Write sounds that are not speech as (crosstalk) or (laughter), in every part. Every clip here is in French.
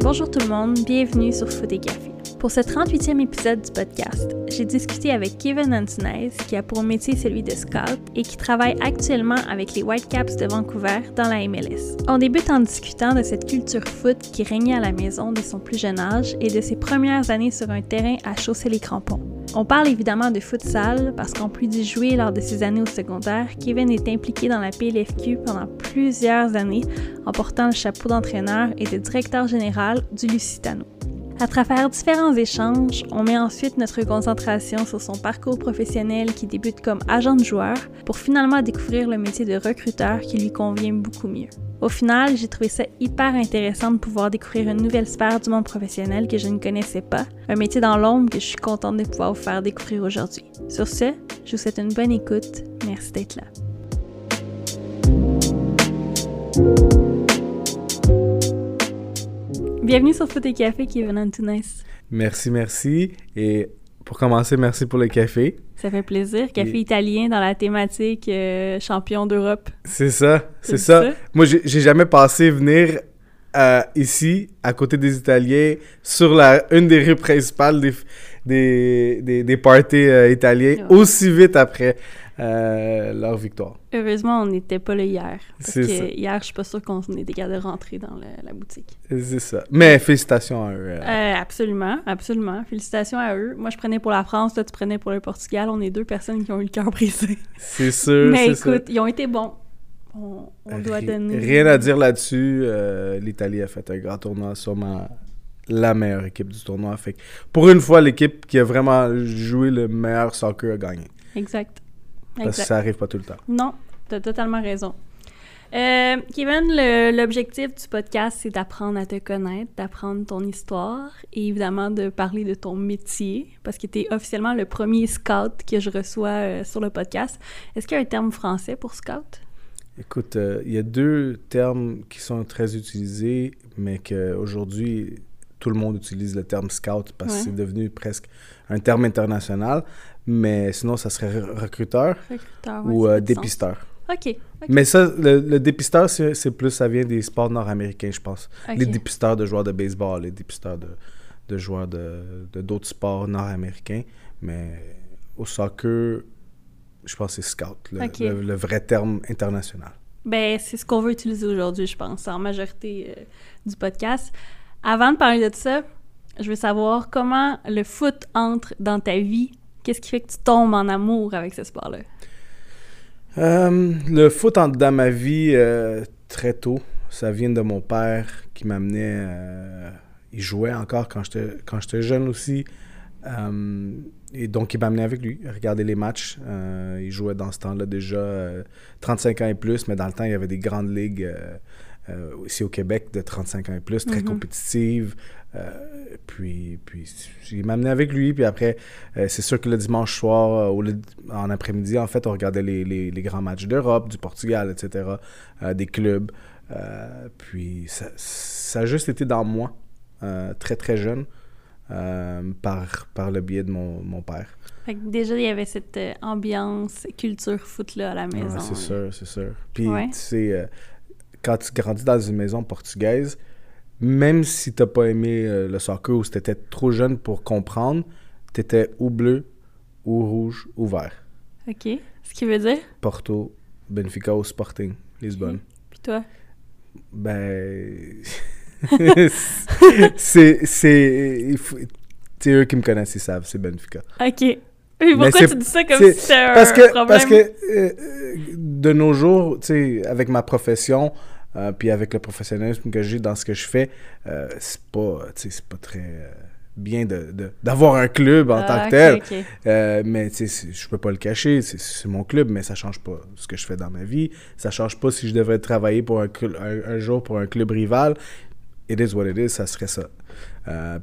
Bonjour tout le monde, bienvenue sur Foot et Café. Pour ce 38e épisode du podcast, j'ai discuté avec Kevin Antunez, qui a pour métier celui de scout et qui travaille actuellement avec les Whitecaps de Vancouver dans la MLS. On débute en discutant de cette culture foot qui régnait à la maison de son plus jeune âge et de ses premières années sur un terrain à chausser les crampons. On parle évidemment de futsal parce qu'en plus d'y jouer lors de ses années au secondaire, Kevin est impliqué dans la PLFQ pendant plusieurs années en portant le chapeau d'entraîneur et de directeur général du Lusitano. À travers différents échanges, on met ensuite notre concentration sur son parcours professionnel qui débute comme agent de joueur pour finalement découvrir le métier de recruteur qui lui convient beaucoup mieux. Au final, j'ai trouvé ça hyper intéressant de pouvoir découvrir une nouvelle sphère du monde professionnel que je ne connaissais pas, un métier dans l'ombre que je suis contente de pouvoir vous faire découvrir aujourd'hui. Sur ce, je vous souhaite une bonne écoute. Merci d'être là. Bienvenue sur Foot et Café, Kevin Antunes. Merci, merci. Et pour commencer, merci pour le café. Ça fait plaisir. Café italien dans la thématique euh, champion d'Europe. C'est ça, c'est ça. Moi, j'ai jamais pensé venir euh, ici, à côté des Italiens, sur la, une des rues principales des, des, des, des parties euh, italiens, aussi vite après. Euh, leur victoire. Heureusement, on n'était pas là hier. Parce que ça. hier, je suis pas sûr qu'on était capable de rentrer dans la boutique. C'est ça. Mais félicitations à eux. Euh. Euh, absolument, absolument. Félicitations à eux. Moi, je prenais pour la France, toi, tu prenais pour le Portugal. On est deux personnes qui ont eu le cœur brisé. C'est sûr. Mais écoute, ils ont été bons. On, doit donner. Rien à dire là-dessus. L'Italie a fait un grand tournoi, sûrement la meilleure équipe du tournoi. Fait pour une fois, l'équipe qui a vraiment joué le meilleur soccer a gagné. Exact. Parce que ça arrive pas tout le temps. Non, tu as totalement raison. Euh, Kevin, l'objectif du podcast, c'est d'apprendre à te connaître, d'apprendre ton histoire et évidemment de parler de ton métier parce que tu es officiellement le premier scout que je reçois euh, sur le podcast. Est-ce qu'il y a un terme français pour scout? Écoute, euh, il y a deux termes qui sont très utilisés, mais qu'aujourd'hui, tout le monde utilise le terme scout parce que c'est devenu presque un terme international. Mais sinon, ça serait recruteur, ou euh, dépisteur. OK. Mais ça, le, dépisteur, c'est plus, ça vient des sports nord-américains, je pense. Les dépisteurs de joueurs de baseball, les dépisteurs de, de joueurs de d'autres sports nord-américains. Mais au soccer, je pense que c'est scout, le, vrai terme international. Ben, c'est ce qu'on veut utiliser aujourd'hui, je pense, en majorité euh, du podcast. Avant de parler de ça, je veux savoir comment le foot entre dans ta vie Qu'est-ce qui fait que tu tombes en amour avec ce sport-là? Euh, le foot dans ma vie euh, très tôt. Ça vient de mon père qui m'amenait. Euh, il jouait encore quand j'étais, quand j'étais jeune aussi. et donc, il m'amenait avec lui, regarder les matchs. il jouait dans ce temps-là déjà 35 ans et plus, mais dans le temps, il y avait des grandes ligues ici au Québec de 35 ans et plus, très mm-hmm. compétitives. Euh, puis, puis j'ai m'amené avec lui. Puis après, euh, c'est sûr que le dimanche soir, euh, ou en après-midi, en fait, on regardait les, les, les grands matchs d'Europe, du Portugal, etc., des clubs. puis ça, ça, a juste été dans moi, très très jeune, par, par le biais de mon, mon père. Fait que déjà, il y avait cette ambiance, culture foot-là à la maison. c'est sûr, c'est sûr. Puis, tu sais, quand tu grandis dans une maison portugaise, même si t'as pas aimé euh, le soccer ou si t'étais trop jeune pour comprendre, t'étais ou bleu, ou rouge, ou vert. OK. Ce qui veut dire? Porto, Benfica ou Sporting, Lisbonne. Puis toi? Ben... (laughs) c'est... C'est eux qui me connaissent, ils savent, c'est Benfica. OK. Mais pourquoi tu dis ça comme si c'était un parce que, problème? Parce que euh, de nos jours, tu sais, avec ma profession, euh, puis avec le professionnalisme que j'ai dans ce que je fais, euh, c'est pas, c'est pas très euh, bien d'avoir de, un club en tant que ah, tel. mais je peux pas le cacher, c'est mon club, mais ça change pas ce que je fais dans ma vie. Ça change pas si je devrais travailler pour un, un, jour pour un club rival. It is what it is, ça serait ça.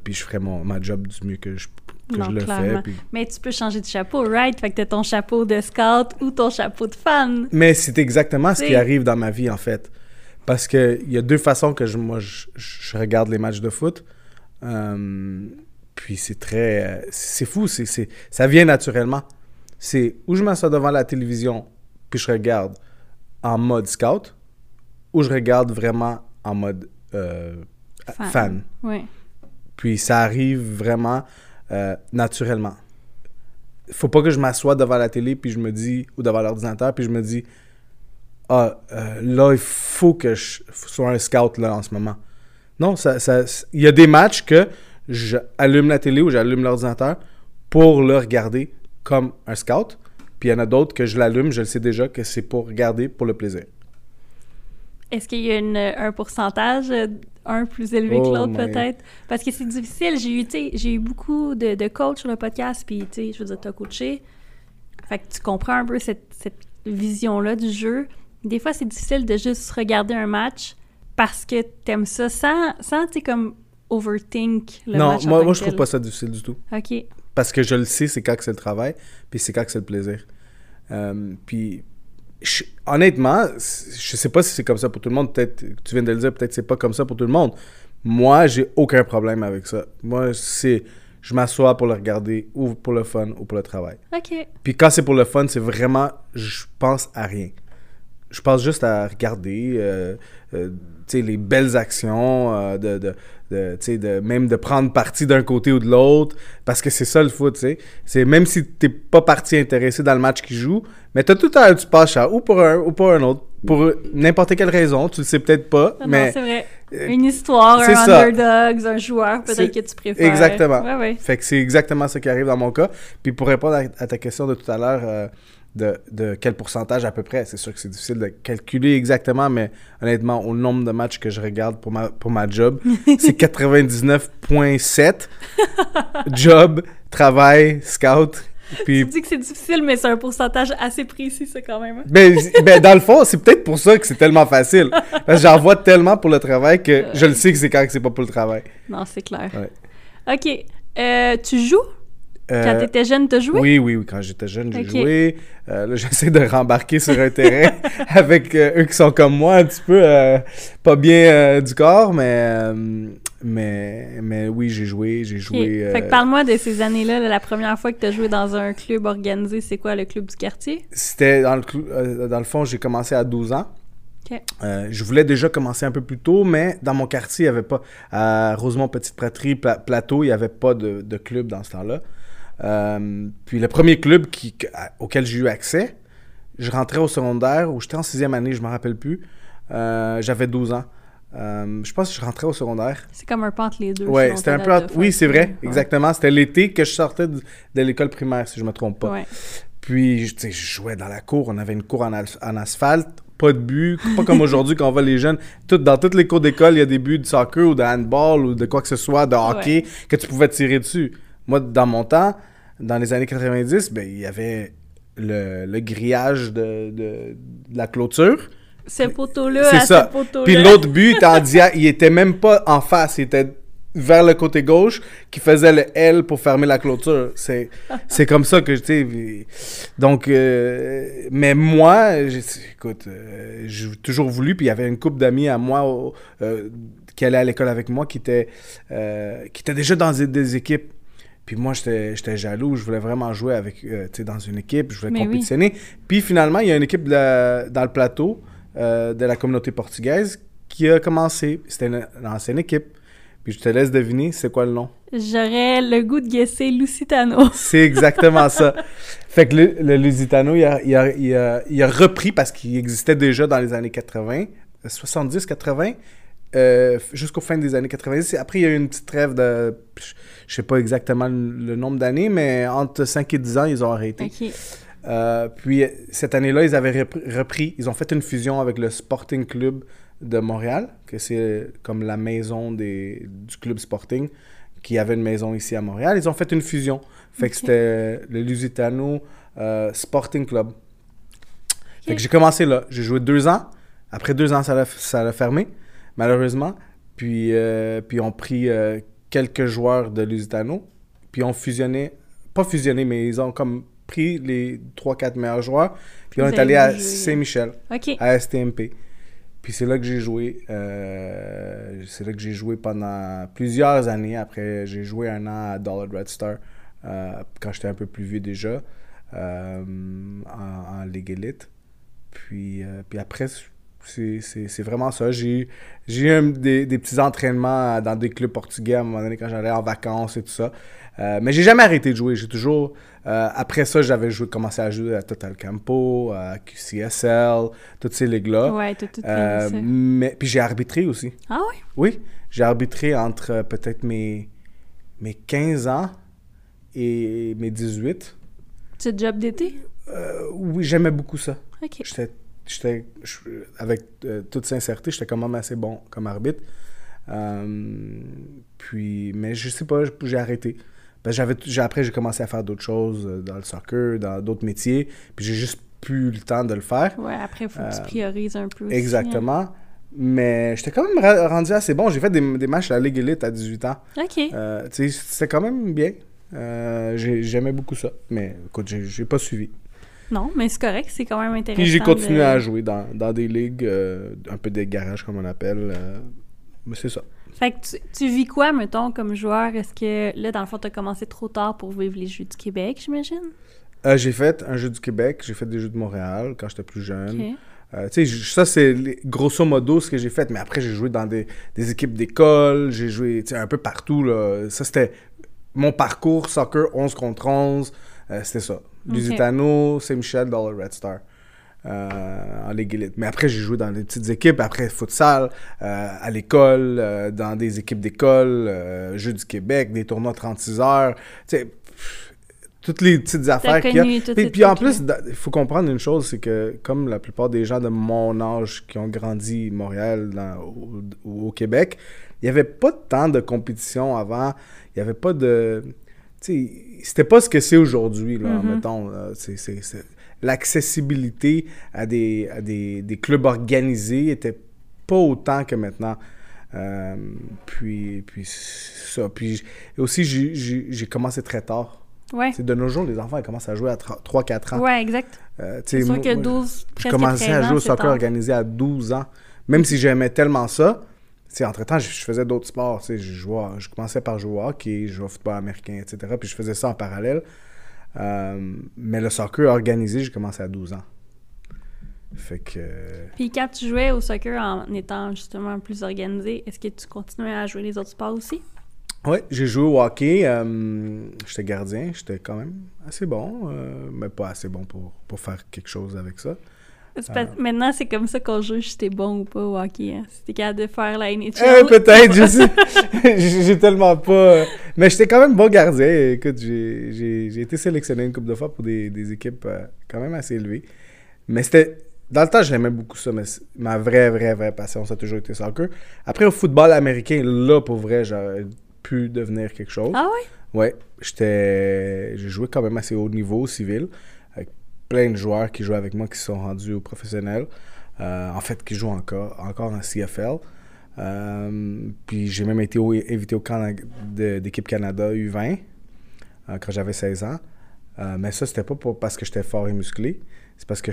puis je ferais mon, ma job du mieux que je que je le fais. Mais tu peux changer de chapeau, right? Fait que t'as ton chapeau de scout ou ton chapeau de fan. Mais c'est exactement ce qui arrive dans ma vie, en fait. Parce qu'il y a deux façons que je, moi, je, regarde les matchs de foot. Euh, puis c'est très... C'est fou, c'est, ça vient naturellement. C'est où je m'assois devant la télévision, puis je regarde en mode scout, ou je regarde vraiment en mode euh, fan. Oui. Puis ça arrive vraiment euh, naturellement. Faut pas que je m'assoie devant la télé puis je me dis ou devant l'ordinateur puis je me dis ah euh, là il faut que je sois un scout là en ce moment. Non, ça, ça- il y a des matchs que j'allume la télé ou j'allume l'ordinateur pour le regarder comme un scout. Puis il y en a d'autres que je l'allume, je le sais déjà que c'est pour regarder pour le plaisir. Est-ce qu'il y a une- un pourcentage, un plus élevé que Oh l'autre peut-être? Parce que c'est difficile. J'ai eu, j'ai eu beaucoup de, de coachs sur le podcast, puis je veux dire, t'as coaché. Fait que tu comprends un peu cette, cette vision-là du jeu. Des fois, c'est difficile de juste regarder un match parce que t'aimes ça sans, sans tu sais, comme overthink le non, match. en moi, moi je trouve pas ça difficile du tout. OK. Parce que je le sais, c'est quand que c'est le travail, puis c'est quand que c'est le plaisir. Euh, puis, je- honnêtement, je sais pas si c'est comme ça pour tout le monde. Peut-être, tu viens de le dire, peut-être c'est pas comme ça pour tout le monde. Moi, j'ai aucun problème avec ça. Moi, c'est, je m'assois pour le regarder, ou pour le fun, ou pour le travail. OK. Puis quand c'est pour le fun, c'est vraiment, je pense à rien. Je pense juste à regarder, euh, euh, les belles actions, euh, de, de, de, de, même de prendre parti d'un côté ou de l'autre, parce que c'est ça le foot, tu sais. C'est même si t'es pas parti intéressé dans le match qui joue, mais t'as tout tu passes à ou pour un ou pour un autre, pour n'importe quelle raison, tu le sais peut-être pas, Ah mais... non, c'est vrai. euh, Une histoire, un ça. underdogs, un joueur peut-être que tu préfères. Exactement. Ouais, ouais. Fait que c'est exactement ce qui arrive dans mon cas. Puis pour répondre à, à ta question de tout à l'heure, euh, de, de quel pourcentage à peu près, c'est sûr que c'est difficile de calculer exactement, mais honnêtement, au nombre de matchs que je regarde pour ma, pour ma job, (laughs) c'est 99,7 (laughs) job, travail, scout. Puis Tu dis que c'est difficile, mais c'est un pourcentage assez précis, ça, quand même. hein? ben, ben, dans le fond, c'est peut-être pour ça que c'est tellement facile. Parce que j'en vois tellement pour le travail que je le sais que c'est quand c'est pas pour le travail. Non, c'est clair. Ouais. OK. Euh, tu joues? Quand Euh, t'étais jeune, t'as joué? Oui, oui, oui. Quand j'étais jeune, j'ai joué. Euh, là, (laughs) j'essaie de rembarquer sur un terrain (laughs) avec euh, eux qui sont comme moi, un petit peu euh, pas bien euh, du corps, mais, euh, mais, mais oui, j'ai joué. J'ai joué. euh, Fait que parle-moi de ces années-là, là, la première fois que t'as joué dans un club organisé, c'est quoi, le club du quartier? C'était dans le, euh, dans le fond, j'ai commencé à 12 ans. Euh, je voulais déjà commencer un peu plus tôt, mais dans mon quartier, il n'y avait pas. À Rosemont Petite Praterie, Pla- Plateau, il n'y avait pas de, de club dans ce temps-là. Euh, puis le premier club qui, auquel j'ai eu accès, je rentrais au secondaire, ou j'étais en sixième année, je ne me rappelle plus. Euh, J'avais 12 ans. Euh, je pense que je rentrais au secondaire. C'est comme un peu entre les deux. Ouais, c'était un peu. entre- Oui, c'est vrai, Ouais. exactement. C'était l'été que je sortais de, de l'école primaire, si je me trompe pas. Ouais. Puis, tu sais, je jouais dans la cour. On avait une cour en, en asphalte, pas de but. Pas comme aujourd'hui quand on voit les jeunes. Tout, dans toutes les cours d'école, il y a des buts de soccer ou de handball ou de quoi que ce soit, de hockey, que tu pouvais tirer dessus. Moi, dans mon temps, dans les années 90, ben, il y avait le, le grillage de, de- de la clôture. Ce poteau-là, C'est ça. Puis l'autre but il était même pas en face, il était vers le côté gauche qui faisait le L pour fermer la clôture. C'est c'est comme ça que tu sais donc euh, mais moi j'ai- écoute euh, j'ai toujours voulu puis il y avait une couple d'amis à moi euh, qui allaient à l'école avec moi qui étaient qui étaient déjà dans des, des équipes puis moi, j'étais jaloux. Je voulais vraiment jouer avec, euh, dans une équipe. Je voulais Mais oui. compétitionner. Puis finalement, il y a une équipe de dans le plateau euh, de la communauté portugaise qui a commencé. C'était une, une ancienne équipe. Puis je te laisse deviner, c'est quoi le nom? J'aurais le goût de guesser Lusitano. (laughs) C'est exactement ça. Fait que le, le Lusitano, il a, il a- il a- il a repris parce qu'il existait déjà dans les années 80, 70, 80, euh, jusqu'aux fins des années 90. Et Après, il y a eu une petite trêve de, je sais pas exactement le, nombre d'années, mais entre 5 et 10 ans, ils ont arrêté. Euh, puis cette année-là, ils avaient repris, ils ont fait une fusion avec le Sporting Club de Montréal, que c'est comme la maison des, du club Sporting, qui avait une maison ici à Montréal. Ils ont fait une fusion. Fait que c'était le Lusitano euh, Sporting Club. Fait que j'ai commencé là. J'ai joué deux ans. Après deux ans, ça l'a fermé, malheureusement. Puis, euh, puis on pris euh, quelques joueurs de Lusitano. Puis on fusionné, pas fusionné, mais ils ont comme pris les 3-4 meilleurs joueurs. Puis Vous on est allé à. Saint-Michel, à STMP. Puis c'est là que j'ai joué. euh, c'est là que j'ai joué pendant plusieurs années. Après, j'ai joué un an à Dollar Red Star euh, quand j'étais un peu plus vieux déjà, euh, en, en Ligue Elite. Puis, puis après, C'est vraiment ça. J'ai eu des, des, petits entraînements dans des clubs portugais à un moment donné quand j'allais en vacances et tout ça. Euh, mais j'ai jamais arrêté de jouer. J'ai toujours. Euh, après ça, j'avais joué, commencé à jouer à Total Campo, à QCSL, toutes ces ligues-là. Ouais, tout, tout euh, mais Puis j'ai arbitré aussi. Ah oui? Oui. J'ai arbitré entre peut-être mes, mes 15 ans et mes 18. C'est job d'été? oui, j'aimais beaucoup ça. OK. J'étais, avec toute sincérité, j'étais quand même assez bon comme arbitre. puis, mais je sais pas, j'ai arrêté. J'avais, après, j'ai commencé à faire d'autres choses euh, dans le soccer, dans d'autres métiers, puis j'ai juste plus le temps de le faire. Ouais, après, il faut que tu euh, priorises un peu. exactement. Mais j'étais quand même rendu assez bon. J'ai fait des, des, matchs à la Ligue Elite à 18 ans. OK. Euh, c'était quand même bien. j'aimais beaucoup ça. Mais écoute, j'ai, pas suivi. Non, mais c'est correct, c'est quand même intéressant. Puis j'ai continué à jouer dans, dans des ligues, un peu des garages comme on appelle. mais c'est ça. Fait que tu, vis quoi, mettons, comme joueur? Est-ce que là, dans le fond, tu as commencé trop tard pour vivre les Jeux du Québec, j'imagine? Euh, j'ai fait un jeu du Québec, j'ai fait des Jeux de Montréal quand j'étais plus jeune. Euh, ça, c'est grosso modo ce que j'ai fait. Mais après, j'ai joué dans des, des équipes d'école, j'ai joué un peu partout. Là. Ça, c'était mon parcours soccer 11 contre 11. Euh, c'était ça. Lusitano, Saint-Michel dans le Red Star. Euh, en Ligue Elite. Mais après, j'ai joué dans des petites équipes, après futsal, euh, à l'école, euh, dans des équipes d'école, Jeux du Québec, des tournois 36 heures. Tu sais, toutes les petites affaires qu'il y a. Puis, puis en plus, il faut comprendre une chose, c'est que comme la plupart des gens de mon âge qui ont grandi à Montréal ou au, Québec, il n'y avait pas tant de compétition avant. Il n'y avait pas de... Tu c'était pas ce que c'est aujourd'hui, là, mm-hmm. mettons. L'accessibilité à, des, à des, des, clubs organisés était pas autant que maintenant. Euh, puis, puis ça. Puis aussi, j'ai commencé très tard. Ouais. de nos jours, les enfants ils commencent à jouer à 3-4 ans. Ouais, exact. Euh, c'est sûr que 12, J'ai commencé à jouer au soccer organisé à 12 ans. Même si j'aimais tellement ça, entre-temps, je, faisais d'autres sports. Je, jouais, je commençais par jouer au hockey, je jouais au football américain, etc. Puis je faisais ça en parallèle. Euh, mais le soccer organisé, j'ai commencé à 12 ans. Fait que. Puis quand tu jouais au soccer en étant justement plus organisé, est-ce que tu continuais à jouer les autres sports aussi? Oui, j'ai joué au hockey. Euh, j'étais gardien, j'étais quand même assez bon, euh, mais pas assez bon pour, pour faire quelque chose avec ça. Euh. Maintenant, c'est comme ça qu'on juge si t'es bon ou pas au hockey. Hein. Si t'es capable de faire la NHL. Eh, peut-être, je sais. (laughs) j'ai tellement pas. Mais j'étais quand même bon gardien. Écoute, j'ai été sélectionné une couple de fois pour des, des équipes euh, quand même assez élevées. Mais c'était. Dans le temps, j'aimais beaucoup ça, mais ma vraie, vraie, vraie passion, ça a toujours été soccer. Après, au football américain, là, pour vrai, j'aurais pu devenir quelque chose. Ah oui? Ouais. J'étais. J'ai joué quand même assez haut niveau civil plein de joueurs qui jouent avec moi qui sont rendus au professionnel. Euh, en fait, qui jouent encore, encore en CFL. Euh, puis j'ai même été invité au camp d'équipe Canada U20 euh, quand j'avais 16 ans. mais ça, c'était pas parce que j'étais fort et musclé. C'est parce que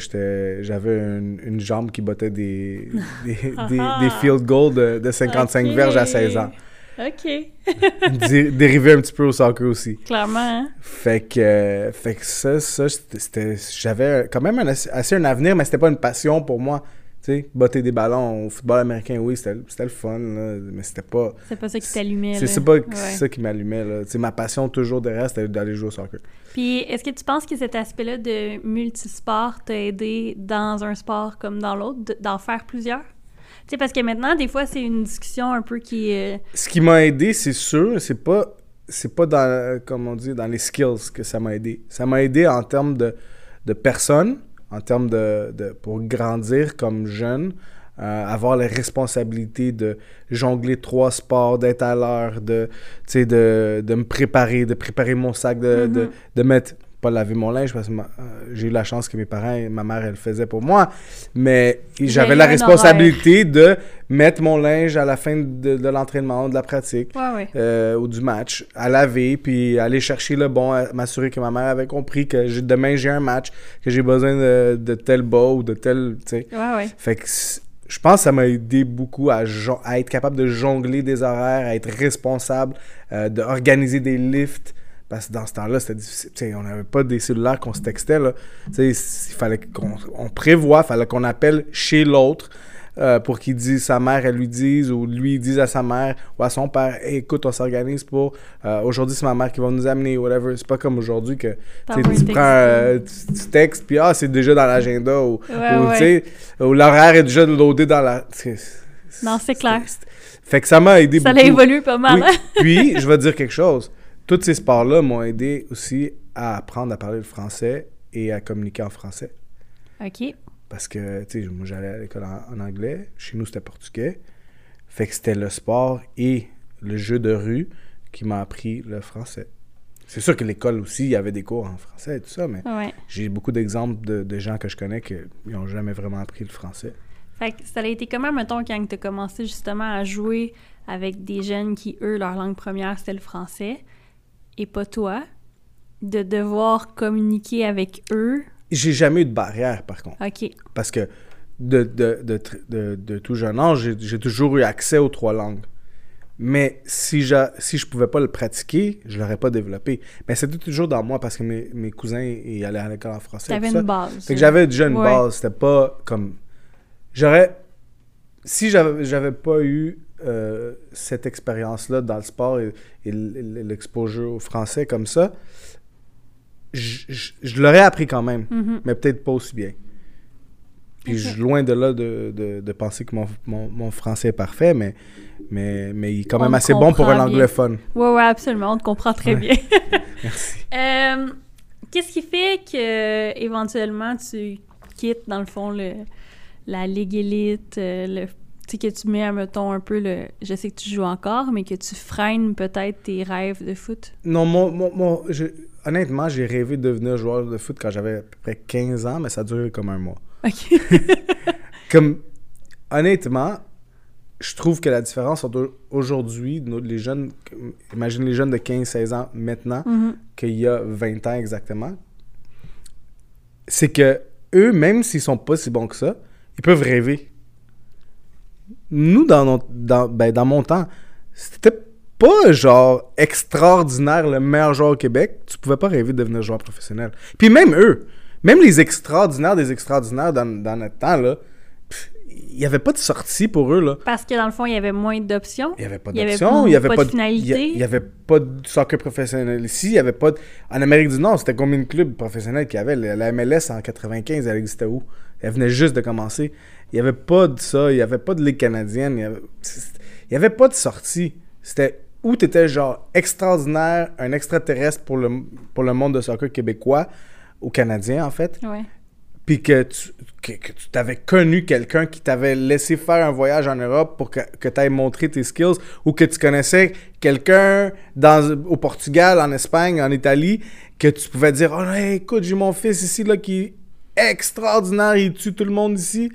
j'avais une, jambe qui battait (laughs) des, des, field goals de, 55 verges à 16 ans. OK. (laughs) dérivé un petit peu au soccer aussi. Clairement. Hein? Fait que, fait que ça, ça c'était, j'avais quand même assez un avenir, mais c'était pas une passion pour moi. Tu sais, botter des ballons au football américain, oui, c'était, le fun, mais c'était pas. C'est pas ça qui t'allumait. C'est, pas ça qui m'allumait. Là. ma passion toujours derrière, c'était d'aller jouer au soccer. Puis, est-ce que tu penses que cet aspect-là de multisport t'a aidé dans un sport comme dans l'autre, d'en faire plusieurs? Sais, parce que maintenant, des fois, c'est une discussion un peu qui. Euh, Ce qui m'a aidé, c'est sûr, c'est pas. C'est pas dans, comme on dit, dans les skills que ça m'a aidé. Ça m'a aidé en termes de, de personnes, en termes de, de, pour grandir comme jeune, euh, avoir la responsabilité de jongler trois sports, d'être à l'heure, de, de, de me préparer, de préparer mon sac, de, de, mm-hmm. de mettre pas laver mon linge parce que euh, j'ai eu la chance que mes parents et ma mère, elle faisait pour moi. Mais j'avais la responsabilité de mettre mon linge à la fin de, de l'entraînement, de la pratique euh, ou du match, à laver, puis aller chercher le bon, m'assurer que ma mère avait compris que demain j'ai un match, que j'ai besoin de, tel bas ou de tel. Fait que je pense que ça m'a aidé beaucoup à, à, être capable de jongler des horaires, à être responsable, euh, d'organiser des lifts. Parce que dans ce temps-là, c'était difficile. on n'avait pas des cellulaires qu'on se textait. Là. il fallait qu'on on prévoit, il fallait qu'on appelle chez l'autre. euh, pour qu'il dise, sa mère, elle lui dise, ou lui, dise à sa mère ou à son père, Hey, écoute, on s'organise pour, euh, aujourd'hui, c'est ma mère qui va nous amener, whatever. C'est pas comme aujourd'hui que tu prends, euh, tu, tu textes, puis ah, c'est déjà dans l'agenda, ou, Ouais, ou, ouais. l'horaire est déjà loadé dans la. Non, c'est clair. Fait que ça m'a aidé Ça beaucoup. l'a évolué pas mal. Oui. Puis, je vais te dire quelque chose. Tous ces sports-là m'ont aidé aussi à apprendre à parler le français et à communiquer en français. OK. Parce que, tu sais, moi, j'allais à l'école en, en anglais. Chez nous, c'était portugais. Fait que c'était le sport et le jeu de rue qui m'a appris le français. C'est sûr que l'école aussi, il y avait des cours en français et tout ça, mais Ouais. j'ai beaucoup d'exemples de, de gens que je connais qui n'ont jamais vraiment appris le français. Fait que ça a été comment, mettons, quand tu as commencé justement à jouer avec des jeunes qui, eux, leur langue première, c'était le français, et pas toi, de devoir communiquer avec eux? J'ai jamais eu de barrière, par contre. OK. Parce que de, de, de, de- de tout jeune âge, j'ai- toujours eu accès aux trois langues. Mais si, je, si je pouvais pas le pratiquer, je l'aurais pas développé. Mais c'était toujours dans moi parce que mes, mes cousins ils allaient à l'école en français. T'avais ça. une base. Fait que j'avais déjà une Ouais. base. C'était pas comme. J'aurais. Si j'avais j'avais pas eu euh, cette expérience-là dans le sport et, et l'exposure au français comme ça, je, je- je l'aurais appris quand même, Mhm. mais peut-être pas aussi bien. Puis Ok. je suis loin de là de, de- de penser que mon, mon- mon français est parfait, mais, mais, mais il est quand même assez bon pour un anglophone. Ouais, ouais, absolument. On te comprend très Ouais. bien. (laughs) (laughs) Merci. Euh, Qu'est-ce qui fait que éventuellement tu quittes, dans le fond, le, la Ligue Élite, euh, le, sais, que tu mets, mettons, un peu le. Je sais que tu joues encore, mais que tu freines peut-être tes rêves de foot? Non, mon, mon, mon- je- honnêtement, j'ai rêvé de devenir joueur de foot quand j'avais à peu près 15 ans, mais ça a duré comme un mois. OK. (laughs) Comme, honnêtement, je trouve que la différence entre aujourd'hui, les jeunes, imagine les jeunes de 15-16 ans maintenant, Mhm. qu'il y a 20 ans exactement, c'est que eux, même s'ils sont pas si bons que ça, ils peuvent rêver. Nous, dans, notre- dans, ben, dans mon temps, c'était pas genre extraordinaire le meilleur joueur au Québec. Tu pouvais pas rêver de devenir joueur professionnel. Puis même eux, même les extraordinaires des extraordinaires dans, dans notre temps, là, il y avait pas de sortie pour eux, là. Parce que dans le fond, il y avait moins d'options. Il n'y avait pas Il y avait d'option, il n'y avait pas pas de finalité. Il n'y avait pas de soccer professionnel ici, il y avait pas de... En Amérique du Nord, c'était combien de clubs professionnels qu'il y avait? La la MLS en 95, elle existait où? Elle venait juste de commencer. Il n'y avait pas de ça, il n'y avait pas de Ligue canadienne, il n'y avait... pas de sortie. C'était où tu étais genre extraordinaire, un extraterrestre pour le, pour le monde de soccer québécois, ou canadien en fait Ouais. puis que tu que, que tu t'avais connu quelqu'un qui t'avait laissé faire un voyage en Europe pour que, que tu ailles montrer tes skills ou que tu connaissais quelqu'un dans au Portugal, en Espagne, en Italie, que tu pouvais dire Oh écoute, j'ai mon fils ici là qui est extraordinaire, il tue tout le monde ici.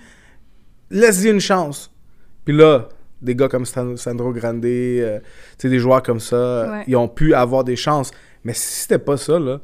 Laisse-lui une chance. Puis là, des gars comme Stan- Sandro Grande, euh, des joueurs comme ça, Ouais. ils ont pu avoir des chances. Mais si c'était pas ça, là,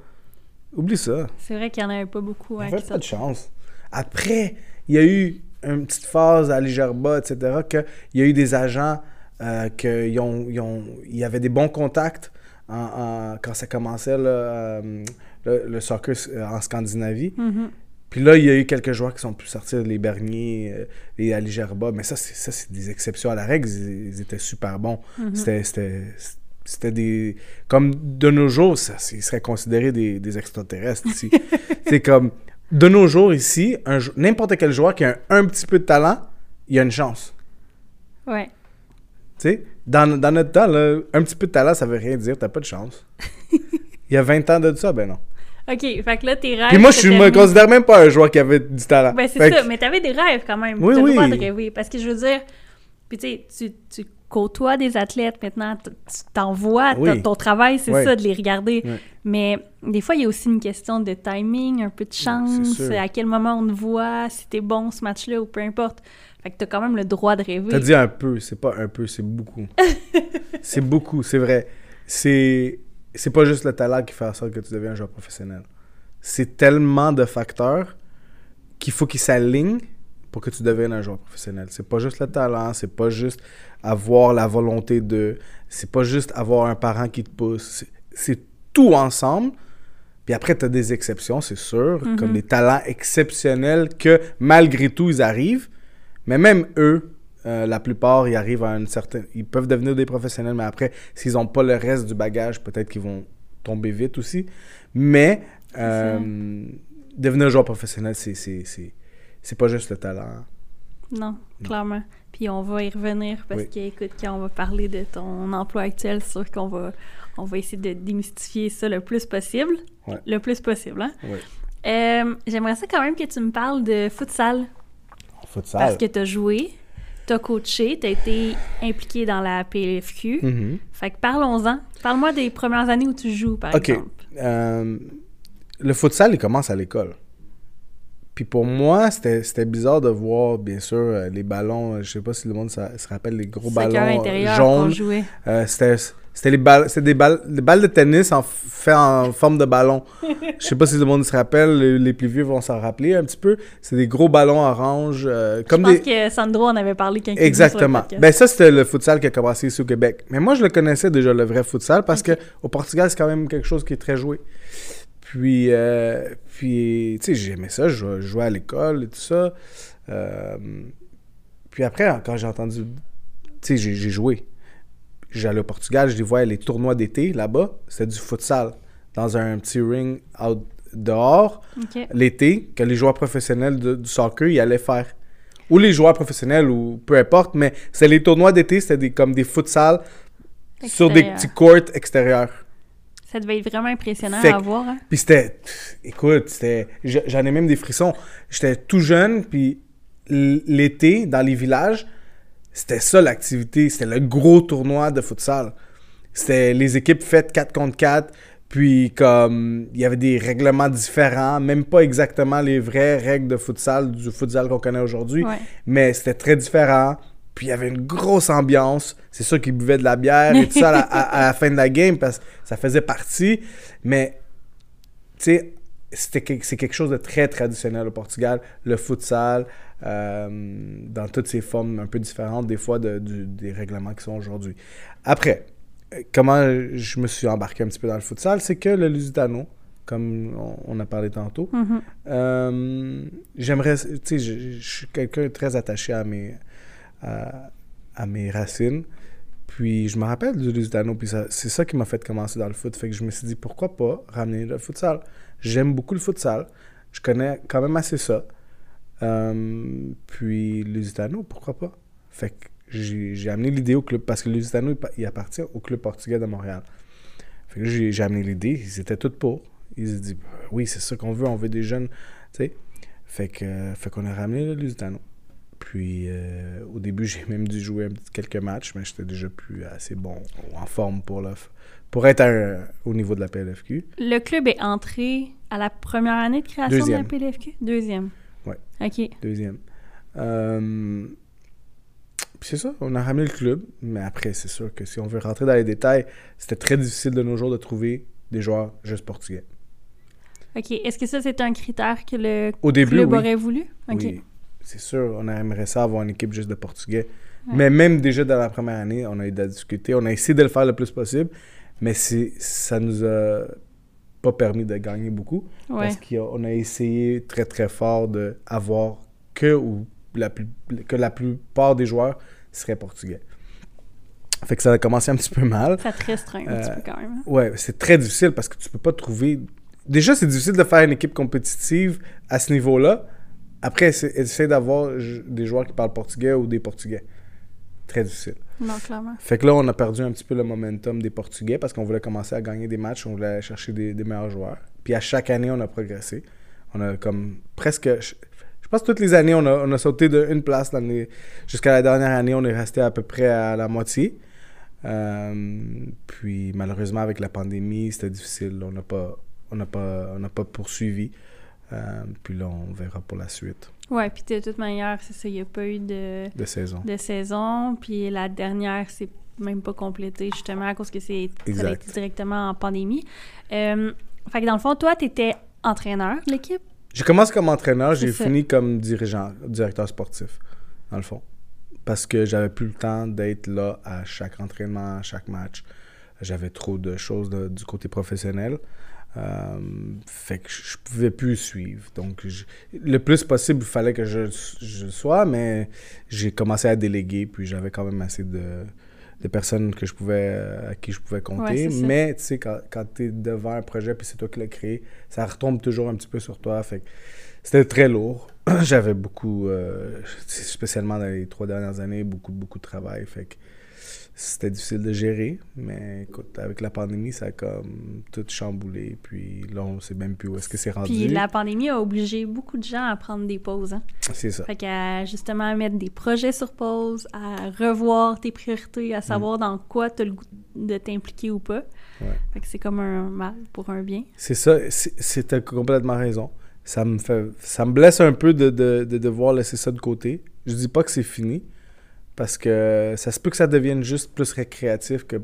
oublie ça. C'est vrai qu'il n'y en avait pas beaucoup. Il hein, n'y avait qui pas de chance. Après, il y a eu une petite phase à Ligerba, etc., qu'il y a eu des agents euh, qu'il ont, ils ont- il y avait des bons contacts en- en- quand ça commençait, là, euh, le, le soccer euh, en Scandinavie. Mhm. Puis là, il y a eu quelques joueurs qui sont pu sortir, les Bernier, euh, les Ali Gerba. Mais ça, c'est ça, c'est des exceptions à la règle. Ils, ils étaient super bons. Mhm. C'était- C'était c'était des... Comme de nos jours, ça, ils seraient considérés des, des extraterrestres ici. (laughs) c'est comme... De nos jours, ici, n'importe quel joueur qui a un, un petit peu de talent, il a une chance. Ouais. Tu sais, dans, dans notre temps, là, un petit peu de talent, ça veut rien dire. T'as pas de chance. (laughs) il y a 20 ans de ça, ben non. OK, fait que là, tes rêves. Puis moi, je me considère même pas un joueur qui avait du talent. Ben, c'est ça, que- mais t'avais des rêves quand même. Oui, T'as le droit de rêver. Parce que je veux dire, puis tu sais, tu, côtoies des athlètes maintenant, tu t'en vois, t- Oui. ton travail, c'est Oui. ça, de les regarder. Oui. Mais des fois, il y a aussi une question de timing, un peu de chance, à quel moment on te voit, si t'es bon ce match-là ou peu importe. Fait que t'as quand même le droit de rêver. T'as dit un peu, c'est pas un peu, c'est beaucoup. (laughs) c'est beaucoup, c'est vrai. C'est c'est pas juste le talent qui fait en sorte que tu deviens un joueur professionnel. C'est tellement de facteurs qu'il faut qu'ils s'alignent pour que tu deviennes un joueur professionnel. C'est pas juste le talent, c'est pas juste avoir la volonté de, c'est pas juste avoir un parent qui te pousse. C'est- tout ensemble. Puis après, tu as des exceptions, c'est sûr, comme des talents exceptionnels que malgré tout, ils arrivent. Mais même eux, euh, la plupart, ils arrivent à une certaine... Ils peuvent devenir des professionnels, mais après, s'ils n'ont pas le reste du bagage, peut-être qu'ils vont tomber vite aussi. Mais euh, devenir joueur professionnel, c'est, pas juste le talent. Non, clairement. Puis on va y revenir parce Oui. que, écoute, quand on va parler de ton emploi actuel, c'est sûr qu'on va, on va essayer de démystifier ça le plus possible. Ouais. Le plus possible, hein? Oui. Euh, J'aimerais ça quand même que tu me parles de futsal. Futsal. Parce que tu as joué, tu as coaché, tu as été impliqué dans la PLFQ. Mhm. Fait que parlons-en. Parle-moi des premières années où tu joues, par exemple. Euh, le futsal, il commence à l'école. Puis pour moi, c'était bizarre de voir, bien sûr, euh, les ballons. euh, Je sais pas si le monde ça- se rappelle, les gros ballons jaunes. jouait. Euh, c'était c'était les balles, des balles, des balles de tennis en fait en forme de ballon. (laughs) Je sais pas si le monde se rappelle, les, les plus vieux vont s'en rappeler un petit peu. C'est des gros ballons orange, euh, comme Je pense des. que Sandro en avait parlé quand sur le Exactement. Ben ça c'était le futsal qui a commencé ici au Québec. Mais moi je le connaissais déjà le vrai futsal parce que au Portugal c'est quand même quelque chose qui est très joué. Puis euh, puis tu sais j'aimais ça, je, jouais- à l'école et tout ça. Euh, puis après quand j'ai entendu, tu sais j'ai joué. J'allais au Portugal, je les voyais les tournois d'été là-bas, c'était du futsal dans un petit ring out dehors l'été que les joueurs professionnels de- du soccer ils allaient faire. Ou les joueurs professionnels, ou peu importe, mais c'est les tournois d'été, c'était des, comme des futsal sur des petits courts extérieurs. Ça devait être vraiment impressionnant Fait à voir. Hein? Puis c'était. Écoute, c'était. J'en ai même des frissons. J'étais tout jeune, puis l'été, dans les villages, c'était ça l'activité. C'était le gros tournoi de futsal. C'était les équipes faites 4 contre 4. Puis comme il y avait des règlements différents, même pas exactement les vraies règles de futsal, du futsal qu'on connaît aujourd'hui, Ouais. mais c'était très différent. Puis il y avait une grosse ambiance. C'est sûr qu'ils buvaient de la bière et tout ça à la, à- à la fin de la game parce que ça faisait partie. Mais tu sais, c'est quelque chose de très traditionnel au Portugal. Le futsal, euh, dans toutes ses formes un peu différentes, des fois, de- du- des règlements qui sont aujourd'hui. Après, euh, comment je me suis embarqué un petit peu dans le futsal, c'est que le Lusitano, comme on, on a parlé tantôt, Mhm. euh, j'aimerais, tu sais, je, je suis quelqu'un très attaché à mes, à, à mes racines. Puis je me rappelle du Lusitano, puis c'est ça qui m'a fait commencer dans le foot. Fait que je me suis dit, pourquoi pas ramener le futsal? J'aime beaucoup le futsal. Je connais quand même assez ça. Euh, puis Lusitano, pourquoi pas? Fait que j'ai amené l'idée au club, parce que Lusitano, il, pa- il appartient au club portugais de Montréal. Fait que j'ai amené l'idée, ils étaient tous pour. Ils se disent, oui, c'est ça qu'on veut, on veut des jeunes, tu. Fait euh, fait qu'on a ramené le Lusitano. Puis euh, au début, (laughs) j'ai même dû jouer quelques matchs, mais j'étais déjà plus assez bon en forme pour, le, pour être au niveau de la PLFQ. Le club est entré à la première année de création Deuxième. de la PLFQ? Deuxième. Ouais. OK. Deuxième. Euh, puis c'est ça, on a ramené le club, mais après, c'est sûr que si on veut rentrer dans les détails, c'était très difficile de nos jours de trouver des joueurs juste portugais. OK. Est-ce que ça, c'est un critère que le Au début, club oui. aurait voulu? OK. Oui, c'est sûr, on aimerait ça avoir une équipe juste de Portugais. Ouais. Mais même déjà dans la première année, on a eu de la difficulté. On a essayé de le faire le plus possible, mais c'est, ça nous a pas permis de gagner beaucoup. Ouais. Parce qu'on a essayé très très fort d'avoir que, ou la plus, que la plupart des joueurs seraient portugais. Fait que ça a commencé un petit peu mal. Ça te restreint un petit Euh, peu quand même. hein? Ouais, c'est très difficile parce que tu peux pas trouver. Déjà, c'est difficile de faire une équipe compétitive à ce niveau-là. Après, essayer d'avoir des joueurs qui parlent portugais ou des portugais. Très difficile. Fait que là, on a perdu un petit peu le momentum des portugais parce qu'on voulait commencer à gagner des matchs, on voulait chercher des, meilleurs joueurs. Puis à chaque année, on a progressé. On a comme presque. Je, je pense que toutes les années, on a, on a sauté d'une place. Jusqu'à la dernière année, on est resté à peu près à la moitié. Euh, puis malheureusement, avec la pandémie, c'était difficile. On n'a pas, pas, on n'a pas poursuivi. Euh, puis là, on verra pour la suite Ouais, puis de toute manière, c'est ça, il n'y a pas eu de, de saison. de saison. Puis la dernière, c'est même pas complété, justement, à cause que c'est ça a Exact. été directement en pandémie. Euh, fait que dans le fond, toi, tu étais entraîneur de l'équipe? J'ai commencé comme entraîneur, j'ai fini comme dirigeant, directeur sportif, dans le fond. Parce que j'avais plus le temps d'être là à chaque entraînement, à chaque match. J'avais trop de choses de- du côté professionnel. Euh, fait que je pouvais plus suivre. Donc, le plus possible, il fallait que je, je sois, mais j'ai commencé à déléguer, puis j'avais quand même assez de, de, personnes que je pouvais, à qui je pouvais compter. mais, tu sais, quand, quand tu es devant un projet, puis c'est toi qui l'as créé, ça retombe toujours un petit peu sur toi. Fait c'était très lourd. (clears throat) J'avais beaucoup, euh, spécialement dans les trois dernières années, beaucoup, beaucoup de travail. Fait que c'était difficile de gérer, mais écoute, avec la pandémie, ça a comme tout chamboulé. Puis là, on sait même plus où est-ce que c'est rendu. Puis la pandémie a obligé beaucoup de gens à prendre des pauses. Hein? C'est ça. Fait qu'à justement mettre des projets sur pause, à revoir tes priorités, à savoir mm. dans quoi tu as le goût de t'impliquer ou pas. Ouais. Fait que c'est comme un mal pour un bien. C'est ça, c'était complètement raison. Ça me fait, ça me blesse un peu de, de, de devoir laisser ça de côté. Je dis pas que c'est fini, parce que ça se peut que ça devienne juste plus récréatif que,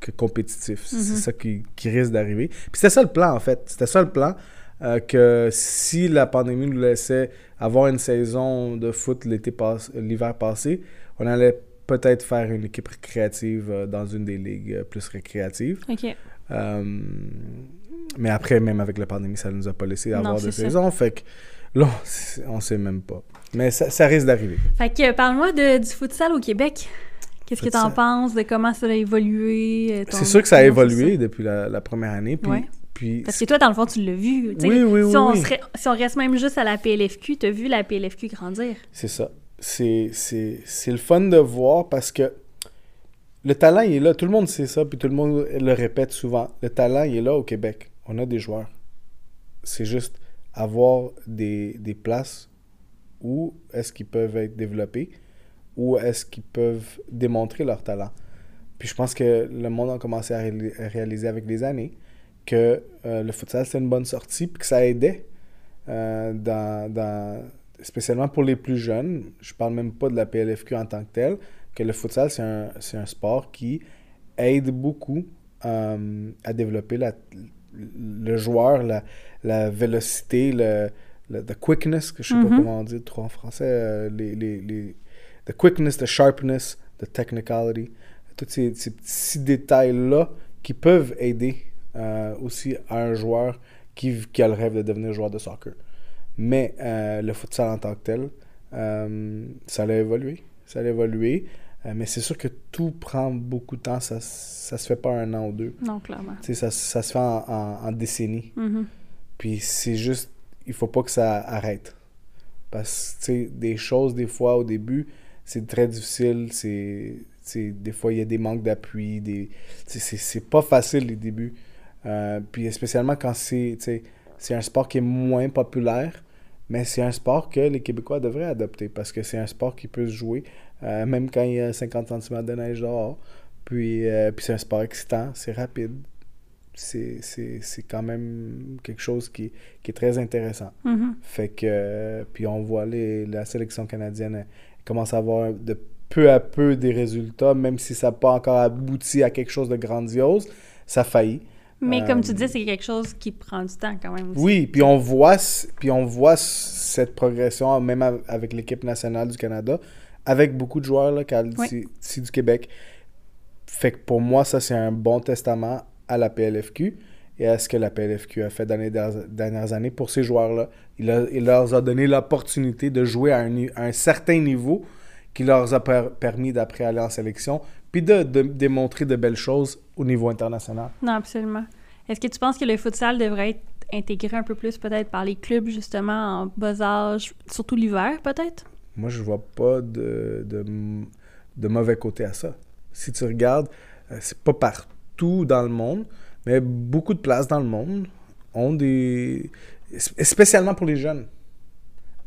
que compétitif. C'est mhm. ça qui, qui risque d'arriver. Puis c'était ça le plan, en fait. C'était ça le plan. Euh, que si la pandémie nous laissait avoir une saison de foot l'été l'hiver passé, on allait peut-être faire une équipe créative euh, dans une des ligues euh, plus récréatives. OK. mais après, même avec la pandémie, ça ne nous a pas laissé avoir de saison. Fait que là, on sait même pas. Mais ça, risque d'arriver. Fait que parle-moi du futsal au Québec. Qu'est-ce que tu en penses, de comment ça a évolué? Euh, c'est sûr que ça a évolué depuis la, première année. Puis, puis... Parce que toi, dans le fond, tu l'as vu. Oui, oui, si on si on reste même juste à la PLFQ, tu as vu la PLFQ grandir. C'est ça. C'est le fun de voir parce que le talent, il est là. Tout le monde sait ça, puis tout le monde le répète souvent. Le talent, il est là au Québec. On a des joueurs. C'est juste avoir des, des places où est-ce qu'ils peuvent être développés, où est-ce qu'ils peuvent démontrer leur talent. Puis je pense que le monde a commencé à, réaliser avec les années que euh, le futsal, c'est une bonne sortie, puis que ça aidait, euh, dans, spécialement pour les plus jeunes. Je parle même pas de la PLFQ en tant que telle, que le futsal, c'est un, un, sport qui aide beaucoup euh, à développer la, le joueur, la, la vélocité, le, le the quickness, que je sais pas mm-hmm. comment dire trop en français, euh, les, les, les, the quickness, the sharpness, the technicality, tous ces, ces petits détails-là qui peuvent aider euh, aussi à un joueur qui, qui, a le rêve de devenir joueur de soccer. Mais euh, le futsal en tant que tel, ça a évolué. Ça a évolué. mais c'est sûr que tout prend beaucoup de temps. Ça, ça se fait pas un an ou deux. Non, clairement. Ça, ça se fait en, en, décennies. Mm-hmm. Puis c'est juste il faut pas que ça arrête. Parce que, des choses, des fois, au début, c'est très difficile. C'est, des fois, il y a des manques d'appui. Des, c'est, pas facile, les débuts. Euh, puis, spécialement quand c'est, c'est un sport qui est moins populaire, mais c'est un sport que les Québécois devraient adopter parce que c'est un sport qui peut se jouer, euh, même quand il y a 50 cm de neige dehors. Puis, euh, puis c'est un sport excitant, c'est rapide c'est quand même quelque chose qui, qui est très intéressant. Mm-hmm. Fait que, puis on voit les, la sélection canadienne commence à avoir de peu à peu des résultats, même si ça n'a pas encore abouti à quelque chose de grandiose, ça faillit. Mais comme tu euh, dis, c'est quelque chose qui prend du temps quand même. Oui, puis on voit, puis on voit cette progression, même avec l'équipe nationale du Canada, avec beaucoup de joueurs là, ici du Québec. Fait que pour moi, ça, c'est un bon testament à la PLFQ et à ce que la PLFQ a fait dans les dernières années pour ces joueurs-là. Il, leur a donné l'opportunité de jouer à un, certain niveau qui leur a permis d'après aller en sélection, puis de, démontrer de belles choses au niveau international. Non, absolument. Est-ce que tu penses que le futsal devrait être intégré un peu plus peut-être par les clubs justement en bas âge, surtout l'hiver peut-être? Moi, je vois pas de, de, mauvais côté à ça. Si tu regardes, euh, c'est pas partout dans le monde, mais beaucoup de places dans le monde ont des. spécialement pour les jeunes,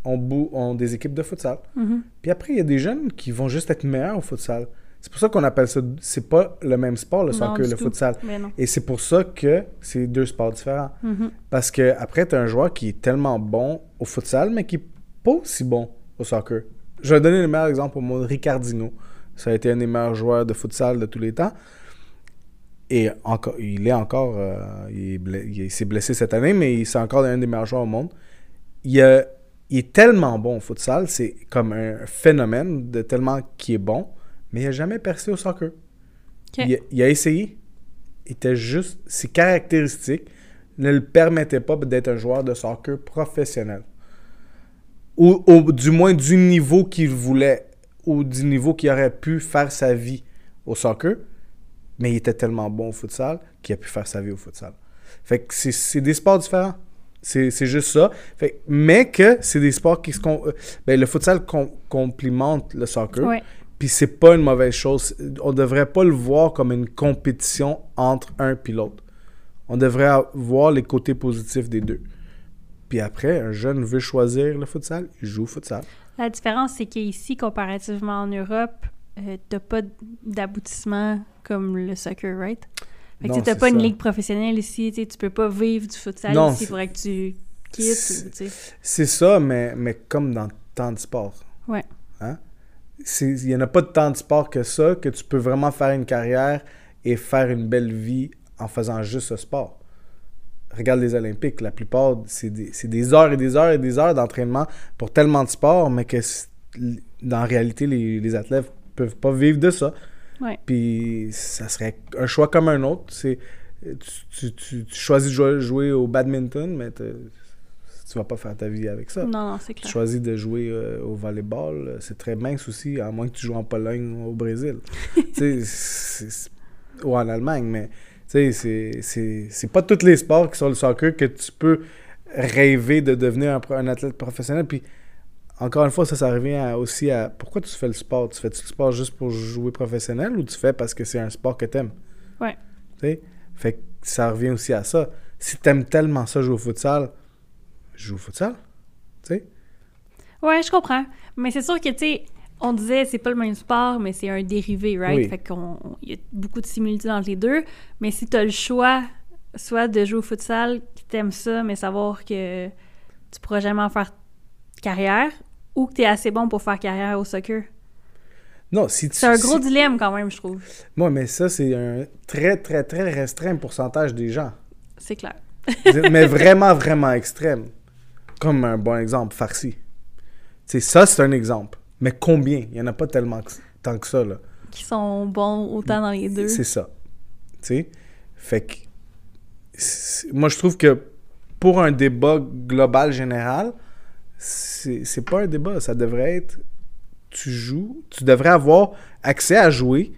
ont, ont des équipes de futsal. Mm-hmm. Puis après, il y a des jeunes qui vont juste être meilleurs au futsal. C'est pour ça qu'on appelle ça. C'est pas le même sport, le soccer, le futsal. Et c'est pour ça que c'est deux sports différents. Mm-hmm. Parce que après, tu as un joueur qui est tellement bon au futsal, mais qui n'est pas aussi bon au soccer. Je vais donner le meilleur exemple au monde, Ricardino. Ça a été un des meilleurs joueurs de futsal de tous les temps. Et encore, il est encore. Euh, il, s'est blessé cette année, mais c'est encore un des meilleurs joueurs au monde. Il, est tellement bon au futsal, c'est comme un phénomène de tellement qu'il est bon, mais il n'a jamais percé au soccer. Il, a essayé. Il était juste. Ses caractéristiques ne le permettait pas d'être un joueur de soccer professionnel. Ou, ou du moins du niveau qu'il voulait, ou du niveau qu'il aurait pu faire sa vie au soccer. Mais il était tellement bon au futsal qu'il a pu faire sa vie au futsal. Fait que c'est- des sports différents. C'est juste ça. Fait, mais que c'est des sports qui se... euh, Ben, le futsal com- complimente le soccer. Ouais. Puis c'est pas une mauvaise chose. On devrait pas le voir comme une compétition entre un et l'autre. On devrait voir les côtés positifs des deux. Puis après, un jeune veut choisir le futsal, il joue au futsal. La différence, c'est qu'ici, comparativement en Europe, euh, t'as pas d'aboutissement comme le soccer, right? Fait que t'as pas une ligue professionnelle ici, tu peux pas vivre du futsal Non, ici, il faudrait que tu quittes, c'est- ça, mais, mais comme dans tant de sports. Ouais. Hein? Il n'y en a pas de tant de sports que ça, que tu peux vraiment faire une carrière et faire une belle vie en faisant juste ce sport. Regarde les Olympiques, la plupart, c'est des, heures et des heures et des heures d'entraînement pour tellement de sports, mais que dans réalité, les, les athlètes peuvent pas vivre de ça. Ouais. Puis ça serait un choix comme un autre. C'est, tu, tu- tu- tu choisis de jouer, jouer au badminton, mais te- tu vas pas faire ta vie avec ça. Non, non, c'est Tu clair. choisis de jouer euh, au volleyball, euh, c'est très mince aussi, à moins que tu joues en Pologne ou au Brésil. (laughs) tu c'est- c'est- ou en Allemagne, mais tu c'est- c'est c'est pas tous les sports qui sont le soccer que tu peux rêver de devenir un, un athlète professionnel. Puis encore une fois, ça, ça revient à- aussi à pourquoi tu fais le sport? Tu fais -tu le sport juste pour jouer professionnel ou tu fais parce que c'est un sport que t'aimes? Ouais. Tu sais? Fait que ça revient aussi à ça. Si t'aimes tellement ça jouer au futsal, joue au futsal. Tu sais? Ouais, je comprends. Mais c'est sûr que, tu sais, on disait c'est pas le même sport, mais c'est un dérivé, right? Oui. Fait qu'on y a beaucoup de similitudes entre les deux. Mais si t'as le choix, soit de jouer au futsal, que t'aimes ça, mais savoir que tu pourras jamais en faire carrière, ou que t'es assez bon pour faire carrière au soccer. Non, si tu. C'est un gros si- dilemme quand même, je trouve. Moi, mais ça, c'est un très, très, très restreint pourcentage des gens. C'est clair. mais vraiment, vraiment extrême. Comme un bon exemple, Farsi. C'est ça, c'est un exemple. Mais combien? Il n'y en a pas tellement que- tant que ça, là. Qui sont bons autant dans les deux. C'est ça. Tu sais? Fait que. Moi, je trouve que pour un débat global général, c'est c'est pas un débat. Ça devrait être. Tu joues. Tu devrais avoir accès à jouer.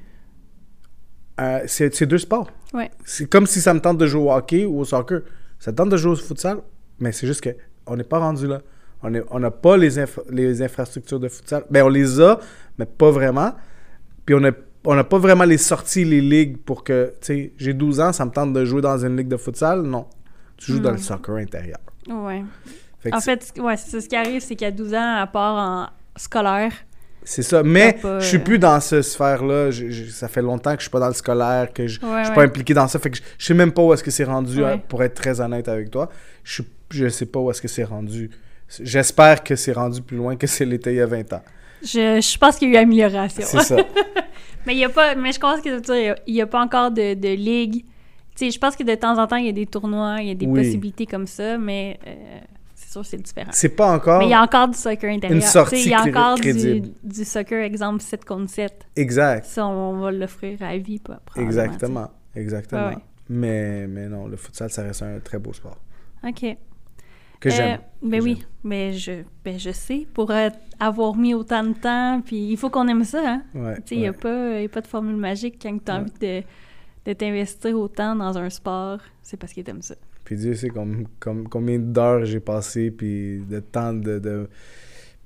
à ces ces deux sports. Ouais. C'est comme si ça me tente de jouer au hockey ou au soccer. Ça te tente de jouer au futsal, mais c'est juste que on n'est pas rendu là. On est- on n'a pas les, infra- les infrastructures de futsal. Ben, on les a, mais pas vraiment. Puis on n'a on n'a pas vraiment les sorties, les ligues pour que, tu sais, j'ai 12 ans, ça me tente de jouer dans une ligue de futsal? Non. Tu joues dans le soccer intérieur. Ouais. Fait En fait, ouais, c'est. Ce qui arrive, c'est qu'à 12 ans, à part en scolaire, c'est ça. Mais pas, je suis euh, plus dans ce sphère-là. Ça fait longtemps que je suis pas dans le scolaire, que je, Ouais, je suis ouais. pas impliqué dans ça. Fait que je, je sais même pas où est-ce que c'est rendu, Ouais. hein, pour être très honnête avec toi. Je, je sais pas où est-ce que c'est rendu. J'espère que c'est rendu plus loin que c'est l'était il y a 20 ans. je, je pense qu'il y a eu amélioration. C'est ça. (laughs) Mais il y a pas, mais je pense que dire, il y a pas encore de, de ligue. Tu sais, je pense que de temps en temps, il y a des tournois, il y a des Oui. possibilités comme ça, mais euh, sûr c'est différent. C'est pas encore Mais il y a encore du soccer intérieur. Une sortie Tu Il y a encore du, soccer, exemple 7 contre 7. exact. Ça, on va l'offrir à vie, pas Exactement. Exactement. Ouais. Mais, mais non, le futsal, ça reste un très beau sport. tu. OK. Que Euh, j'aime. ben Que oui, mais je, ben je sais, pour euh, avoir mis autant de temps, puis il faut qu'on aime ça, hein? Ouais, Tu il n'y a, ouais. pas- y a pas de formule magique quand tu as envie de, de t'investir autant dans un sport, c'est parce que t'aimes ça. Puis Dieu sait comme, comme, combien d'heures j'ai passé, puis de temps de... de-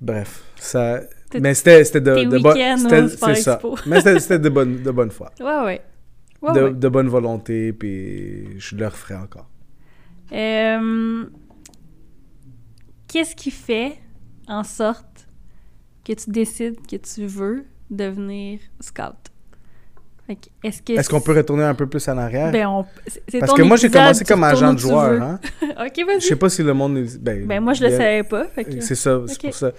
Bref, ça... Mais c'était de, de bo- week-ends c'était- au Sport C'est ça. Mais c'était c'était de bonne, de bonne foi. (laughs) Ouais, ouais. Ouais, de, ouais. de bonne volonté, puis je le referai encore. Euh, Qu'est-ce qui fait en sorte que tu décides que tu veux devenir scout? Est-ce qu'on peut retourner un peu plus en arrière? Ben, on... Parce ton que moi, j'ai commencé comme agent de joueur. (laughs) Hein? ok, Je vas-y. sais pas si le monde... Ben, Ben, moi, je le savais pas. que- C'est ça, c'est pour ça.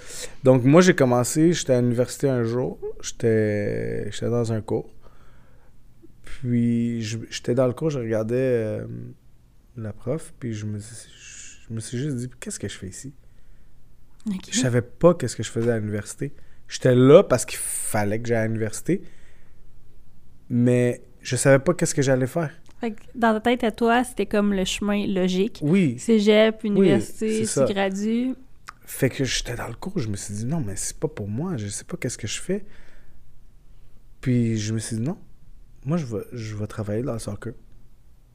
Donc, moi, j'ai commencé, j'étais à l'université un jour, j'étais j'étais dans un cours. Puis, je- j'étais dans le cours, je regardais euh, la prof, puis je me, je me suis juste dit, qu'est-ce que je fais ici? Ok. Je savais pas qu'est-ce que je faisais à l'université. J'étais là parce qu'il fallait que j'aille à l'université, mais je savais pas qu'est-ce que j'allais faire. Fait que dans ta tête à toi, c'était comme le chemin logique. Oui. Cégep, université, tu ça. gradues. Fait que j'étais dans le cours, je me suis dit non, mais c'est pas pour moi, je sais pas qu'est-ce que je fais. Puis je me suis dit non, moi je vais, je vais travailler dans le soccer.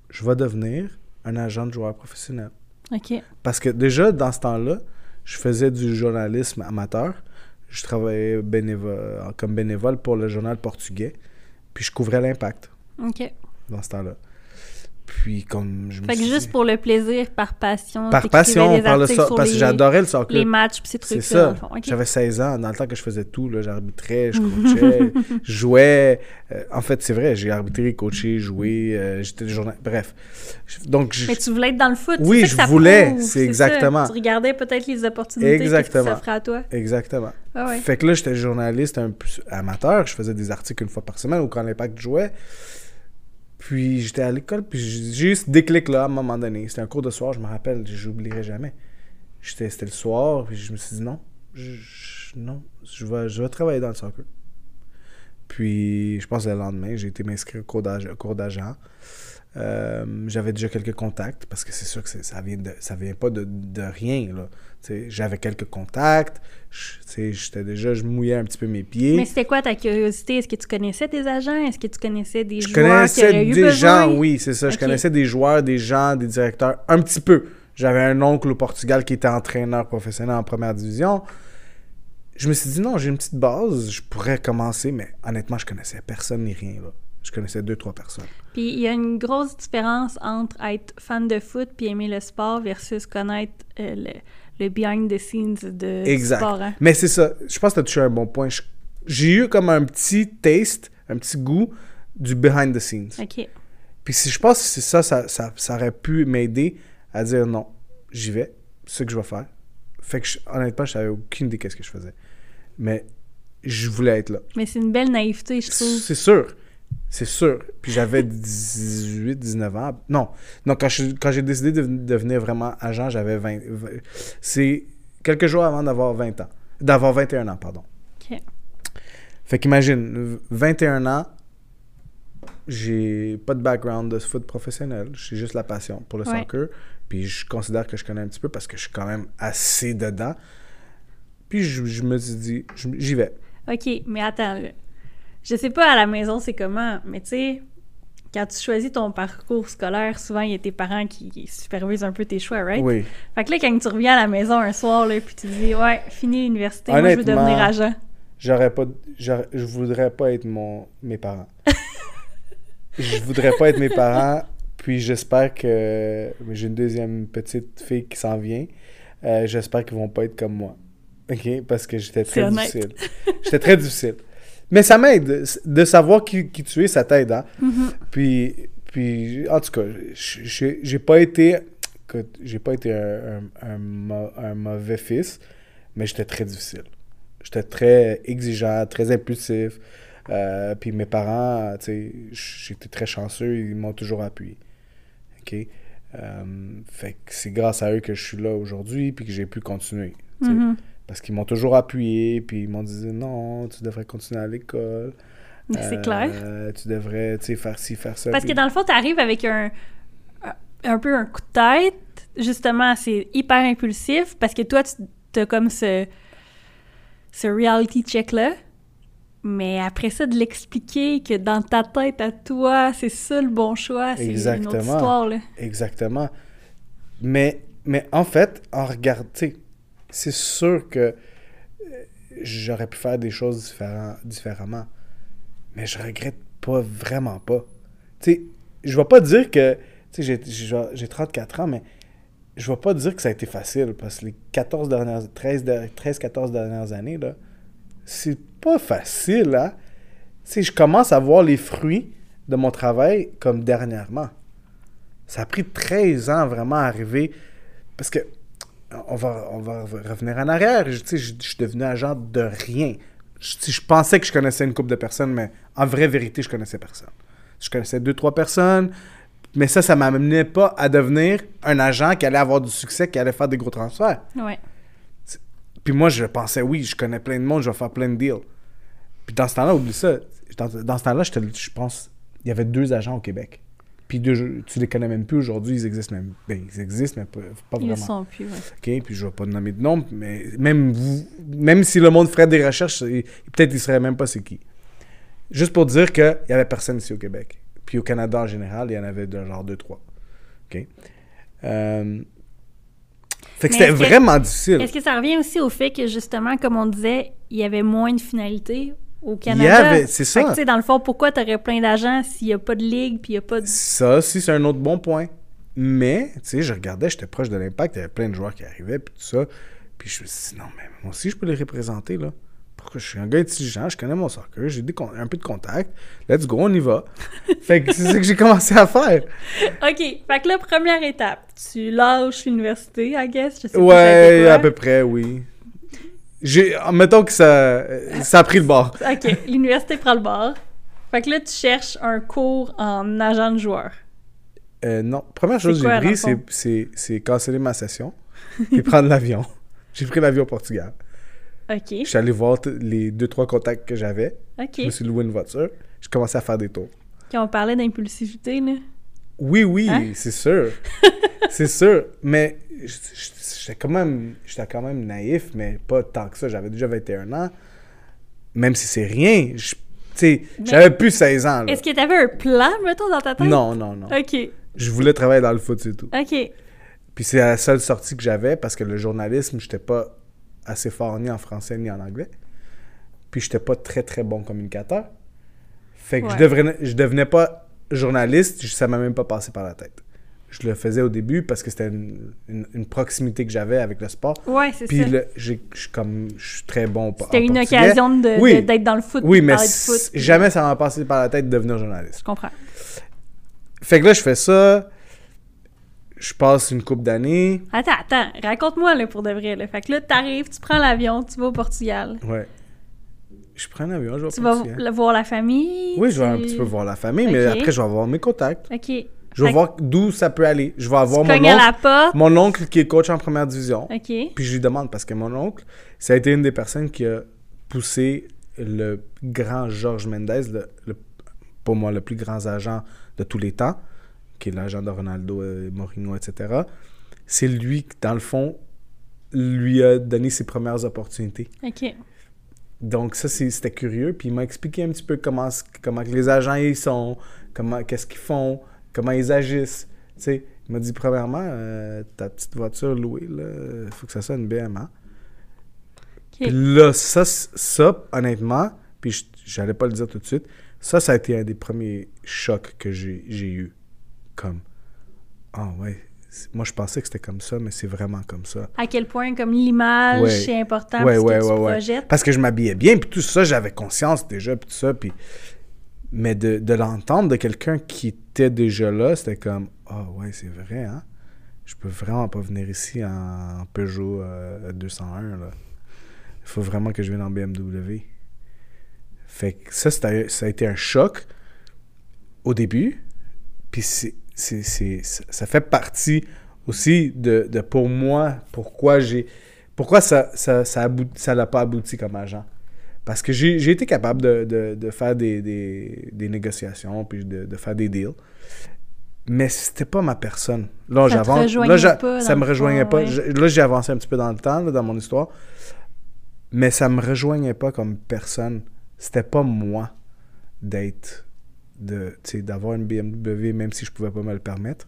Je vais devenir un agent de joueur professionnel. OK. Parce que déjà, dans ce temps-là, je faisais du journalisme amateur. Je travaillais comme bénévole pour le journal portugais. Puis je couvrais l'impact OK. dans ce temps-là. Puis comme je me Fait que suis juste pour le plaisir, par passion, Par passion, par le so- parce que j'adorais le soccer. les matchs pis ces C'est trucs-là, dans ça. J'avais 16 ans, dans le temps que je faisais tout, là, j'arbitrais, je (laughs) coachais, je jouais. Euh, en fait, c'est vrai, j'ai arbitré, coaché, joué, euh, j'étais journal... Bref. Donc, je- Mais tu voulais être dans le foot. Oui, c'est ça je que ça voulais, c'est ça. exactement. Tu regardais peut-être les opportunités Exactement. qui s'offraient à toi. exactement. Ah ouais. Fait que là, j'étais journaliste un peu amateur, je faisais des articles une fois par semaine ou quand l'impact jouait. Puis j'étais à l'école, puis j'ai eu ce déclic-là à un moment donné. C'était un cours de soir, je me rappelle, j'oublierai jamais. C'était le soir, puis je me suis dit non, je, non, je vais, travailler dans le soccer. Puis je pense le lendemain, j'ai été m'inscrire au cours d'agent. Euh, J'avais déjà quelques contacts, parce que c'est sûr que ça vient, de, ça vient pas de, de rien. J'avais quelques contacts, j'étais déjà, je mouillais un petit peu mes pieds. Mais c'était quoi ta curiosité? Est-ce que tu connaissais tes agents? Est-ce que tu connaissais des Je joueurs connaissais eu des besoin? gens, oui, c'est ça. Je connaissais des joueurs, des gens, des directeurs, un petit peu. J'avais un oncle au Portugal qui était entraîneur professionnel en première division. Je me suis dit, non, j'ai une petite base, je pourrais commencer, mais honnêtement, je connaissais personne ni rien. Là. Je connaissais deux, trois personnes. Puis il y a une grosse différence entre être fan de foot puis aimer le sport versus connaître euh, le, le behind the scenes de Exact. sport. hein. Mais c'est ça. Je pense que tu as touché un bon point. J'ai eu comme un petit taste, un petit goût du behind the scenes. OK. Puis si je pense que c'est ça, ça, ça, ça aurait pu m'aider à dire non, j'y vais, c'est ce que je vais faire. Fait que je- honnêtement, je savais aucune idée qu'est-ce que je faisais. Mais je voulais être là. Mais c'est une belle naïveté, je trouve. C'est sûr. C'est sûr. Puis j'avais 18, 19 ans. Non. Non, quand je- quand j'ai décidé de devenir vraiment agent, j'avais 20. 20 C'est quelques jours avant d'avoir 20 ans. D'avoir 21 ans, pardon. OK. Fait qu'imagine, 21 ans, j'ai pas de background de foot professionnel. J'ai juste la passion pour le Ouais. soccer. Puis je considère que je connais un petit peu parce que je suis quand même assez dedans. Puis je, je me suis dit, j'y vais. OK, mais attends. Je sais pas à la maison c'est comment, mais tu sais, quand tu choisis ton parcours scolaire, souvent il y a tes parents qui supervisent un peu tes choix, right? Oui. Fait que là, quand tu reviens à la maison un soir, là, puis tu dis, ouais, fini l'université, moi je veux devenir agent. J'aurais pas. Je voudrais pas être mon, mes parents. (laughs) je voudrais pas être mes parents. Puis j'espère que. J'ai une deuxième petite fille qui s'en vient. Euh, j'espère qu'ils vont pas être comme moi. OK? Parce que j'étais très difficile. J'étais très difficile. Mais ça m'aide. De savoir qui, qui tu es, ça t'aide, hein? Mhm. Puis, puis, en tout cas, j'ai pas été. J'ai pas été un, un- un mau- un mauvais fils, mais j'étais très difficile. J'étais très exigeant, très impulsif. Euh, puis mes parents, tu sais, j'étais très chanceux, ils m'ont toujours appuyé. OK? Euh, fait que c'est grâce à eux que je suis là aujourd'hui, puis que j'ai pu continuer. sais. Parce qu'ils m'ont toujours appuyé, puis ils m'ont dit non, tu devrais continuer à l'école. C'est clair. Euh, Tu devrais, tu sais, faire ci, faire ça. Parce que dans le fond, tu arrives avec un, un- peu un coup de tête. Justement, c'est hyper impulsif parce que toi, tu as comme ce, ce reality check-là. Mais après ça, de l'expliquer que dans ta tête à toi, c'est ça le bon choix, c'est une autre histoire. Là. Exactement. Mais, mais en fait, en regardant, c'est sûr que euh, j'aurais pu faire des choses différemment. Mais je regrette pas, vraiment pas. Tu sais, je vais pas dire que, tu sais, j'ai- j'ai j'ai 34 ans, mais je vais pas dire que ça a été facile, parce que les 14 dernières, 13, de- 13 14 dernières années, là, c'est pas facile, hein? Je commence à voir les fruits de mon travail comme dernièrement. Ça a pris 13 ans vraiment à arriver. Parce que on va, on va revenir en arrière. Je, je, je suis devenu agent de rien. Je, je pensais que je connaissais une couple de personnes, mais en vraie vérité, je connaissais personne. Je connaissais deux, trois personnes, mais ça, ça m'amenait pas à devenir un agent qui allait avoir du succès, qui allait faire des gros transferts. Ouais. Puis moi, je pensais, oui, je connais plein de monde, je vais faire plein de deals. Puis dans ce temps-là, oublie ça. Dans, dans ce temps-là, je pense, il y avait deux agents au Québec. Puis de- tu les connais même plus aujourd'hui, ils existent même. Ben, ils existent, mais pas, Ils vraiment. le sont plus, ouais. OK, puis je vais pas nommer de nom, mais même vous, même si le monde ferait des recherches, peut-être il serait même pas c'est qui. Juste pour dire qu'il y avait personne ici au Québec. Puis au Canada en général, il y en avait de genre deux, trois. OK? Euh, Fait que c'était que- vraiment difficile. Est-ce que ça revient aussi au fait que, justement, comme on disait, il y avait moins de finalités au Il y Canada? avait, c'est que, ça. dans le fond, pourquoi tu aurais plein d'agents s'il n'y a pas de ligue puis il n'y a pas de. Ça aussi, c'est un autre bon point. Mais, tu sais, je regardais, j'étais proche de l'impact, il y avait plein de joueurs qui arrivaient, puis tout ça. Puis je me suis dit, non, mais moi aussi, je peux les représenter, là. Pourquoi je suis un gars intelligent, je connais mon soccer, j'ai un peu de contact. Let's go, on y va. (laughs) fait que c'est ça que j'ai commencé à faire. OK. Fait que là, première étape, tu lâches l'université, I guess. Je sais Ouais, à peu près, oui. J'ai, mettons que ça, ça a pris le bord. OK. L'université prend le bord. Fait que là, tu cherches un cours en agent de joueur. Euh, non, première chose que j'ai pris, c'est, c'est, c'est canceller ma session et prendre l'avion. (laughs) J'ai pris l'avion au Portugal. OK. Je suis allé voir t- les deux, trois contacts que j'avais. OK. Je me suis loué une voiture. J'ai commencé à faire des tours. Quand on parlait d'impulsivité, là. Oui, oui, Hein? c'est sûr. c'est sûr. Mais j'étais quand même quand même naïf, mais pas tant que ça. J'avais déjà 21 ans. Même si c'est rien. je- J'avais plus 16 ans. Est-ce que tu avais un plan, mettons, dans ta tête? Non, non, non. OK. Je voulais travailler dans le foot, c'est tout. OK. Puis c'est la seule sortie que j'avais parce que le journalisme, j'étais pas assez fort ni en français ni en anglais. Puis j'étais pas très très bon communicateur. Fait que je, devenais, je devenais pas journaliste, ça m'a même pas passé par la tête. Je le faisais au début parce que c'était une, une- une proximité que j'avais avec le sport. Ouais, c'est Puis ça. j'ai- je suis comme je suis très bon C'était une portugais. occasion Oui. d'être dans le foot. Oui, mais foot, puis- jamais ça m'a passé par la tête de devenir journaliste. Je comprends. Fait que là, je fais ça. Je passe une coupe d'années. Attends, attends. Raconte-moi, là, pour de vrai. Là. Fait que là, t'arrives, tu prends l'avion, tu vas au Portugal. Ouais. Je prends un avion, je vais Tu vas voir la famille. Oui, je vais un petit peu voir la famille, mais Ok. après, je vais avoir mes contacts. OK. Je vais Fait voir d'où ça peut aller. Je vais avoir tu mon cognes à oncle, porte. mon oncle qui est coach en première division. OK. Puis je lui demande, parce que mon oncle, ça a été une des personnes qui a poussé le grand Georges Mendez, le, le- pour moi, le plus grand agent de tous les temps, qui est l'agent de Ronaldo, euh, Mourinho, etc. C'est lui qui, dans le fond, lui a donné ses premières opportunités. OK. Donc ça, c'était curieux. Puis il m'a expliqué un petit peu comment, comment les agents ils sont, comment, qu'est-ce qu'ils font, comment ils agissent. Tu sais, il m'a dit, premièrement, euh, ta petite voiture louée, il faut que ça soit une BM. hein. OK. Puis là, ça, ça, honnêtement, puis je- j'allais pas le dire tout de suite, ça, ça a été un des premiers chocs que j'ai eu. Comme, ah ouais, c'est- moi je pensais que c'était comme ça, mais c'est vraiment comme ça. À quel point, comme l'image, Ouais. c'est important Ouais, pour ce ouais, que tu projettes. Parce que je m'habillais bien, puis tout ça, j'avais conscience déjà, puis tout ça, puis... Mais de, de l'entendre de quelqu'un qui était déjà là, c'était comme, ah ouais, c'est vrai, hein? Je peux vraiment pas venir ici en Peugeot euh, 201, là. Il faut vraiment que je vienne en BMW. Fait que ça, c'était- ça a été un choc au début, puis c'est, c'est, c'est- ça fait partie aussi de, de pour moi, pourquoi j'ai... Pourquoi ça ça, ça, abou- ça l'a pas abouti comme agent? Parce que j'ai j'ai été capable de, de, de faire des, des, des négociations, puis de, de faire des deals. Mais c'était pas ma personne. Là, j'avance. ça me rejoignait fond, pas. ouais. Je- là, j'ai avancé un petit peu dans le temps, là, dans mon histoire. Mais ça me rejoignait pas comme personne. C'était pas moi d'être. De d'avoir une BMW, même si je pouvais pas me le permettre.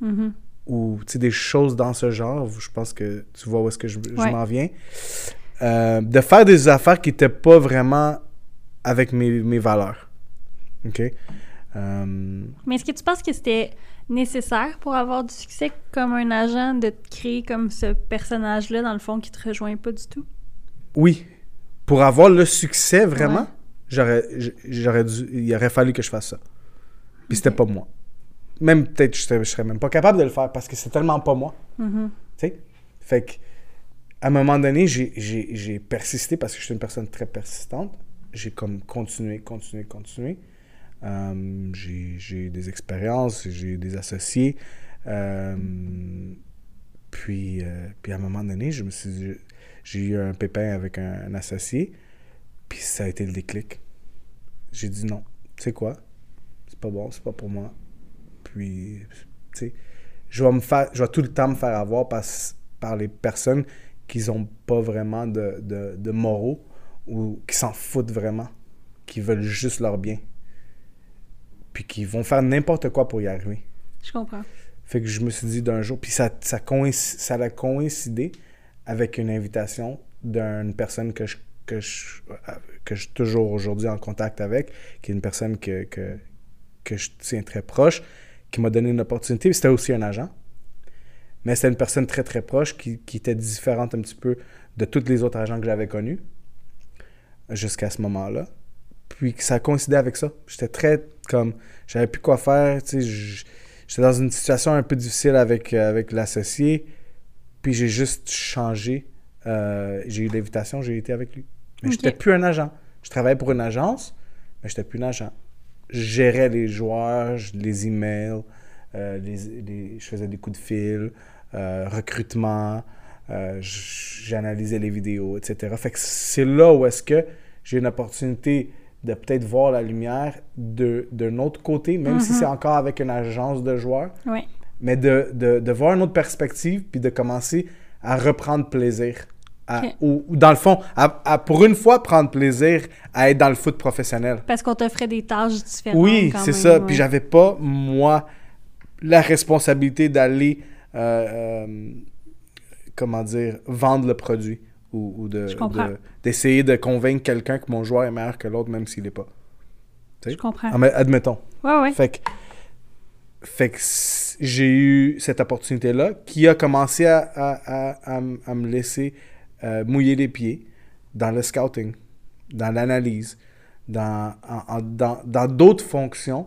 Mhm. Ou tu sais, des choses dans ce genre. Je pense que tu vois où est-ce que je, je Ouais. m'en viens. Euh, de faire des affaires qui n'étaient pas vraiment avec mes, mes valeurs. OK? Euh, Mais est-ce que tu penses que c'était nécessaire pour avoir du succès comme un agent de te créer comme ce personnage-là, dans le fond, qui te rejoint pas du tout? oui. Pour avoir le succès, vraiment, Ouais. J'aurais, dû, il aurait fallu que je fasse ça. Puis c'était pas moi. Même peut-être je serais, je serais même pas capable de le faire parce que c'est tellement pas moi. Mhm. Tu sais? Fait que, à un moment donné, j'ai, j'ai- j'ai persisté parce que je suis une personne très persistante. J'ai comme continué, continué, continué. Euh, j'ai, j'ai des expériences, j'ai des associés. Euh, puis, euh, puis à un moment donné, je me suis j'ai eu un pépin avec un, un associé. Puis ça a été le déclic. J'ai dit non. Tu sais quoi? C'est pas bon, c'est pas pour moi. Puis, tu sais, je vais, me faire, je vais tout le temps me faire avoir par, par les personnes qui n'ont pas vraiment de, de, de moraux ou qui s'en foutent vraiment, qui veulent juste leur bien. Puis qui vont faire n'importe quoi pour y arriver. Je comprends. Fait que je me suis dit d'un jour, puis ça, ça, coïnc- ça a coïncidé avec une invitation d'une personne que je, que je, que je suis toujours aujourd'hui en contact avec, qui est une personne que, que, que je tiens très proche, qui m'a donné une opportunité. C'était aussi un agent. Mais c'était une personne très très proche qui, qui était différente un petit peu de tous les autres agents que j'avais connus jusqu'à ce moment-là. Puis ça coïncidait avec ça. J'étais très comme. J'avais plus quoi faire. J'étais dans une situation un peu difficile avec, avec l'associé. Puis j'ai juste changé. Euh, j'ai eu l'invitation, j'ai été avec lui. Mais Ok. j'étais plus un agent. Je travaillais pour une agence, mais j'étais plus un agent. Je gérais les joueurs, je- les emails, euh, les, les- je faisais des coups de fil, euh, recrutement, euh, j'analysais les vidéos, etc. Fait que c'est là où est-ce que j'ai une opportunité de peut-être voir la lumière d'un autre côté, même si Mhm. c'est encore avec une agence de joueurs, Oui. mais de, de, de voir une autre perspective, puis de commencer à reprendre plaisir. À- ou, ou dans le fond, à, à pour une fois prendre plaisir à être dans le foot professionnel. Parce qu'on t'offrait des tâches différentes. Oui, c'est ça. ouais. Puis j'avais pas, moi, la responsabilité d'aller, euh, euh, comment dire, vendre le produit ou, ou de, de- d'essayer de, convaincre quelqu'un que mon joueur est meilleur que l'autre, même s'il l'est pas. Je comprends. Ah, mais admettons. Ouais, ouais. Fait que, fait que j'ai eu cette opportunité-là qui a commencé à, à- à me laisser euh, mouiller les pieds dans le scouting, dans l'analyse, dans, en- dans, dans d'autres fonctions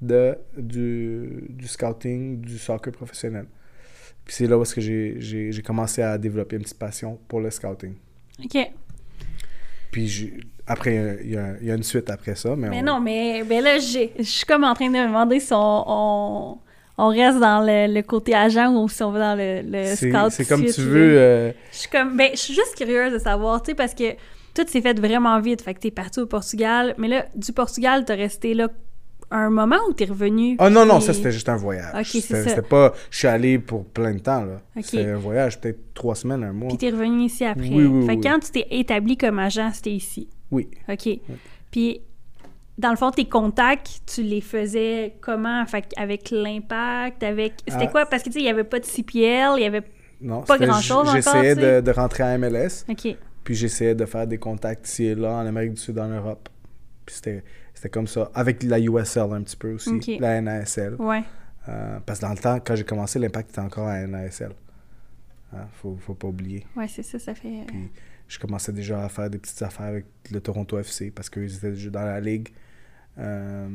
de, du, du scouting, du soccer professionnel. Puis c'est là où est-ce que j'ai, commencé à développer une petite passion pour le scouting. OK. Puis après, il y, a, il y a une suite après ça. Mais, Mais on- non, mais là, je suis comme en train de me demander si on, on, on reste dans le, le côté agent ou si on va dans le, le c'est, scout. c'est comme suite, tu veux. euh, Je suis comme, ben, je suis juste curieuse de savoir, tu sais, parce que tout s'est fait vraiment vite. Fait que t'es parti au Portugal, mais là, du Portugal, t'as resté là un moment ou t'es revenu? Ah non, non, puis- ça c'était juste un voyage. Ok, c'est C'était- ça. C'était pas. Je suis allé pour plein de temps, là. C'était un voyage, peut-être trois semaines, un mois. Puis t'es revenu ici après. Oui, oui, fait que oui. quand tu t'es établi comme agent, c'était ici. Oui. OK. Puis, dans le fond, tes contacts, tu les faisais comment? Fait avec l'impact, avec... C'était Ah. quoi? Parce que, tu sais, il y avait pas de CPL, il y avait... Non, Pas grand-chose encore, J'essayais de, de rentrer à MLS, OK. puis j'essayais de faire des contacts ici et là, en Amérique du Sud, en Europe. Puis c'était c'était comme ça. Avec la USL un petit peu aussi, la NASL. Ouais. Euh, parce que dans le temps, quand j'ai commencé, l'impact était encore à NASL. Hein, faut, faut pas oublier. Ouais, c'est ça, ça fait... euh, Puis je commençais déjà à faire des petites affaires avec le Toronto FC parce qu'ils étaient déjà dans la ligue. Euh,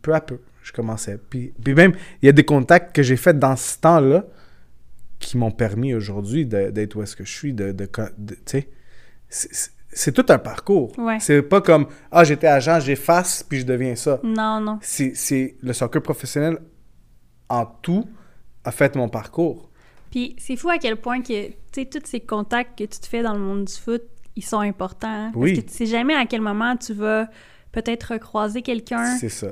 peu à peu, je commençais. Puis, puis même, il y a des contacts que j'ai faits dans ce temps-là qui m'ont permis aujourd'hui d'être où est-ce que je suis. De, de, de- c'est- tout un parcours. Ouais. C'est pas comme, ah, j'étais agent, j'efface, puis je deviens ça. Non, non. C'est c'est- le soccer professionnel en tout a fait mon parcours. Puis c'est fou à quel point que, tu sais, tous ces contacts que tu te fais dans le monde du foot, ils sont importants. hein. Oui. Parce que tu sais jamais à quel moment tu vas peut-être recroiser quelqu'un, C'est ça.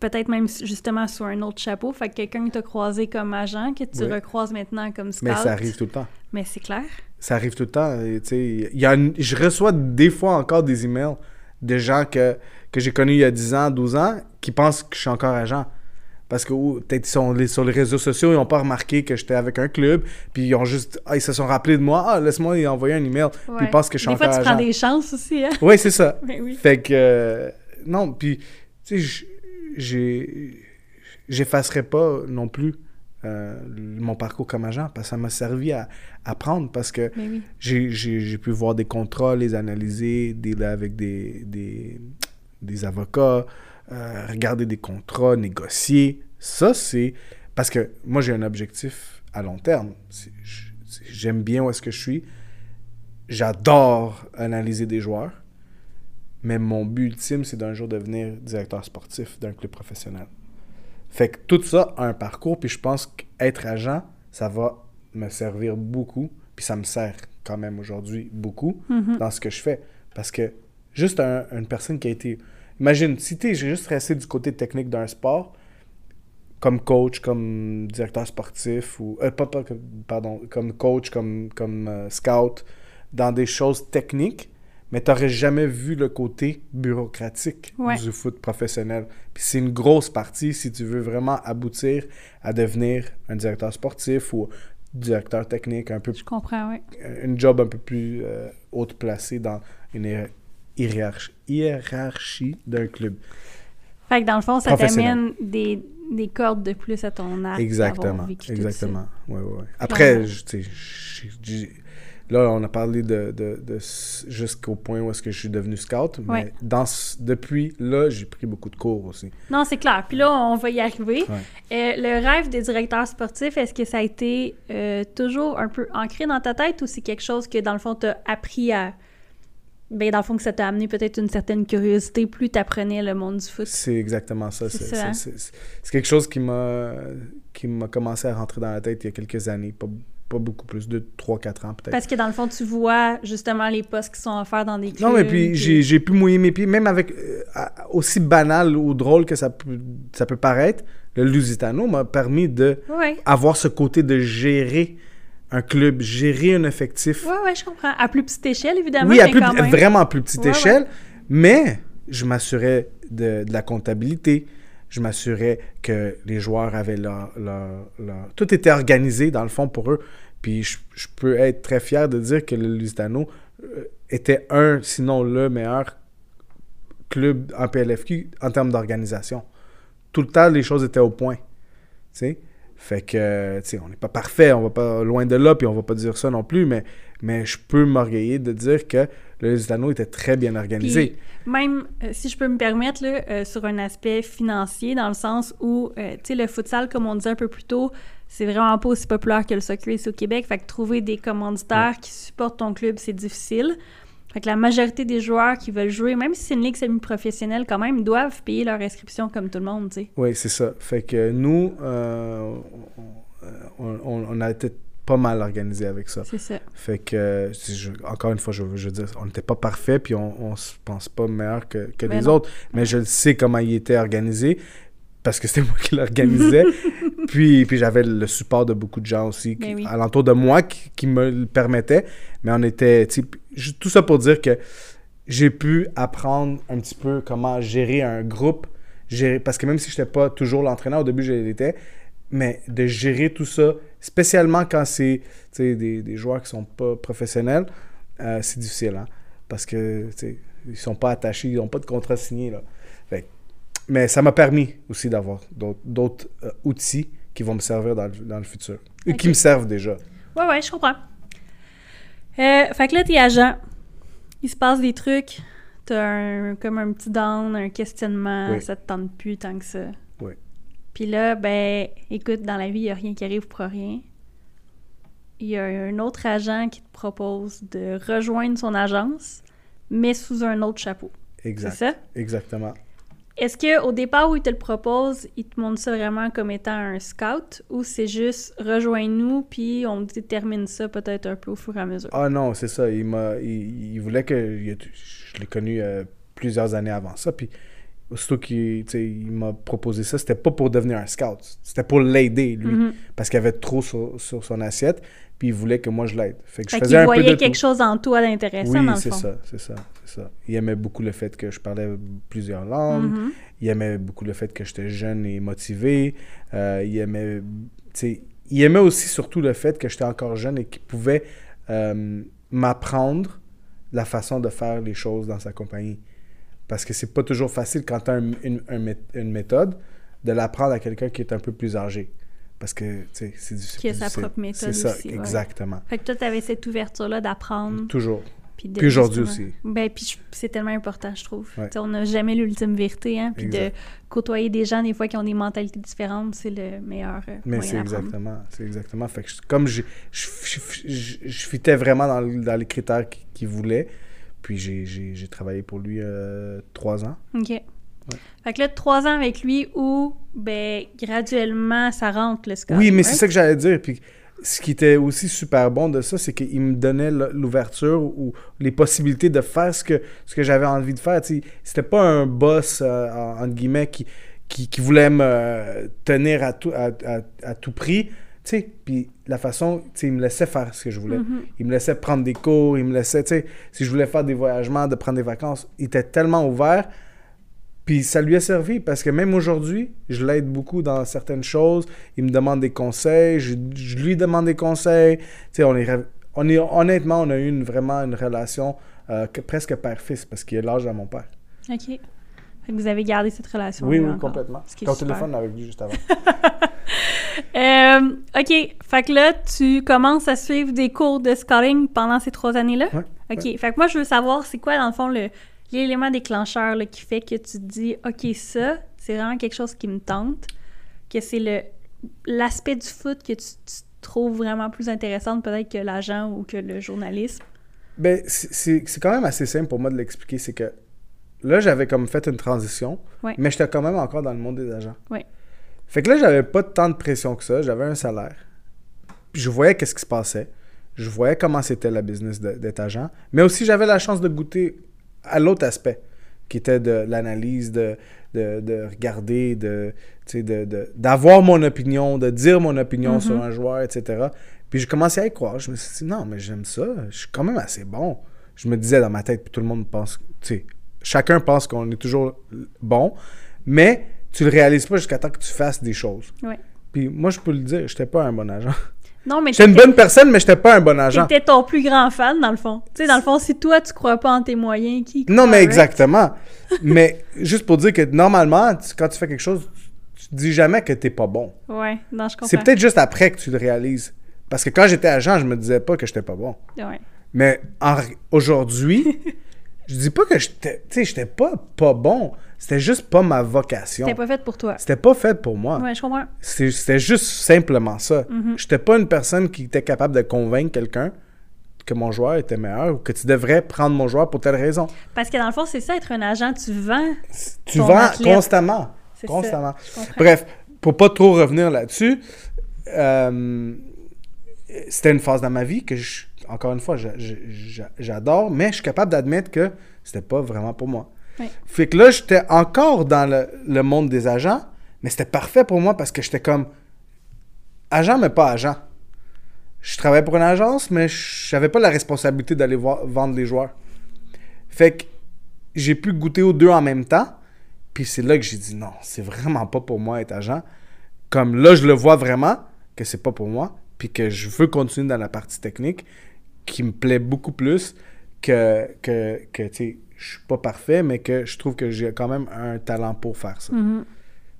peut-être même justement sous un autre chapeau. Fait que quelqu'un que tu as croisé comme agent, que tu Oui. recroises maintenant comme scout. Mais ça arrive tout le temps. Mais c'est clair. Ça arrive tout le temps. y a une- je reçois des fois encore des emails de gens que, que j'ai connus il y a 10 ans, 12 ans, qui pensent que je suis encore agent. Parce que ou, peut-être ils sont les- sur les réseaux sociaux, ils n'ont pas remarqué que j'étais avec un club, puis ils ont juste, ah, ils se sont rappelés de moi, ah, laisse-moi envoyer un email, puis ils pensent que je suis Des fois, encore tu prends des chances aussi, hein? Oui, c'est ça. Mais (laughs) oui. Fait que, euh, non, puis, tu sais, j'ai, j'effacerai pas non plus euh, mon parcours comme agent, parce que ça m'a servi à apprendre, parce que oui. j'ai, pu voir des contrats, les analyser, dealer avec des, des, des avocats, euh, regarder des contrats, négocier. Ça, c'est... Parce que moi, j'ai un objectif à long terme. J'aime bien où est-ce que je suis. J'adore analyser des joueurs. Mais mon but ultime, c'est d'un jour devenir directeur sportif d'un club professionnel. Fait que tout ça a un parcours, puis je pense qu'être agent, ça va me servir beaucoup, puis ça me sert quand même aujourd'hui beaucoup Mhm. dans ce que je fais. Parce que juste un- une personne qui a été... Imagine, si tu es juste resté du côté technique d'un sport, comme coach, comme directeur sportif, ou euh, pas, pas, pardon, comme coach, comme, comme euh, scout, dans des choses techniques, mais tu n'aurais jamais vu le côté bureaucratique du foot professionnel. Puis c'est une grosse partie si tu veux vraiment aboutir à devenir un directeur sportif ou directeur technique un peu Je comprends, oui. Une job un peu plus euh, haute placée dans une hiérarchie, hiérarchie d'un club. Fait que dans le fond, ça t'amène des, des, cordes de plus à ton arc. Exactement. Exactement. Ouais, ouais, Après, là, on a parlé de, de, de jusqu'au point où est-ce que je suis devenu scout, mais dans, depuis là, j'ai pris beaucoup de cours aussi. Non, c'est clair. Puis là, on va y arriver. Euh, le rêve des directeurs sportifs, est-ce que ça a été euh, toujours un peu ancré dans ta tête ou c'est quelque chose que, dans le fond, tu as appris à ben, dans le fond, que ça t'a amené peut-être une certaine curiosité plus tu apprenais le monde du foot. C'est exactement ça. C'est hein? quelque chose qui m'a qui m'a commencé à rentrer dans la tête il y a quelques années, pas, pas beaucoup plus, de 3-4 ans peut-être. Parce que dans le fond, tu vois justement les postes qui sont offerts dans des clubs. Non, mais puis, j'ai pu mouiller mes pieds, même avec euh, aussi banal ou drôle que ça peut, ça peut paraître, le Lusitano m'a permis de avoir ce côté de gérer un club, gérer un effectif. Oui, oui, je comprends. À plus petite échelle, évidemment. Oui, à plus, vraiment plus petite échelle. Mais je m'assurais de, la comptabilité. Je m'assurais que les joueurs avaient leur, Tout était organisé, dans le fond, pour eux. Puis je, peux être très fier de dire que le Lusitano euh, était un, sinon le meilleur club en PLFQ en termes d'organisation. Tout le temps, les choses étaient au point. Tu sais? Fait que, tu sais, on n'est pas parfait, on va pas loin de là, puis on va pas dire ça non plus, mais, mais je peux m'orgueiller de dire que le Lusitano était très bien organisé. même, euh, si je peux me permettre, là, euh, sur un aspect financier, dans le sens où, euh, tu sais, le futsal, comme on disait un peu plus tôt, c'est vraiment pas aussi populaire que le soccer ici au Québec. Fait que trouver des commanditaires qui supportent ton club, c'est difficile. Fait que la majorité des joueurs qui veulent jouer, même si c'est une ligue semi-professionnelle, quand même, doivent payer leur inscription comme tout le monde, tu sais. Oui, c'est ça. Fait que nous, euh, on, a été pas mal organisé avec ça. C'est ça. Fait que, encore une fois, je, veux dire, on n'était pas parfait, puis on, on se pense pas meilleur que, que les autres, mais je sais comment il était organisé parce que (laughs) c'était moi qui l'organisais. (laughs) puis puis j'avais le support de beaucoup de gens aussi qui, ben alentour de moi qui, me le permettaient. Mais on était. Tout ça pour dire que j'ai pu apprendre un petit peu comment gérer un groupe. Gérer, parce que même si je n'étais pas toujours l'entraîneur, au début je l'étais, mais de gérer tout ça, spécialement quand c'est des, des joueurs qui sont pas professionnels, euh, c'est difficile. Hein? Parce que ils sont pas attachés, ils n'ont pas de contrat signé. Là. Fait mais ça m'a permis aussi d'avoir d'autres euh, outils qui vont me servir dans le, futur. Et qui me servent déjà. Ouais, ouais, je comprends. Euh, fait que là, t'es agent. Il se passe des trucs. T'as un, comme un petit down, un questionnement. Ça te tente plus tant que ça. Oui. Puis là, ben, écoute, dans la vie, il n'y a rien qui arrive pour rien. Il y a un autre agent qui te propose de rejoindre son agence, mais sous un autre chapeau. Exact. C'est ça? Exactement. Est-ce qu'au départ où il te le propose, il te montre ça vraiment comme étant un scout ou c'est juste rejoins-nous puis on détermine ça peut-être un peu au fur et à mesure? Ah non, c'est ça. Il, m'a, il, voulait que. Je l'ai connu euh, plusieurs années avant ça. Puis aussitôt qu'il il m'a proposé ça, c'était pas pour devenir un scout. C'était pour l'aider, lui. Mm-hmm. Parce qu'il avait trop sur, son assiette puis il voulait que moi je l'aide. Fait que je faisais un voyait quelque chose en toi d'intéressant, oui, c'est ça, c'est ça, c'est ça. Il aimait beaucoup le fait que je parlais plusieurs langues. Mm-hmm. Il aimait beaucoup le fait que j'étais jeune et motivé. Euh, il aimait, il aimait aussi surtout le fait que j'étais encore jeune et qu'il pouvait euh, m'apprendre la façon de faire les choses dans sa compagnie. Parce que c'est pas toujours facile quand tu as une, une méthode de l'apprendre à quelqu'un qui est un peu plus âgé. Parce que, tu sais, c'est difficile. Qui a sa propre méthode C'est ça, exactement. Fait que toi, tu avais cette ouverture-là d'apprendre. Toujours. Puis, aujourd'hui aussi. Ben, puis c'est tellement important, je trouve. On n'a jamais l'ultime vérité, hein. Puis de côtoyer des gens, des fois, qui ont des mentalités différentes, c'est le meilleur euh, Mais c'est exactement, c'est exactement. Fait que comme je, je, je, fitais vraiment dans, dans les critères qu'il voulait, puis j'ai travaillé pour lui euh, trois ans. OK. Fait que là, trois ans avec lui où, ben, graduellement, ça rentre le score. Oui, mais c'est ça que j'allais dire. Puis ce qui était aussi super bon de ça, c'est qu'il me donnait l'ouverture ou les possibilités de faire ce que, ce que j'avais envie de faire. C'était pas un boss, euh, entre guillemets, qui, qui, qui voulaient me tenir à tout, à, à- à tout prix. Sais, puis la façon, tu sais, il me laissait faire ce que je voulais. Mhm. Il me laissait prendre des cours, il me laissait, tu sais, si je voulais faire des voyagements, de prendre des vacances, il était tellement ouvert. Puis ça lui a servi parce que même aujourd'hui, je l'aide beaucoup dans certaines choses. Il me demande des conseils, je, je lui demande des conseils. Tu sais, on est, on est, honnêtement, on a eu une, vraiment une relation euh, que- presque père-fils parce qu'il a l'âge de mon père. OK. Vous avez gardé cette relation Oui, oui, complètement. Ton téléphone avec lui juste avant. (laughs) Euh, OK. Fait que là, tu commences à suivre des cours de scouting pendant ces trois années-là? Ouais, OK. Fait que moi, je veux savoir, c'est quoi, dans le fond, l'élément déclencheur là, qui fait que tu te dis, OK, ça, c'est vraiment quelque chose qui me tente, que c'est le l'aspect du foot que tu, tu trouves vraiment plus intéressante peut-être que l'agent ou que le journalisme? Ben, c'est quand même assez simple pour moi de l'expliquer. C'est que là, j'avais comme fait une transition, Ouais. mais j'étais quand même encore dans le monde des agents. Ouais. Fait que là, j'avais pas tant de pression que ça. J'avais un salaire. Puis je voyais qu'est-ce qui se passait. Je voyais comment c'était la business d'être agent. Mais aussi, j'avais la chance de goûter à l'autre aspect, qui était de l'analyse, de, de, de regarder, de, sais, de, d'avoir mon opinion, de dire mon opinion Mhm. sur un joueur, etc. Puis je commençais à y croire. Je me suis dit, non, mais j'aime ça. Je suis quand même assez bon. Je me disais dans ma tête, puis tout le monde pense, tu sais, chacun pense qu'on est toujours bon, mais tu le réalises pas jusqu'à temps que tu fasses des choses. Ouais. Puis moi, je peux le dire, j'étais pas un bon agent. Non, mais J'étais une bonne personne, mais j'étais pas un bon agent. T'étais ton plus grand fan, dans le fond. Tu sais, dans le fond, si toi, tu crois pas en tes moyens, qui Non, mais exactement. mais juste pour dire que normalement, tu- quand tu fais quelque chose, tu te dis jamais que t'es pas bon. Ouais, non, je comprends. C'est peut-être juste après que tu le réalises. Parce que quand j'étais agent, je me disais pas que j'étais pas bon. Ouais. Mais aujourd'hui, (laughs) je dis pas que j'étais, tu sais, j'étais pas pas bon. C'était juste pas ma vocation. C'était pas fait pour toi. C'était pas fait pour moi. Ouais, je comprends. C'était juste simplement ça. Mhm. J'étais pas une personne qui était capable de convaincre quelqu'un que mon joueur était meilleur ou que tu devrais prendre mon joueur pour telle raison. Parce que dans le fond, c'est ça, être un agent, tu vends. Tu Ton vends athlète. constamment. C'est Constamment. ça. Bref, pour pas trop revenir là-dessus, euh, c'était une phase dans ma vie que, je- encore une fois, je- je- je- j'adore, mais je suis capable d'admettre que c'était pas vraiment pour moi. Fait que là, j'étais encore dans le, le monde des agents, mais c'était parfait pour moi parce que j'étais comme agent, mais pas agent. Je travaillais pour une agence, mais j'avais pas la responsabilité d'aller vendre les joueurs. Fait que j'ai pu goûter aux deux en même temps. Puis c'est là que j'ai dit non, c'est vraiment pas pour moi être agent. Comme là, je le vois vraiment que c'est pas pour moi. Puis que je veux continuer dans la partie technique qui me plaît beaucoup plus que, que, que tu sais, je suis pas parfait, mais que je trouve que j'ai quand même un talent pour faire ça. Mhm.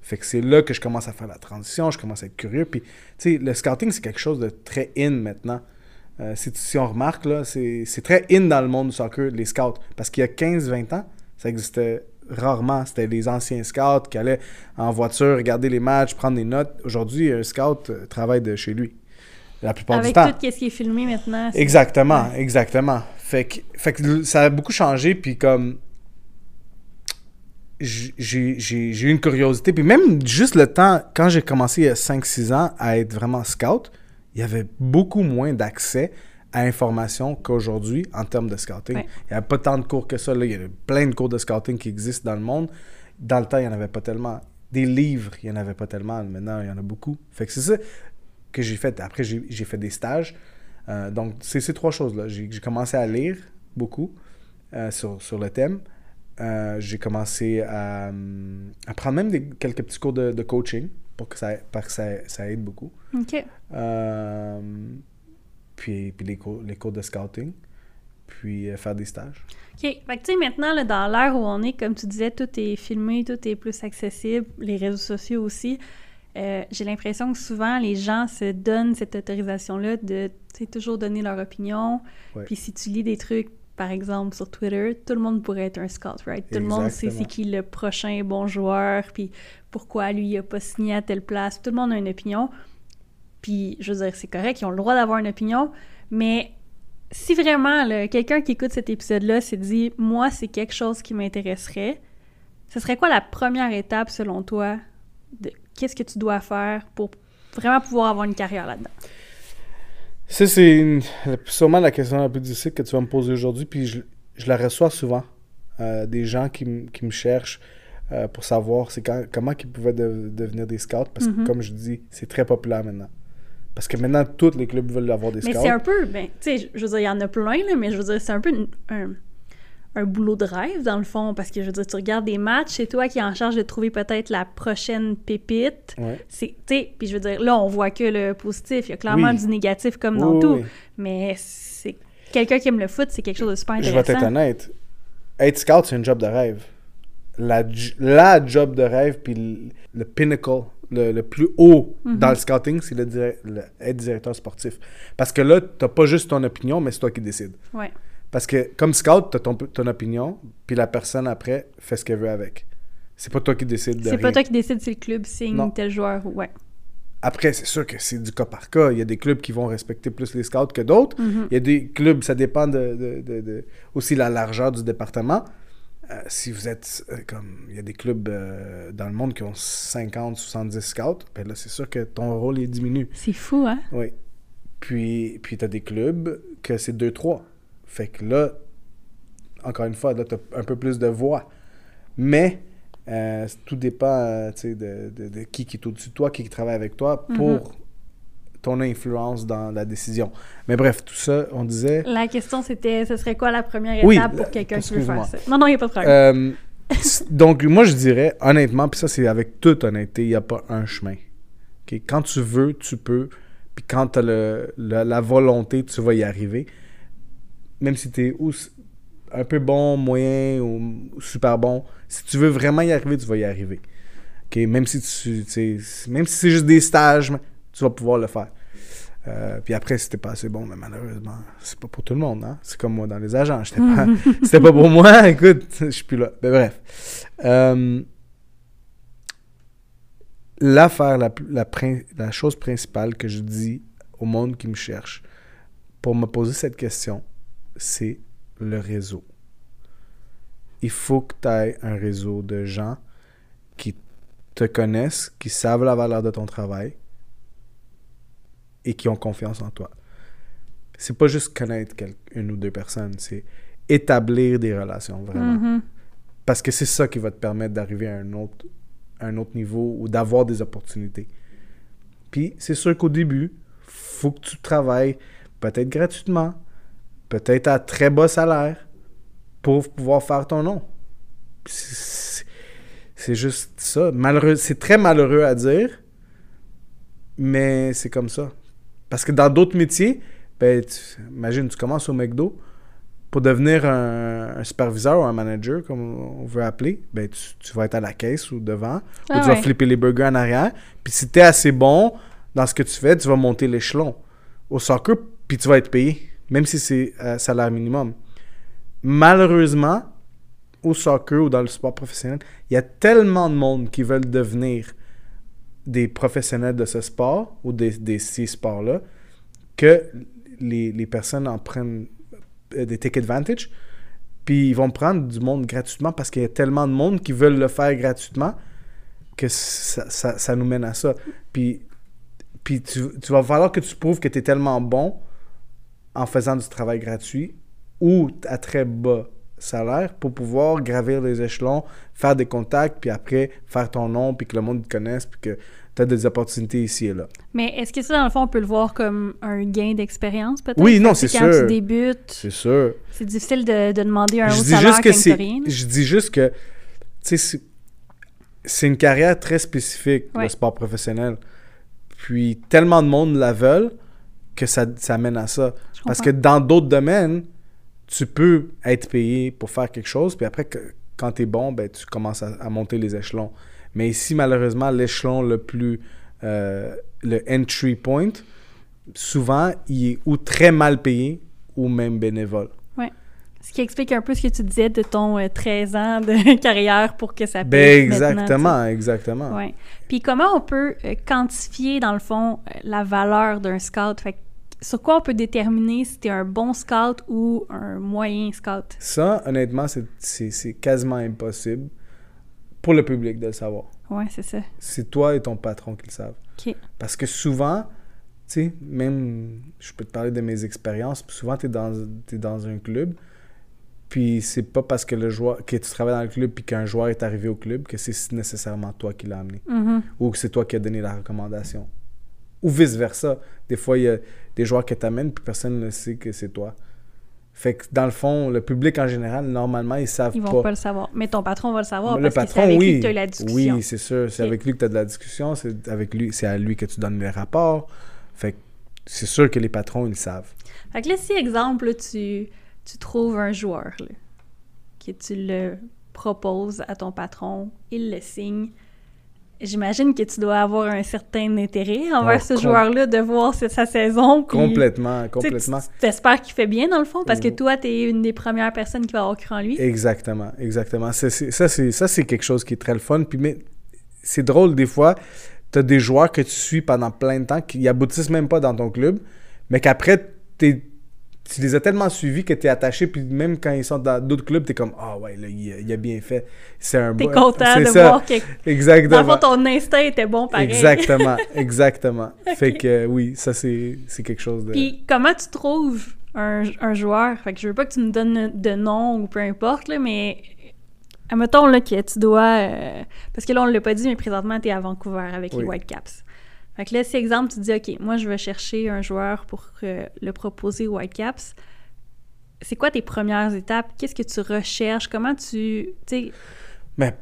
Fait que c'est là que je commence à faire la transition, je commence à être curieux. Puis, tu sais, le scouting, c'est quelque chose de très in maintenant. Euh, si, si on remarque, là, c'est c'est très in dans le monde du soccer, les scouts. Parce qu'il y a 15-20 ans, ça existait rarement. C'était les anciens scouts qui allaient en voiture regarder les matchs, prendre des notes. Aujourd'hui, un scout euh, travaille de chez lui. La plupart Avec du temps. tout ce qui est filmé maintenant. c'est- Exactement, exactement. Fait que, fait que ça a beaucoup changé, puis comme j'ai j'ai- j'ai eu une curiosité, puis même juste le temps, quand j'ai commencé il y a 5-6 ans à être vraiment scout, il y avait beaucoup moins d'accès à l'information qu'aujourd'hui en termes de scouting. Ouais. Il n'y avait pas tant de cours que ça. Là. Il y a plein de cours de scouting qui existent dans le monde. Dans le temps, il n'y en avait pas tellement. Des livres, il n'y en avait pas tellement. Maintenant, il y en a beaucoup. Fait que c'est ça que j'ai fait. Après, j'ai fait des stages. Euh, donc, c'est ces trois choses-là. J'ai j'ai commencé à lire beaucoup euh, sur, sur le thème. Euh, j'ai commencé à, à prendre même des, quelques petits cours de, de coaching pour que ça, parce que ça, ça aide beaucoup. OK. Puis puis les, cours, les cours de scouting. Puis euh, faire des stages. OK. Fait que, tu sais, maintenant, là, dans l'ère où on est, comme tu disais, tout est filmé, tout est plus accessible, les réseaux sociaux aussi. Euh, J'ai l'impression que souvent, les gens se donnent cette autorisation-là de, toujours donner leur opinion. Ouais. Puis si tu lis des trucs, par exemple, sur Twitter, tout le monde pourrait être un scout, right? Tout le monde sait c'est qui le prochain bon joueur, puis pourquoi lui, il a pas signé à telle place. Tout le monde a une opinion. Puis, je veux dire, c'est correct, ils ont le droit d'avoir une opinion, mais si vraiment quelqu'un qui écoute cet épisode-là s'est dit « Moi, c'est quelque chose qui m'intéresserait », ce serait quoi la première étape, selon toi, de qu'est-ce que tu dois faire pour vraiment pouvoir avoir une carrière là-dedans? Ça, c'est sûrement la question la plus difficile que tu vas me poser aujourd'hui, puis je, je la reçois souvent. Euh, des gens qui, qui me cherchent. euh, pour savoir c'est comment ils pouvaient de- devenir des scouts. Parce que, Mhm. comme je dis, c'est très populaire maintenant. Parce que maintenant, tous les clubs veulent avoir des Mais scouts. c'est un peu, ben, tu sais, je veux dire, il y en a plein, là, mais je veux dire, c'est un peu une- un, un boulot de rêve, dans le fond, parce que, je veux dire, tu regardes des matchs, c'est toi qui es en charge de trouver peut-être la prochaine pépite. Ouais. C'est, tu puis je veux dire, là, on voit que le positif, il y a clairement Oui. du négatif comme Oui, dans oui, tout, mais c'est quelqu'un qui aime le foot, c'est quelque chose de super Je vais intéressant. être honnête. Être scout, c'est un job de rêve. La, la job de rêve, puis le, le pinnacle, le, le plus haut Mhm. dans le scouting, c'est le, être directeur sportif. Parce que là, t'as pas juste ton opinion, mais c'est toi qui décides. Ouais. Parce que comme scout, t'as ton, ton opinion, puis la personne après fait ce qu'elle veut avec. C'est pas toi qui décides de C'est pas toi qui décide si le club signe Non. tel joueur ou ouais. Après, c'est sûr que c'est du cas par cas. Il y a des clubs qui vont respecter plus les scouts que d'autres. Mhm. Il y a des clubs, ça dépend de, de- de- de- aussi la largeur du département. Euh, si vous êtes euh, comme. Il y a des clubs euh, dans le monde qui ont 50, 70 scouts, ben là, c'est sûr que ton rôle il diminue. C'est fou, hein? Oui. Puis, puis tu as des clubs que c'est 2-3. Fait que là, encore une fois, là, tu as un peu plus de voix. Mais euh, tout dépend euh, de, de- de qui qui est au-dessus de toi, qui, qui travaille avec toi pour ton influence dans la décision. Mais bref, tout ça, on disait. La question, c'était, ce serait quoi la première étape pour quelqu'un qui veut faire ça? Non, non, il n'y a pas de problème. Euh, donc, moi, je dirais, honnêtement, puis ça, c'est avec toute honnêteté, il n'y a pas un chemin. Quand tu veux, tu peux. Puis quand tu as la volonté, tu vas y arriver. Même si tu es un peu bon, moyen ou super bon, si tu veux vraiment y arriver, tu vas y arriver. OK? Même si tu, même si c'est juste des stages, tu vas pouvoir le faire. Euh, puis après, c'était pas assez bon, mais malheureusement, c'est pas pour tout le monde. Hein? C'est comme moi dans les agents. Pas, (laughs) (laughs) c'était pas pour moi. (laughs) Écoute, je suis plus là. Mais bref. Euh, L'affaire, la, la chose principale que je dis au monde qui me cherche pour me poser cette question, c'est le réseau. Il faut que tu aies un réseau de gens qui te connaissent, qui savent la valeur de ton travail et qui ont confiance en toi. C'est pas juste connaître une ou deux personnes, c'est établir des relations vraiment. Mhm. Parce que c'est ça qui va te permettre d'arriver à un autre, un autre niveau ou d'avoir des opportunités. Puis c'est sûr qu'au début, faut que tu travailles peut-être gratuitement, peut-être à très bas salaire pour pouvoir faire ton nom. C'est juste ça. Malheureux, c'est très malheureux à dire, mais c'est comme ça. Parce que dans d'autres métiers, ben, tu- imagine, tu commences au McDo, pour devenir un, un superviseur ou un manager, comme on veut appeler, ben, tu, tu vas être à la caisse ou devant, Ah ou tu vas flipper les burgers en arrière. Puis si tu es assez bon dans ce que tu fais, tu vas monter l'échelon. Au soccer, puis tu vas être payé, même si c'est euh, salaire minimum. Malheureusement, au soccer ou dans le sport professionnel, il y a tellement de monde qui veulent devenir des professionnels de ce sport ou des, des ces sports-là que les, les personnes en prennent euh, des take advantage. Puis ils vont prendre du monde gratuitement parce qu'il y a tellement de monde qui veulent le faire gratuitement que ça, ça- ça nous mène à ça. Puis, puis tu, tu vas falloir que tu prouves que tu es tellement bon en faisant du travail gratuit ou à très bas salaire pour pouvoir gravir les échelons, faire des contacts, puis après faire ton nom, puis que le monde te connaisse, puis que tu as des opportunités ici et là. Mais est-ce que ça, dans le fond, on peut le voir comme un gain d'expérience, peut-être? Oui, non, c'est Quand sûr. tu débutes, C'est sûr. c'est difficile de, de demander un je haut salaire que quand rien. je dis juste que tu sais c'est- c'est une carrière très spécifique Ouais. le sport professionnel puis tellement de monde la veulent que ça, ça mène à ça Je parce comprends. que dans d'autres domaines tu peux être payé pour faire quelque chose puis après que- quand tu es bon ben tu commences à, à monter les échelons mais ici malheureusement l'échelon le plus euh, le entry point souvent il est ou très mal payé ou même bénévole Ce qui explique un peu ce que tu disais de ton euh, 13 ans de (laughs) carrière pour que ça ben exactement exactement. Ouais. Puis comment on peut euh, quantifier, dans le fond, euh, la valeur d'un scout? Fait que sur quoi on peut déterminer si t'es un bon scout ou un moyen scout? Ça, honnêtement, c'est- c'est c'est quasiment impossible pour le public de le savoir. Ouais, c'est ça. C'est toi et ton patron qui le savent. OK. Parce que souvent, tu sais, même, je peux te parler de mes expériences, souvent, tu es dans, t'es dans un club, Puis c'est pas parce que le joueur que tu travailles dans le club puis qu'un joueur est arrivé au club que c'est nécessairement toi qui l'as amené. Mhm. Ou que c'est toi qui as donné la recommandation. Ou vice-versa. Des fois, il y a des joueurs que tu amènes puis personne ne sait que c'est toi. Fait que dans le fond, le public en général, normalement, ils savent Ils vont pas. pas le savoir. Mais ton patron va le savoir le parce que c'est patron, avec oui. lui que tu as la discussion. Oui, c'est sûr. C'est avec lui que tu as de la discussion. C'est avec lui, c'est à lui que tu donnes les rapports. Fait que c'est sûr que les patrons, ils le savent. Fait que là, si, exemple, là, tu, tu trouves un joueur, là, que tu le proposes à ton patron, il le signe, j'imagine que tu dois avoir un certain intérêt envers Oh, ce com- joueur-là, de voir sa- sa saison. puis- Complètement, Tu complètement. tu- T'espères qu'il fait bien, dans le fond, parce que Mhm. toi, t'es une des premières personnes qui va avoir cru en lui. Exactement, exactement. Ça, c'est, ça, c'est, ça, c'est quelque chose qui est très le fun. Puis, mais c'est drôle, des fois, tu as des joueurs que tu suis pendant plein de temps qui aboutissent même pas dans ton club, mais qu'après, t'es- tu les as tellement suivis que tu es attaché, puis même quand ils sont dans d'autres clubs, tu es comme Ah ouais, là, il, a- bien fait. C'est un T'es bon- content c'est de ça. voir que, Exactement. ton instinct était bon pareil. Exactement, (laughs) exactement. Fait que euh, oui, ça, c'est, quelque chose de. Puis comment tu trouves un, un joueur? Fait que je veux pas que tu me donnes de nom ou peu importe, là, mais admettons là, que tu dois... euh, parce que là, on l'a pas dit, mais présentement, tu es à Vancouver avec les Oui. Whitecaps. Fait que là, si exemple, tu dis, OK, moi, je vais chercher un joueur pour euh, le proposer aux Whitecaps. C'est quoi tes premières étapes? Qu'est-ce que tu recherches? Comment tu... Mais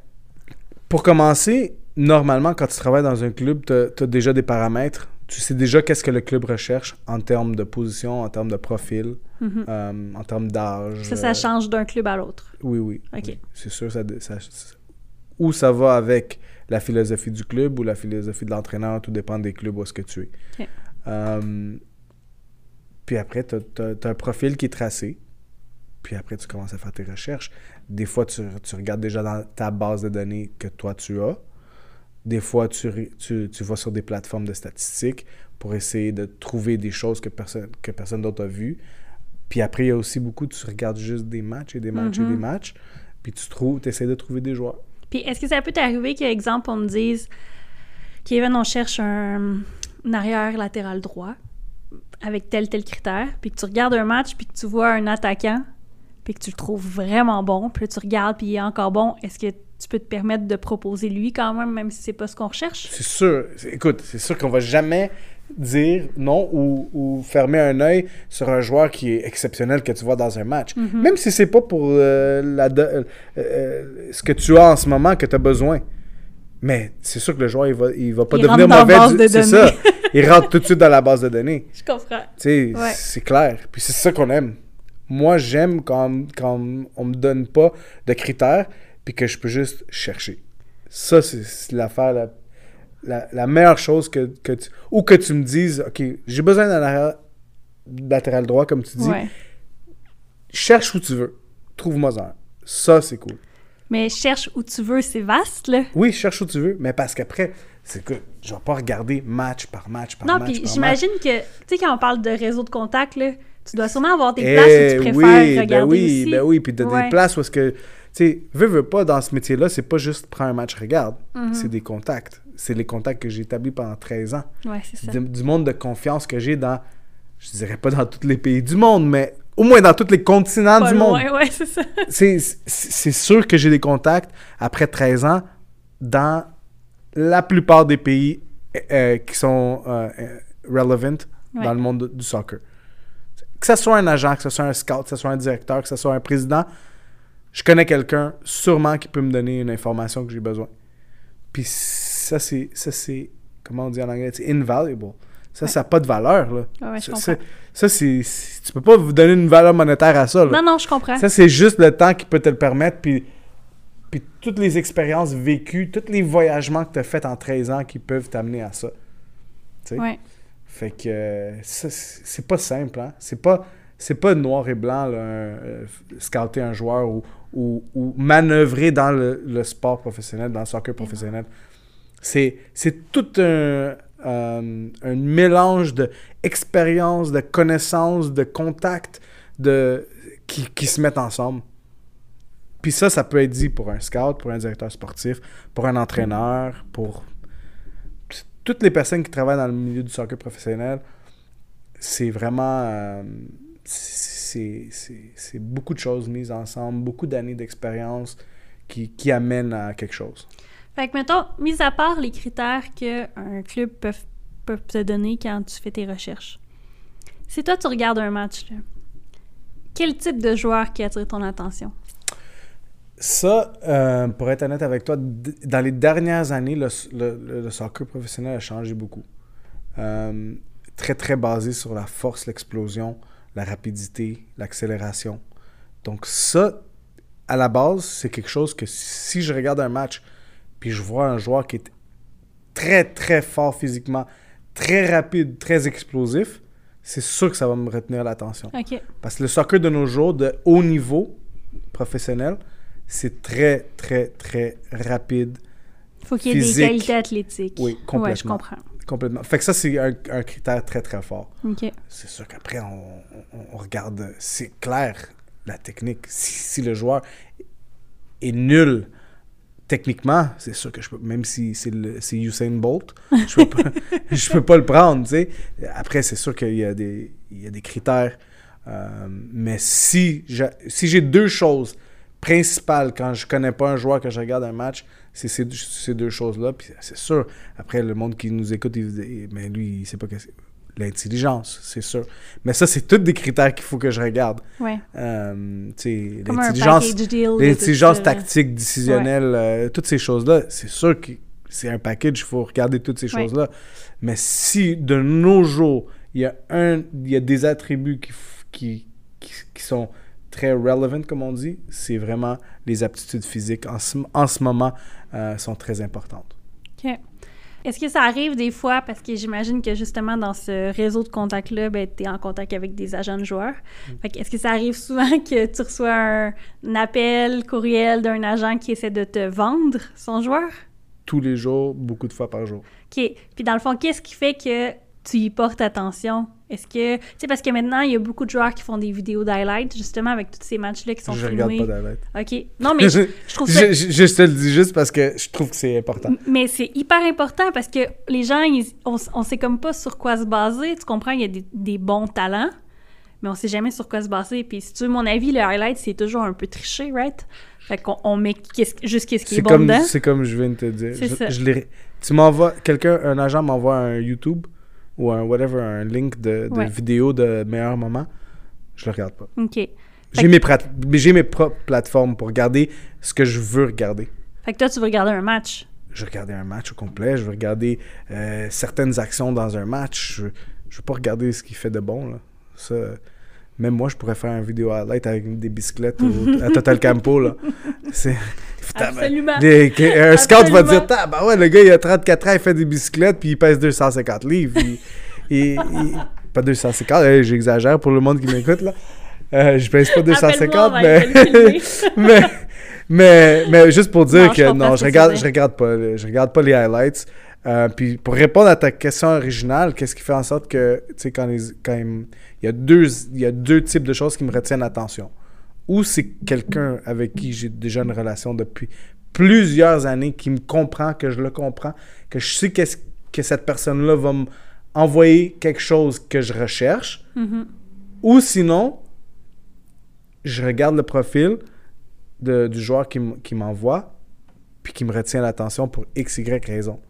pour commencer, normalement, quand tu travailles dans un club, tu as, déjà des paramètres. Tu sais déjà qu'est-ce que le club recherche en termes de position, en termes de profil, mhm. euh, en termes d'âge. ça, ça euh, change d'un club à l'autre. Oui, oui. OK. oui. C'est sûr, ça, ça, ça- Ou ça va avec la philosophie du club ou la philosophie de l'entraîneur, tout dépend des clubs où est-ce que tu es. Euh, puis après, tu as, un profil qui est tracé. Puis après, tu commences à faire tes recherches. Des fois, tu, tu regardes déjà dans ta base de données que toi, tu as. Des fois, tu, tu, tu vas sur des plateformes de statistiques pour essayer de trouver des choses que personne, que personne d'autre a vues. Puis après, il y a aussi beaucoup, tu regardes juste des matchs et des matchs et des matchs. Puis tu trouves, tu essaies de trouver des joueurs. Puis est-ce que ça peut t'arriver qu'exemple, on me dise Kevin, on cherche un, arrière latéral droit avec tel tel critère, puis que tu regardes un match, puis que tu vois un attaquant, puis que tu le trouves vraiment bon, puis là, tu regardes, puis il est encore bon, est-ce que tu peux te permettre de proposer lui quand même, même si c'est pas ce qu'on recherche? C'est sûr. Écoute, c'est sûr qu'on va jamais dire non ou, ou fermer un œil sur un joueur qui est exceptionnel que tu vois dans un match. Mhm. Même si c'est pas pour euh, la de- euh, euh, ce que tu as en ce moment que tu as besoin. Mais c'est sûr que le joueur, il va, il va pas Il devenir mauvais. de C'est ça. Il rentre tout de suite dans la base de données. Je comprends. Ouais. c'est clair. Puis c'est ça qu'on aime. Moi, j'aime quand, quand on me donne pas de critères puis que je peux juste chercher. Ça, c'est c'est l'affaire la, la, la meilleure chose que, que tu... Ou que tu me dises, OK, j'ai besoin d'un latéral droit, comme tu dis. Ouais. Cherche où tu veux. Trouve-moi un. Ça, c'est cool. Mais cherche où tu veux, c'est vaste, là. Oui, cherche où tu veux, mais parce qu'après, c'est que je vais pas regarder match par match par Non, match puis par j'imagine que, tu sais, quand on parle de réseau de contact, là, tu dois sûrement avoir des Eh places où tu préfères oui, regarder ben oui, aussi. ben oui, puis de Ouais. des places où est-ce que, tu sais, veux, veux pas, dans ce métier-là, c'est pas juste prends un match, regarde. Mhm. C'est des contacts. C'est les contacts que j'ai établis pendant 13 ans. Ouais, c'est ça. Du, du monde de confiance que j'ai dans, je dirais pas dans tous les pays du monde, mais au moins dans tous les continents Pas du monde. ouais, c'est ça. C'est sûr que j'ai des contacts après 13 ans dans la plupart des pays euh, euh, qui sont euh, euh, relevant Ouais. dans le monde de- du soccer. Que ce soit un agent, que ce soit un scout, que ce soit un directeur, que ce soit un président, je connais quelqu'un sûrement qui peut me donner une information que j'ai besoin. Puis ça, c'est, ça, c'est, comment on dit en anglais, c'est invaluable. Ça, Ouais. ça n'a pas de valeur. Là. Ouais, ouais, je ça, comprends. c'est- ça, c'est, c'est- tu peux pas vous donner une valeur monétaire à ça. là. Non, non, je comprends. Ça, c'est juste le temps qui peut te le permettre, puis, puis toutes les expériences vécues, tous les voyagements que tu as faits en 13 ans qui peuvent t'amener à ça. Tu sais? Ouais. Fait que c'est c'est pas simple, hein? C'est pas, c'est pas noir et blanc, là, un, euh, scouter un joueur ou, ou, ou manœuvrer dans le, le sport professionnel, dans le soccer professionnel. C'est, c'est tout un, euh, un mélange d'expérience, de connaissances, de contacts de, qui, qui se mettent ensemble. Puis ça, ça peut être dit pour un scout, pour un directeur sportif, pour un entraîneur, pour toutes les personnes qui travaillent dans le milieu du soccer professionnel. C'est vraiment... euh, c'est c'est beaucoup de choses mises ensemble, beaucoup d'années d'expérience qui, qui amènent à quelque chose. Fait que, mettons, mis à part les critères qu'un club peut, peut te donner quand tu fais tes recherches, si toi, tu regardes un match, quel type de joueur qui attire ton attention? Ça, euh, pour être honnête avec toi, dans les dernières années, le, le, soccer professionnel a changé beaucoup. Euh, très, très basé sur la force, l'explosion, la rapidité, l'accélération. Donc ça, à la base, c'est quelque chose que si je regarde un match, puis je vois un joueur qui est très, très fort physiquement, très rapide, très explosif, c'est sûr que ça va me retenir l'attention. Parce que le soccer de nos jours, de haut niveau professionnel, c'est très, très, très rapide. Il faut qu'il y ait des qualités athlétiques. Oui, complètement. Ouais, je comprends. Complètement. Fait que ça, c'est un, critère très, très fort. OK. C'est sûr qu'après, on, on, regarde, c'est clair, la technique. Si, le joueur est nul techniquement, c'est sûr que je peux, même si c'est Usain Bolt, je peux pas, (laughs) je peux pas le prendre, tu sais. Après, c'est sûr qu'il y, a des, il y a des critères. Euh, mais si j'ai deux choses principales quand je connais pas un joueur, que je regarde un match, c'est ces, deux choses-là. Puis c'est sûr, après, le monde qui nous écoute, il, mais lui, il sait pas que. L'intelligence, c'est sûr. Mais ça, c'est tous des critères qu'il faut que je regarde. Ouais. Euh, l'intelligence, l'intelligence tactique, décisionnelle, euh, toutes ces choses-là, c'est sûr que c'est un package, il faut regarder toutes ces choses-là. Mais si de nos jours, il y a, un, il y a des attributs qui, qui, qui, qui sont très relevant, comme on dit, c'est vraiment les aptitudes physiques en ce, en ce moment euh, sont très importantes. OK. Est-ce que ça arrive des fois, parce que j'imagine que justement dans ce réseau de contacts-là, ben, tu es en contact avec des agents de joueurs. Mm. Est-ce que ça arrive souvent (laughs) que tu reçois un, appel, courriel d'un agent qui essaie de te vendre son joueur? Tous les jours, beaucoup de fois par jour. OK. Puis dans le fond, qu'est-ce qui fait que tu y portes attention? Est-ce que. Tu sais, parce que maintenant, il y a beaucoup de joueurs qui font des vidéos d'highlights, justement, avec tous ces matchs-là qui sont je filmés. Je regarde pas d'highlights. OK. Non, mais (laughs) je, trouve ça. Je, te le dis juste parce que je trouve que c'est important. Mais c'est hyper important parce que les gens, on, on sait comme pas sur quoi se baser. Tu comprends? Il y a des, des bons talents, mais on sait jamais sur quoi se baser. Puis, si tu veux mon avis, le highlight, c'est toujours un peu triché, right? Fait qu'on on met juste qu'est-ce qui est, bon comme, dedans. C'est comme je viens de te dire. C'est ça. tu m'envoies. Quelqu'un, un agent m'envoie un YouTube ou un whatever, un link de, de vidéo de meilleurs moments, je le regarde pas. OK. J'ai mes, j'ai mes propres plateformes pour regarder ce que je veux regarder. Fait que toi, tu veux regarder un match? Je veux regarder un match au complet. Je veux regarder euh, certaines actions dans un match. Je, je veux pas regarder ce qu'il fait de bon. Là. Ça, même moi, je pourrais faire une vidéo highlight avec des bicyclettes à (laughs) Total Campo. Là. C'est... Absolument. un scout va dire bah ouais, le gars, il a 34 ans, il fait des bicyclettes, puis il pèse 250 livres. et, pas 250, j'exagère pour le monde qui m'écoute. là. Euh, je pèse pas 250, mais... (laughs) mais, mais, mais, juste pour dire que non, je regarde, je regarde pas, je regarde pas les highlights. Euh, puis pour répondre à ta question originale, qu'est-ce qui fait en sorte que, tu sais, quand, quand il, y a deux, il y a deux types de choses qui me retiennent l'attention? Ou c'est quelqu'un avec qui j'ai déjà une relation depuis plusieurs années, qui me comprend, que je le comprends, que je sais qu'est-ce que cette personne-là va m'envoyer quelque chose que je recherche. Mm-hmm. Ou sinon, je regarde le profil du joueur qui m'envoie, puis qui me retient l'attention pour X, Y raison.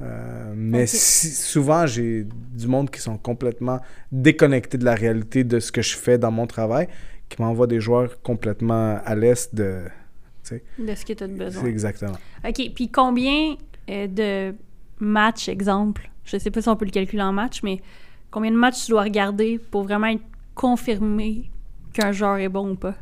Euh, mais souvent, j'ai du monde qui sont complètement déconnectés de la réalité de ce que je fais dans mon travail, qui m'envoient des joueurs complètement à l'est de. De ce que tu as besoin. Exactement. OK. Puis combien euh, de matchs, exemple, je sais pas si on peut le calculer en match, mais combien de matchs tu dois regarder pour vraiment être confirmé qu'un joueur est bon ou pas?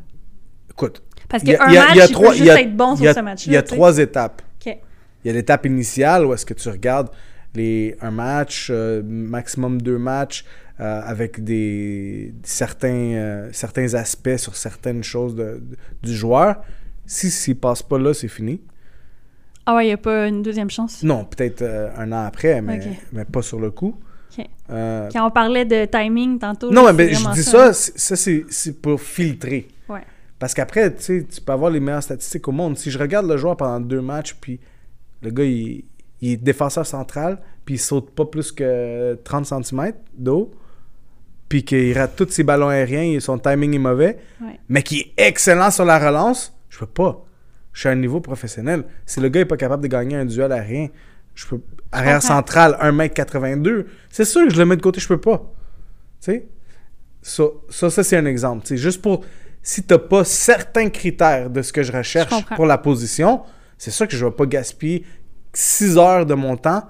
Écoute. Parce qu'un match, il, peut juste être bon sur ce match-là. Il y a trois étapes. OK. Il y a l'étape initiale où est-ce que tu regardes les, un match, euh, maximum deux matchs, euh, avec des, certains, euh, certains aspects sur certaines choses du joueur. Si s'il passe pas là, c'est fini. Ah ouais, il n'y a pas une deuxième chance? Non, peut-être un an après, mais, mais pas sur le coup. Quand on parlait de timing tantôt. Non, mais je dis ça, ça, c'est pour filtrer. Ouais. Parce qu'après, tu sais, tu peux avoir les meilleures statistiques au monde. Si je regarde le joueur pendant deux matchs, puis le gars, il, est défenseur central, puis il saute pas plus que 30 cm d'eau. Puis qu'il rate tous ses ballons aériens, son timing est mauvais, Ouais. mais qui est excellent sur la relance, je peux pas. Je suis à un niveau professionnel. Si le gars est pas capable de gagner un duel aérien, je peux. Arrière central, 1m82, c'est sûr que je le mets de côté, je peux pas. Tu sais? Ça, ça, ça, c'est un exemple. Tu sais, juste pour. Si t'as pas certains critères de ce que je recherche Je pour la position, c'est sûr que je vais pas gaspiller 6 heures de mon temps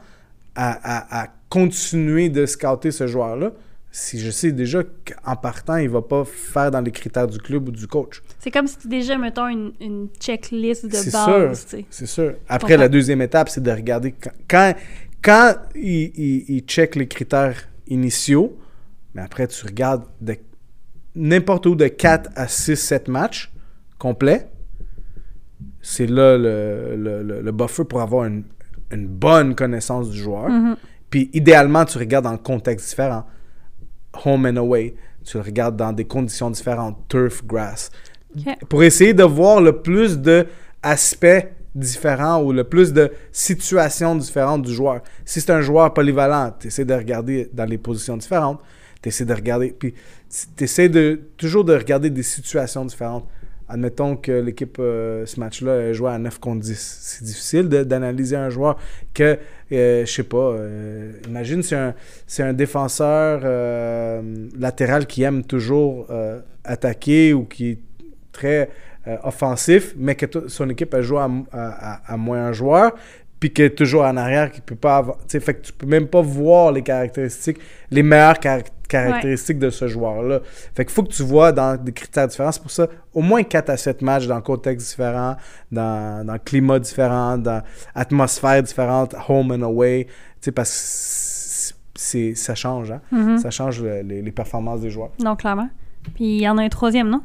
à, à- à continuer de scouter ce joueur-là si je sais déjà qu'en partant, il va pas faire dans les critères du club ou du coach. C'est comme si tu déjà, mettons, une, une checklist de C'est base, sûr. tu sais. C'est sûr. Après, la deuxième étape, c'est de regarder quand, quand, quand il, il- il check les critères initiaux, mais après, tu regardes de n'importe où de 4 à 6, 7 matchs complets. C'est là le, le, le- le buffer pour avoir une, une bonne connaissance du joueur. Mhm. Puis idéalement, tu regardes dans le contexte différent. Home and away. Tu le regardes dans des conditions différentes. Turf, grass. Pour essayer de voir le plus de aspects différents ou le plus de situations différentes du joueur. Si c'est un joueur polyvalent, tu essaies de regarder dans les positions différentes. Tu essaies de regarder. Puis tu essaies de, toujours de regarder des situations différentes. Admettons que l'équipe, euh, ce match-là, jouait à 9 contre 10. C'est difficile d'analyser un joueur que, euh, je sais pas, euh, imagine c'est un, un défenseur euh, latéral qui aime toujours attaquer ou qui est très offensif, mais que son équipe elle joue à, à, moins un joueur, puis que toujours en arrière, qui peut pas avoir. Fait que tu peux même pas voir les caractéristiques, les meilleures car- caractéristiques de ce joueur-là. Fait qu'il faut que tu vois dans des critères différents. C'est pour ça, au moins 4 à 7 matchs dans contexte différent, dans, dans climat différent, dans atmosphère différente, home and away. Tu sais, parce que c'est, ça change, hein? Mhm. Ça change le- les, les performances des joueurs. Non, clairement. Puis il y en a un troisième, non?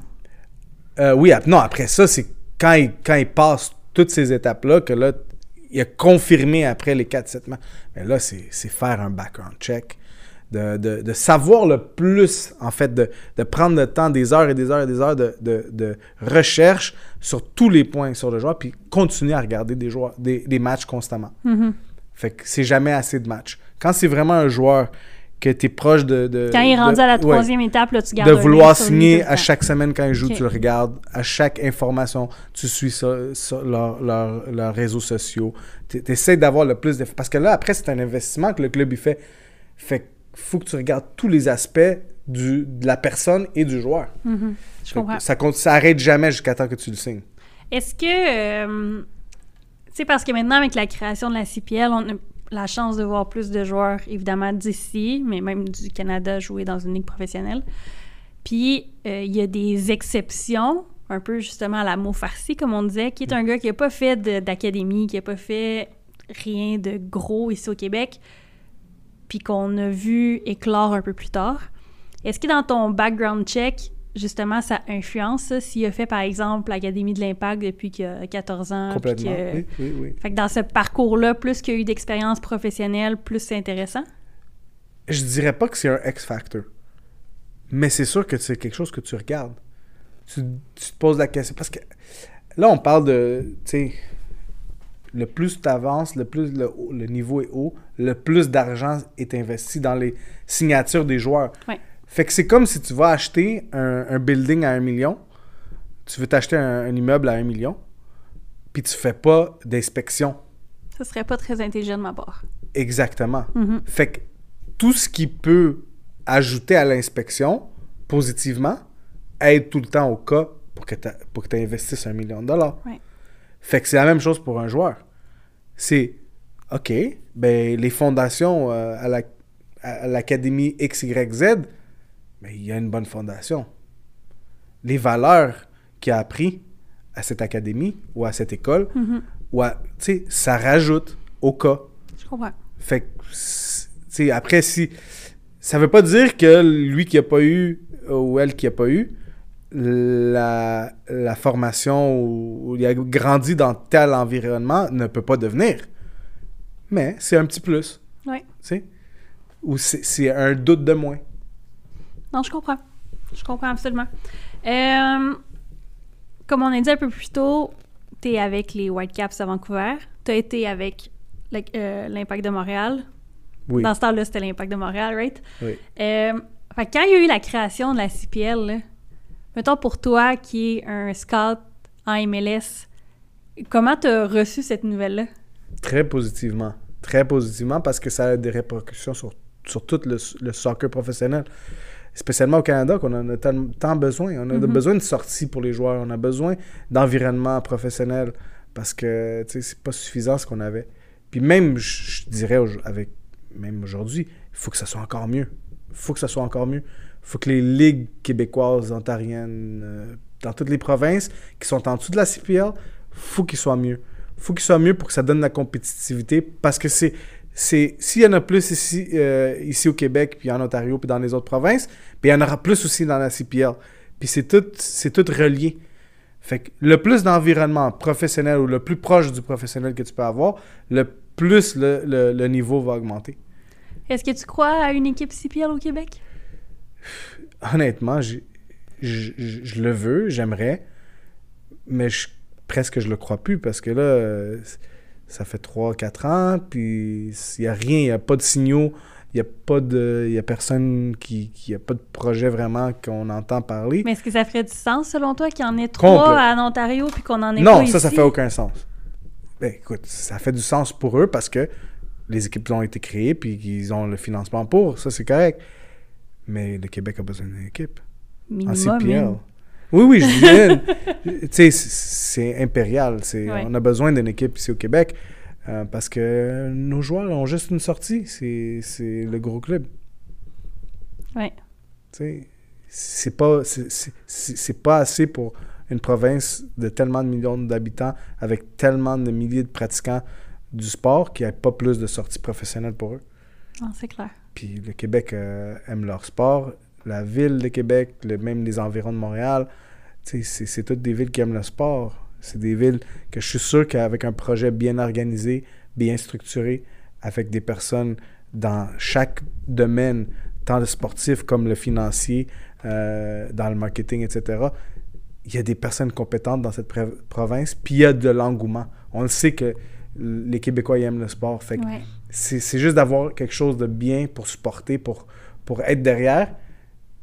Euh, oui, non, après ça, c'est quand il, quand il passe toutes ces étapes-là que là, il a confirmé après les 4-7 matchs. Mais là, c'est c'est faire un background check. De, de- de savoir le plus, en fait, de, de prendre le temps, des heures et des heures et des heures de, recherche sur tous les points sur le joueur, puis continuer à regarder des, joueurs, des, des matchs constamment. Mhm. Fait que c'est jamais assez de matchs. Quand c'est vraiment un joueur que tu es proche de, Quand il est rendu à la ouais troisième étape, là, tu gardes de vouloir signer à chaque semaine quand ils jouent, Ok. tu le regardes. À chaque information, tu suis ça, sur leur- leur- leurs réseaux sociaux. Tu essaies d'avoir le plus de... Parce que là, après, c'est un investissement que le club il fait. Fait qu'il faut que tu regardes tous les aspects du, de la personne et du joueur. Mhm. Je comprends. Ça, compte- ça arrête jamais jusqu'à temps que tu le signes. Est-ce que. euh, tu sais, parce que maintenant, avec la création de la CPL, on a la chance de voir plus de joueurs, évidemment, d'ici, mais même du Canada jouer dans une ligue professionnelle. Puis, euh, il y a des exceptions, un peu justement à la mot farci, comme on disait, qui est un gars qui n'a pas fait d'académie, qui n'a pas fait rien de gros ici au Québec, puis qu'on a vu éclore un peu plus tard. Est-ce que dans ton background check, justement, ça influence ça, s'il a fait, par exemple, l'Académie de l'Impact depuis qu'il a 14 ans? Complètement. que- Oui, oui, oui. Fait que dans ce parcours-là, plus qu'il y a eu d'expérience professionnelle, plus c'est intéressant? Je dirais pas que c'est un X-Factor. Mais c'est sûr que c'est quelque chose que tu regardes. Tu, tu te poses la question. Parce que là, on parle de. Tu sais, le plus tu avances, le plus le, haut- le niveau est haut, le plus d'argent est investi dans les signatures des joueurs. Ouais. Fait que c'est comme si tu vas acheter un, un building à un million. Tu veux t'acheter un, un immeuble à un million. Puis tu fais pas d'inspection. Ça serait pas très intelligent de ma part. Exactement. Mhm. Fait que tout ce qui peut ajouter à l'inspection positivement aide tout le temps au cas pour que tu investisses un million de dollars. Ouais. Fait que c'est la même chose pour un joueur. C'est OK, ben les fondations euh, à la- à l'Académie XYZ, ben, il y a une bonne fondation. Les valeurs qu'il a appris à cette académie ou à cette école, Mhm. ou à- tu sais, ça rajoute au cas. Je comprends. Fait que, c'est- tu sais, après, si. Ça veut pas dire que lui qui a pas eu, ou elle qui a pas eu, la, la formation ou, ou il a grandi dans tel environnement ne peut pas devenir. Mais c'est un petit plus, Oui. Ou c'est un doute de moins. Non, je comprends. Je comprends absolument. Euh, comme on a dit un peu plus tôt, tu es avec les Whitecaps à Vancouver. Tu as été avec euh, l'Impact de Montréal. Oui. Dans ce temps-là, c'était l'Impact de Montréal, right? Oui. Euh, Fait que quand il y a eu la création de la CPL, là, mettons pour toi qui est un scout en MLS, comment tu as reçu cette nouvelle-là? Très positivement. Très positivement parce que ça a des répercussions sur, sur tout le, le soccer professionnel. Spécialement au Canada, qu'on en a tant, besoin. On a Mhm. besoin de sorties pour les joueurs. On a besoin d'environnement professionnel parce que, c'est pas suffisant ce qu'on avait. Puis même, je dirais, avec, même aujourd'hui, il faut que ça soit encore mieux. Il faut que ça soit encore mieux. Faut que les ligues québécoises, ontariennes, euh, dans toutes les provinces qui sont en dessous de la CPL, faut qu'ils soient mieux. faut qu'ils soient mieux pour que ça donne de la compétitivité parce que c'est s'il y en a plus ici euh, ici au Québec puis en Ontario puis dans les autres provinces, puis il y en aura plus aussi dans la CPL. Puis c'est tout c'est tout relié. Fait que le plus d'environnement professionnel ou le plus proche du professionnel que tu peux avoir, le plus le, le- le niveau va augmenter. Est-ce que tu crois à une équipe CPL au Québec? Honnêtement, je, je- je le veux, j'aimerais, mais je, presque je le crois plus parce que là, ça fait 3-4 ans, puis il n'y a rien, il n'y a pas de signaux, il n'y a pas de. Il y a personne qui. Il n'y a pas de projet vraiment qu'on entend parler. Mais est-ce que ça ferait du sens selon toi qu'il y en ait trois en Ontario puis qu'on en ait non, pas ça, ça ici? fait aucun sens. Ben, écoute, ça fait du sens pour eux parce que les équipes ont été créées puis qu'ils ont le financement pour. Ça, c'est correct. Mais le Québec a besoin d'une équipe. En CPL. une. Oui, oui, je dis une. (laughs) tu sais, c'est impérial. Ouais. On a besoin d'une équipe ici au Québec euh, parce que nos joueurs ont juste une sortie. C'est, le gros club. Ouais. Tu sais, c'est pas, pas assez pour une province de tellement de millions d'habitants avec tellement de milliers de pratiquants du sport qu'il n'y ait pas plus de sorties professionnelles pour eux. Non, c'est clair. Puis le Québec euh, aime leur sport. La ville de Québec, même les environs de Montréal, c'est, toutes des villes qui aiment le sport. C'est des villes que je suis sûr qu'avec un projet bien organisé, bien structuré, avec des personnes dans chaque domaine, tant le sportif comme le financier, euh, dans le marketing, etc., il y a des personnes compétentes dans cette province, puis il y a de l'engouement. On le sait que les Québécois ils aiment le sport. Fait. C'est c'est juste d'avoir quelque chose de bien pour supporter, pour, pour être derrière.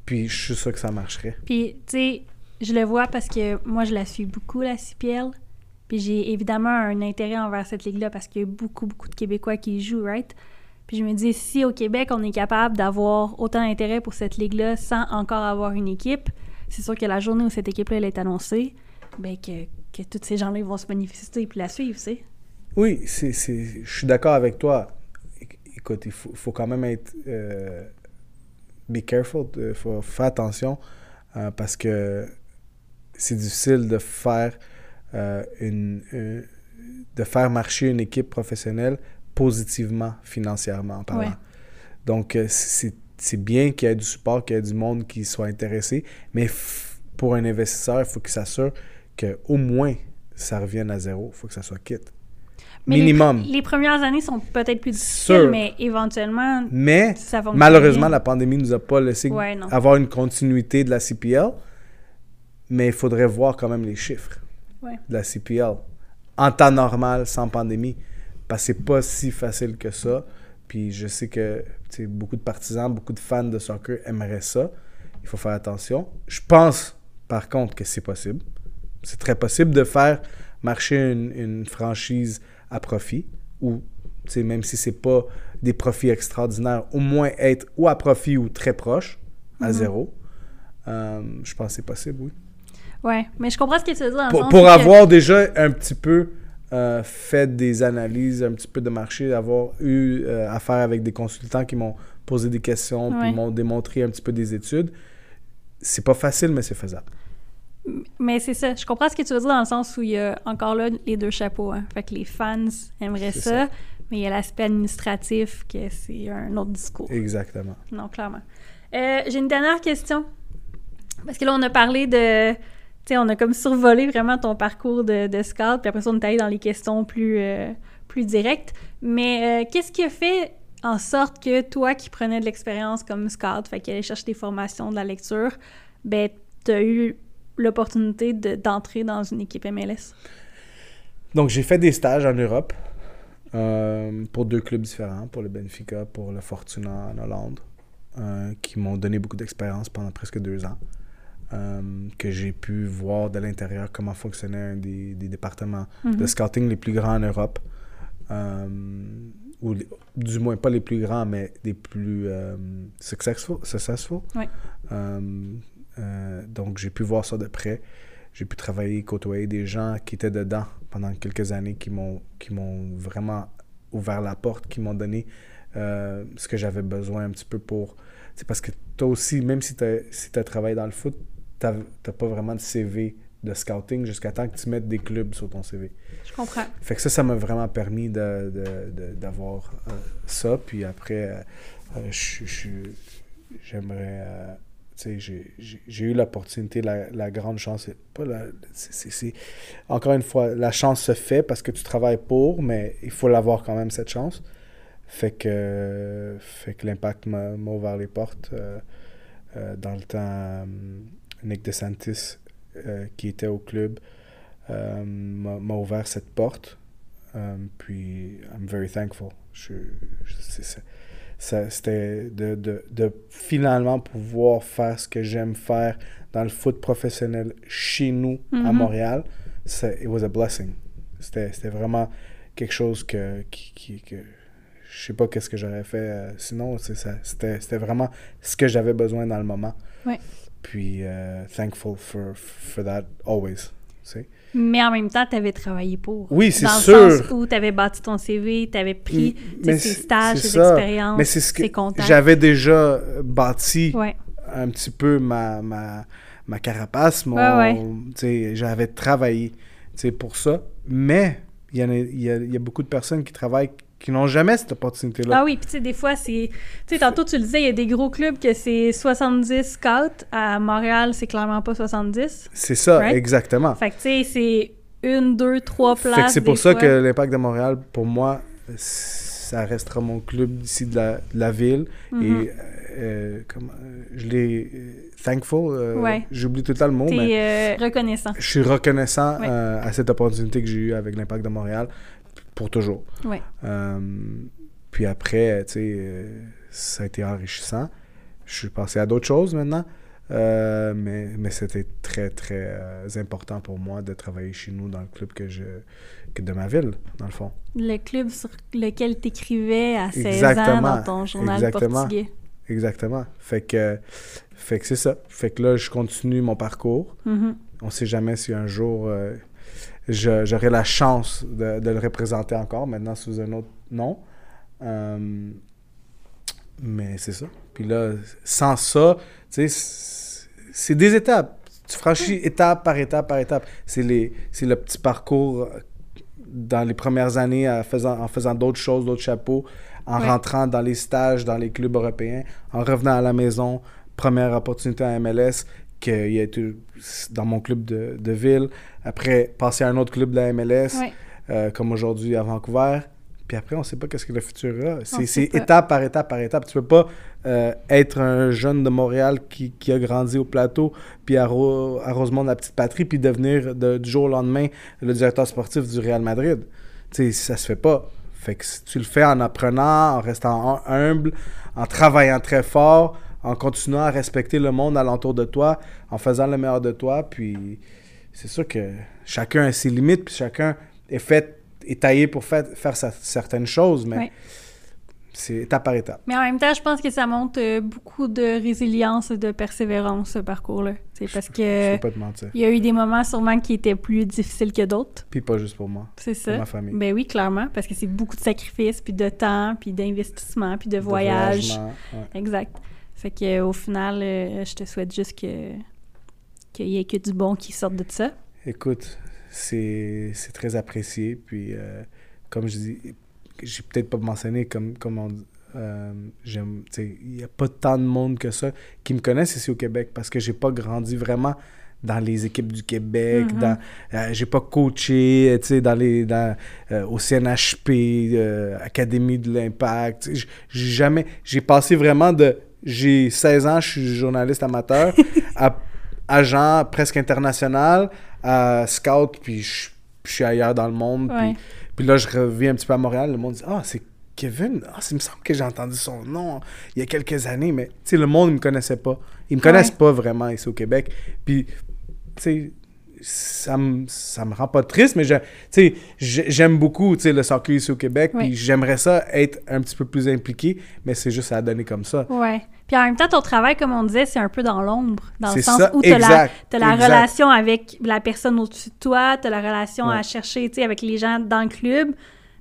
Puis je suis sûr que ça marcherait. Puis, tu sais, je le vois parce que moi, je la suis beaucoup, la CPL. Puis j'ai évidemment un intérêt envers cette ligue-là parce qu'il y a beaucoup, beaucoup de Québécois qui y jouent, right? Puis je me dis, si au Québec, on est capable d'avoir autant d'intérêt pour cette ligue-là sans encore avoir une équipe, c'est sûr que la journée où cette équipe-là est annoncée, ben que, que tous ces gens-là vont se manifester et puis la suivre, tu sais. Oui, c'est, c'est, je suis d'accord avec toi. Éc- Écoute, il faut, faut quand même être. euh, be careful, il faut faire attention euh, parce que c'est difficile de faire euh, une, une- de faire marcher une équipe professionnelle positivement financièrement en parlant. Ouais. Donc, c'est, bien qu'il y ait du support, qu'il y ait du monde qui soit intéressé, mais pour un investisseur, il faut qu'il s'assure qu'au moins ça revienne à zéro. Il faut que ça soit quitte. Mais Minimum. Les, premières années sont peut-être plus difficiles, Sûr. mais éventuellement, Mais ça fonctionne malheureusement, bien. la pandémie nous a pas laissé Ouais, avoir une continuité de la CPL. Mais il faudrait voir quand même les chiffres Ouais. de la CPL en temps normal, sans pandémie. Parce que c'est pas si facile que ça. Puis je sais que beaucoup de partisans, beaucoup de fans de soccer aimeraient ça. Il faut faire attention. Je pense, par contre, que c'est possible. C'est très possible de faire marcher une, une franchise à profit. Ou, même si c'est pas des profits extraordinaires, au moins être ou à profit ou très proche, à Mhm. zéro. Euh, je pense que c'est possible, oui Ouais, mais je comprends ce que tu veux dire dans le pour, sens pour que- avoir déjà un petit peu euh, fait des analyses, un petit peu de marché, avoir eu euh, affaire avec des consultants qui m'ont posé des questions, Ouais. puis m'ont démontré un petit peu des études, c'est pas facile, mais c'est faisable. Mais c'est ça, je comprends ce que tu veux dire dans le sens où il y a encore là les deux chapeaux. Hein. Fait que les fans aimeraient ça, ça. mais il y a l'aspect administratif que c'est un autre discours. Exactement. Non, clairement. Euh, J'ai une dernière question. Parce que là, on a parlé de. Tu sais, on a comme survolé vraiment ton parcours de, de scout, puis après ça, on est allé dans les questions plus, euh, plus directes. Mais euh, qu'est-ce qui a fait en sorte que toi qui prenais de l'expérience comme scout, fait qu'elle allait chercher des formations, de la lecture, ben, t'as eu l'opportunité de- d'entrer dans une équipe MLS? Donc, j'ai fait des stages en Europe euh, pour deux clubs différents, pour le Benfica, pour le Fortuna en Hollande. euh, qui m'ont donné beaucoup d'expérience pendant presque deux ans. Euh, que j'ai pu voir de l'intérieur comment fonctionnait un des, des départements de Mhm. scouting les plus grands en Europe. Ou les- du moins pas les plus grands, mais des plus successful. successful. Ouais. Euh, donc j'ai pu voir ça de près. J'ai pu travailler, côtoyer des gens qui étaient dedans pendant quelques années, qui m'ont qui m'ont vraiment ouvert la porte, qui m'ont donné euh, ce que j'avais besoin un petit peu pour... C'est parce que toi aussi, même si tu as, si t'as travaillé dans le foot, tu n'as pas vraiment de CV de scouting jusqu'à temps que tu mettes des clubs sur ton CV. Je comprends. Fait que ça, ça m'a vraiment permis de- de- de- d'avoir euh, ça. Puis après, euh, j'aimerais... j'ai- eu l'opportunité, la, la grande chance. Pas la, encore une fois, la chance se fait parce que tu travailles pour, mais il faut l'avoir quand même, cette chance. Fait que, fait que l'impact m'a ouvert les portes. euh, euh, dans le temps, euh, Nick DeSantis, qui était au club, m'a ouvert cette porte. Puis, I'm very thankful. Je, je- C'était de, de, de finalement pouvoir faire ce que j'aime faire dans le foot professionnel chez nous, à Mhm. Montréal. It was a blessing. C'était vraiment quelque chose que, qui, qui- que je sais pas qu'est-ce que j'aurais fait euh, sinon. C'était vraiment ce que j'avais besoin dans le moment. Ouais. Puis, euh, thankful for, for that always. tu sais. Mais en même temps, tu avais travaillé pour. Oui, c'est Dans le sûr. sens où tu avais bâti ton CV, tu avais pris Mm, tu sais, mais ces stages, ces expériences, Mais c'est ce que j'avais déjà euh, bâti Ouais. un petit peu ma, ma, ma carapace. Mon, Ouais, tu sais, J'avais travaillé pour ça. Mais il y, en a, il y, a, il y a beaucoup de personnes qui travaillent qui n'ont jamais cette opportunité-là. Ah oui, puis tu sais, des fois, c'est... Tu sais, tantôt, tu le disais, il y a des gros clubs que c'est 70 scouts. À Montréal, c'est clairement pas 70. C'est ça, Right? exactement. Fait que, tu sais, c'est une, deux, trois places. Fait que c'est pour ça fois. que l'Impact de Montréal, pour moi, ça restera mon club d'ici de la, de la ville. Mhm. Et euh, comment, euh, je l'ai euh, thankful. euh, Ouais. J'oublie tout le temps le mot, mais euh, reconnaissant. je suis reconnaissant Ouais. euh, à cette opportunité que j'ai eue avec l'Impact de Montréal pour toujours. Ouais. Euh, puis après, tu sais, euh, ça a été enrichissant. Je suis passé à d'autres choses maintenant. Euh, mais mais c'était très, très euh, important pour moi de travailler chez nous dans le club que je, que de ma ville, dans le fond. Le club sur lequel t'écrivais à 16 ans dans ton journal Exactement. portugais. Exactement. Fait que, fait que c'est ça. Fait que là, je continue mon parcours. Mhm. On sait jamais si un jour euh, j'aurai la chance de, de le représenter encore, maintenant sous un autre nom. Euh, mais c'est ça. Puis là, sans ça, tu sais, c'est- des étapes. Tu franchis étape par étape par étape. C'est les- c'est le petit parcours euh, dans les premières années en faisant, en faisant d'autres choses, d'autres chapeaux, en Ouais. rentrant dans les stages, dans les clubs européens, en revenant à la maison, première opportunité à MLS, qu'il a été dans mon club de, de ville. Après, passer à un autre club de la MLS, Ouais. euh, comme aujourd'hui à Vancouver. Puis après, on ne sait pas qu'est-ce que le futur a. C'est étape par étape par étape. Tu peux pas euh, être un jeune de Montréal qui, qui a grandi au plateau, puis à, Ro- à Rosemont, la petite patrie, puis devenir de- du jour au lendemain le directeur sportif du Real Madrid. Tu sais, ça se fait pas. Fait que si tu le fais en apprenant, en restant hum- humble, en travaillant très fort, en continuant à respecter le monde alentour de toi, en faisant le meilleur de toi, puis c'est sûr que chacun a ses limites, puis chacun est fait, est taillé pour faire, faire sa- certaines choses, mais c'est étape par étape. Mais en même temps, je pense que ça montre euh, beaucoup de résilience et de persévérance, ce parcours-là. C'est parce Je que peux pas te mentir. il y a eu des moments sûrement qui étaient plus difficiles que d'autres. Puis pas juste pour moi, C'est pour ça. ma famille. Ben oui, clairement, parce que c'est beaucoup de sacrifices, puis de temps, puis d'investissement, puis de De voyage. voyagement, ouais. Exact. Fait que euh, au final, euh, je te souhaite juste que qu'il y ait que du bon qui sorte de ça. Écoute, c'est c'est très apprécié. Puis, euh, comme je dis, j'ai peut-être pas mentionné, comme, comme on euh, j'aime, il n'y a pas tant de monde que ça qui me connaissent ici au Québec parce que j'ai pas grandi vraiment dans les équipes du Québec, Mhm. dans, euh, j'ai pas coaché, tu sais, dans les, dans, euh, au CNHP, Académie de l'Impact, j'ai jamais, j'ai passé vraiment de, j'ai 16 ans, je suis journaliste amateur, (laughs) à agent presque international, à scout, puis je, je suis ailleurs dans le monde, Ouais. puis, puis là, je reviens un petit peu à Montréal, le monde dit « Ah, c'est Kevin, ah, il me semble que j'ai entendu son nom il y a quelques années, mais tu sais, le monde ne me connaissait pas. Ils me connaissent pas vraiment ici au Québec. Puis, tu sais, ça me, ça me rend pas triste, mais j'aime beaucoup le soccer ici au Québec, Oui. puis j'aimerais ça être un petit peu plus impliqué, mais c'est juste à donner comme ça. Ouais. Puis en même temps, ton travail, comme on disait, c'est un peu dans l'ombre, dans le sens ça, où tu as la, la relation avec la personne au-dessus de toi, tu as la relation Ouais. à chercher, avec les gens dans le club,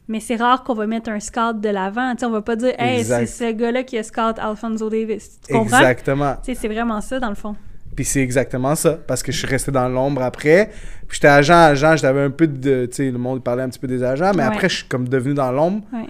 mais c'est rare qu'on va mettre un scout de l'avant, on va pas dire « Hey, c'est ce gars-là qui a scout Alfonso Davis ». Tu comprends? Exactement. C'est vraiment ça, dans le fond. Puis c'est exactement ça, parce que je suis resté dans l'ombre après. Puis j'étais agent, agent, j'avais un peu de, tu sais, le monde parlait un petit peu des agents, mais Ouais. après, je suis comme devenu dans l'ombre. Ouais.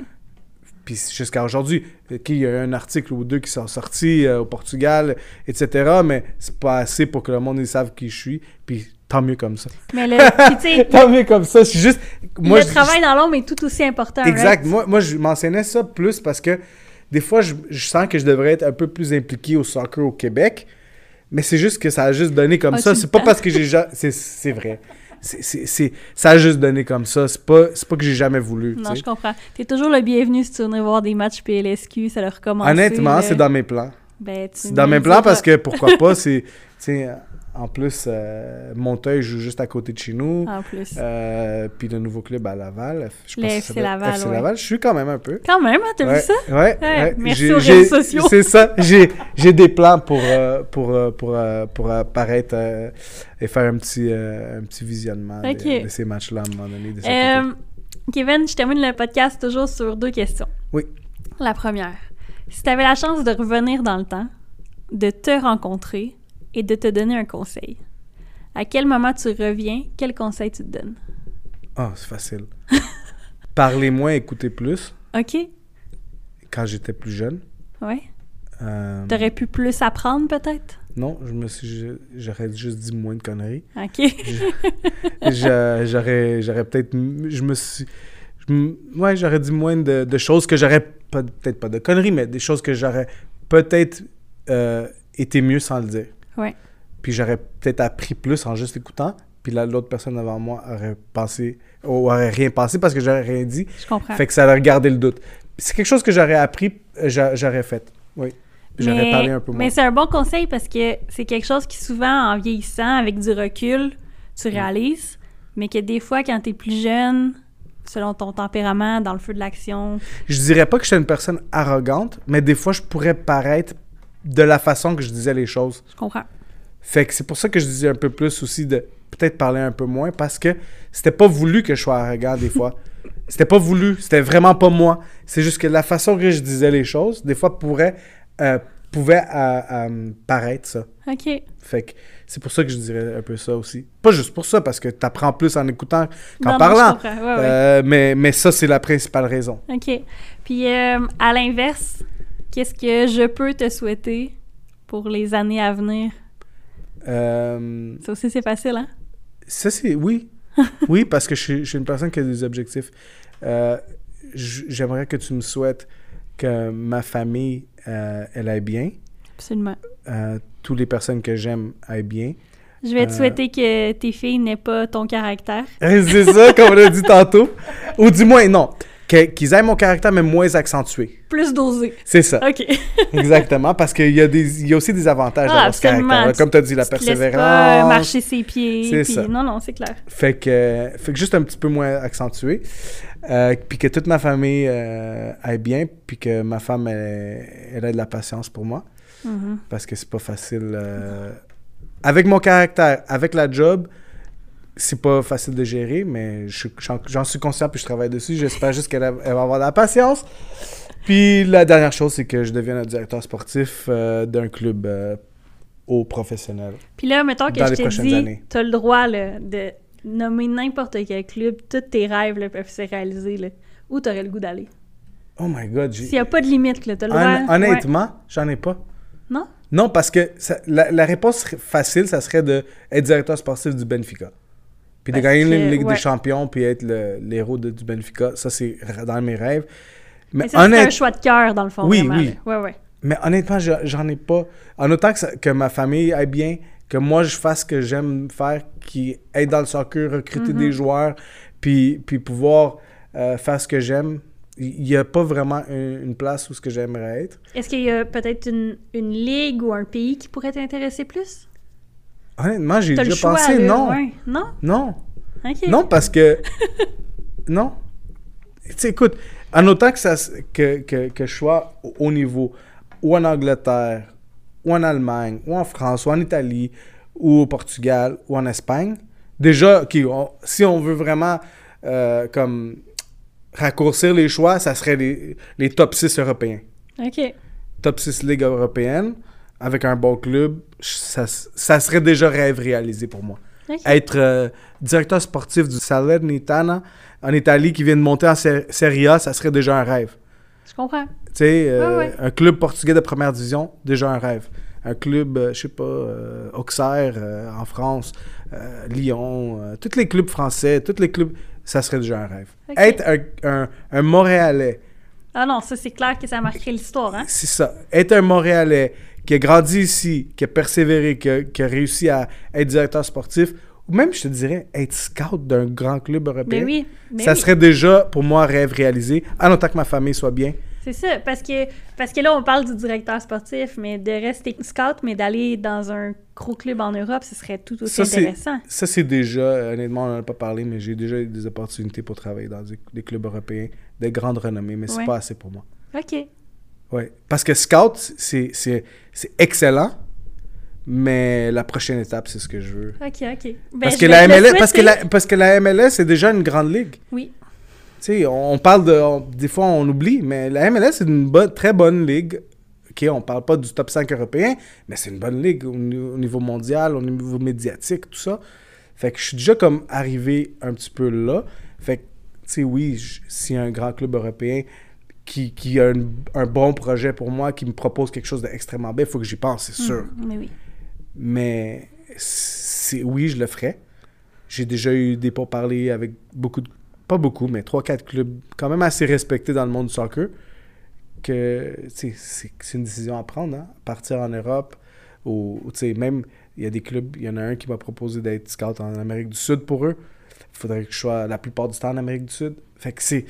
Puis jusqu'à aujourd'hui, il y a eu un article ou deux qui sont sortis euh, au Portugal, etc., mais c'est pas assez pour que le monde ils savent qui je suis. Puis tant mieux comme ça. Mais le, (laughs) puis tant mieux comme ça. C'est juste... Moi, le je- travail dans l'ombre est tout aussi important. Exact. right? Moi, moi, je mentionnais ça plus parce que des fois, je, je sens que je devrais être un peu plus impliqué au soccer au Québec. Mais c'est juste que ça a juste donné comme Ah, ça. C'est pas parce que j'ai ja- c'est C'est vrai. C'est- ça a juste donné comme ça. C'est pas, c'est pas que j'ai jamais voulu. Non, je comprends. T'es toujours le bienvenu si tu venir voir des matchs PLSQ, ça leur recommence. Honnêtement, c'est dans mes plans. Ben, C'est dans me mes plans parce que pourquoi pas, c'est. (laughs) En plus, euh, Montreuil joue juste à côté de chez nous. En plus. Euh, puis le nouveau club à Laval. Je pense FC Laval, FC ouais. Laval. Je suis quand même un peu. Quand même, hein, t'as ouais, vu ça? Ouais, Ouais, ouais. merci aux réseaux sociaux. C'est ça. J'ai j'ai des plans pour, euh, pour, euh, pour, euh, pour apparaître et faire un petit, un petit visionnement de- ces matchs-là à un moment donné. de. Kevin, je termine le podcast toujours sur deux questions. Oui. La première. Si tu avais la chance de revenir dans le temps, de te rencontrer et de te donner un conseil, à quel moment tu reviens, quel conseil tu te donnes? Ah, c'est facile. (laughs) Parler moins, écouter plus. OK? Quand j'étais plus jeune. Ouais. Euh, T'aurais pu plus apprendre, peut-être? Non, je me suis, j'aurais juste dit moins de conneries. OK. J'aurais, j'aurais peut-être, je me suis, je ouais, j'aurais dit moins de, de choses que j'aurais, peut-être pas de conneries, mais des choses que j'aurais peut-être euh, été mieux sans le dire. Ouais. Puis j'aurais peut-être appris plus en juste écoutant. Puis là, l'autre personne avant moi aurait pensé, ou aurait rien pensé parce que j'aurais rien dit. Je comprends. Fait que ça aurait gardé le doute. C'est quelque chose que j'aurais appris, euh, j'a- j'aurais fait. Oui. J'aurais parlé un peu moins. Mais c'est un bon conseil parce que c'est quelque chose qui, souvent, en vieillissant, avec du recul, Mm. tu réalises, mais que des fois, quand t'es plus jeune, selon ton tempérament, dans le feu de l'action, Je dirais pas que j'étais une personne arrogante, mais des fois, je pourrais paraître de la façon que je disais les choses. je comprends. Fait que c'est pour ça que je disais un peu plus aussi de peut-être parler un peu moins parce que c'était pas voulu que je sois arrogant des fois. (laughs) c'était pas voulu, c'était vraiment pas moi. C'est juste que la façon que je disais les choses, des fois, pourrait, euh, pouvait euh, euh, paraître ça. OK. Fait que c'est pour ça que je dirais un peu ça aussi. Pas juste pour ça, parce que t'apprends plus en écoutant qu'en parlant. Ouais, ouais. Mais, mais ça, c'est la principale raison. OK. Puis, à l'inverse, qu'est-ce que je peux te souhaiter pour les années à venir? Euh, Ça aussi, c'est facile, hein? Ça, c'est. Oui. (laughs) oui, parce que je suis, je suis une personne qui a des objectifs. Euh, J'aimerais que tu me souhaites que ma famille, euh, elle aille bien. Absolument. Toutes les personnes que j'aime aillent bien. Je vais te souhaiter que tes filles n'aient pas ton caractère. (laughs) C'est ça, comme on a dit tantôt. Ou du moins, non. Qu'ils aient mon caractère, mais moins accentué. Plus dosé. C'est ça. OK. (laughs) Exactement. Parce qu'il y, a des- y a aussi des avantages Ah, d'avoir ce caractère. Comme tu as dit, la Tu persévérance. pas marcher ses pieds. C'est ça. Non, non, c'est clair. Fait que, fait que juste un petit peu moins accentué. Euh, puis que toute ma famille euh, aille bien. Puis que ma femme, elle, elle ait de la patience pour moi. Mhm. Parce que c'est pas facile. euh, Avec mon caractère, avec la job, c'est pas facile de gérer. Mais j'en suis conscient puis je travaille dessus. J'espère juste qu'elle va avoir de la patience. Puis la dernière chose, c'est que je devienne un directeur sportif euh, d'un club euh, haut professionnel. Puis là, mettons que je les t'ai prochaines dit, années. tu as le droit là, de nommer n'importe quel club, tous tes rêves là, peuvent se réaliser. Là. Où tu aurais le goût d'aller? Oh my god. S'il n'y a pas de limite, tu as le droit. Hon- ouais. honnêtement, j'en ai pas. Non? Non, parce que ça- la, la réponse facile, ça serait de être directeur sportif du Benfica. Puis de gagner une Ligue ouais. des Champions, puis être l'héros du Benfica. Ça, c'est dans mes rêves. Mais, Mais c'est honnête- un choix de cœur, dans le fond. Oui, vraiment, oui. là. Ouais, ouais. mais honnêtement, je- j'en ai pas. En autant que, ça- que ma famille aille bien, que moi, je fasse ce que j'aime faire, qui est dans le soccer, recruter Mhm. des joueurs, puis, puis pouvoir euh, faire ce que j'aime, Il n'y a pas vraiment une, une place où ce que j'aimerais être. Est-ce qu'il y a peut-être une, une ligue ou un pays qui pourrait t'intéresser plus? Honnêtement, j'ai déjà pensé, non. ouais. Non? Non. Non, parce que. (laughs) non. Tu sais, écoute, en autant que, ça, que, que, que je sois au niveau, ou en Angleterre, ou en Allemagne, ou en France, ou en Italie, ou au Portugal, ou en Espagne, déjà, on- si on veut vraiment euh, comme raccourcir les choix, ça serait les, les top 6 européens. OK. Top 6 Ligue européenne, avec un bon club, ça, ça serait déjà rêve réalisé pour moi être euh, directeur sportif du Salernitana en Italie qui vient de monter en Ser- Serie A, ça serait déjà un rêve. Je comprends. Tu sais, euh, Ouais, ouais. un club portugais de première division, déjà un rêve. Un club, euh, je sais pas, euh, Auxerre en France, Lyon, tous les clubs français, tous les clubs, ça serait déjà un rêve. Être un, un- un Montréalais, Ah non, ça, c'est clair que ça marquerait l'histoire, hein? c'est ça. Être un Montréalais qui a grandi ici, qui a persévéré, qui a, qui a réussi à être directeur sportif, ou même, je te dirais, être scout d'un grand club européen. Ben oui. ben ça oui. serait déjà, pour moi, un rêve réalisé, en autant que ma famille soit bien. C'est ça, parce que, parce que là, on parle du directeur sportif, mais de rester scout, mais d'aller dans un gros club en Europe, ce serait tout aussi Ça, intéressant. Ça, c'est déjà, honnêtement, on n'en a pas parlé, mais j'ai déjà eu des opportunités pour travailler dans des, des clubs européens de grande renommée, mais c'est Ouais. pas assez pour moi. OK. Ouais. Parce que scout, c'est excellent, mais la prochaine étape, c'est ce que je veux. OK, OK. Ben, Parce que, la MLS, parce, que la, parce que la MLS, c'est déjà une grande ligue. Oui. Tu sais, on, parle de. on- des fois, on oublie, mais la MLS, c'est une bonne, très bonne ligue. OK, on parle pas du top 5 européen, mais c'est une bonne ligue au, au niveau mondial, au niveau médiatique, tout ça. Fait que je suis déjà comme arrivé un petit peu là. Fait que, tu sais, oui, a un grand club européen qui, qui a un, un bon projet pour moi, qui me propose quelque chose d'extrêmement bien, il faut que j'y pense, c'est sûr. Mm, mais oui. Mais c'est oui, je le ferais. J'ai déjà eu des pourparlers avec beaucoup de. Pas beaucoup, mais 3-4 clubs quand même assez respectés dans le monde du soccer. Que c'est c'est une décision à prendre, hein. Partir en Europe. Ou ou, tu sais, même, il y a des clubs, il y en a un qui m'a proposé d'être scout en Amérique du Sud pour eux. Il faudrait que je sois la plupart du temps en Amérique du Sud. Fait que c'est.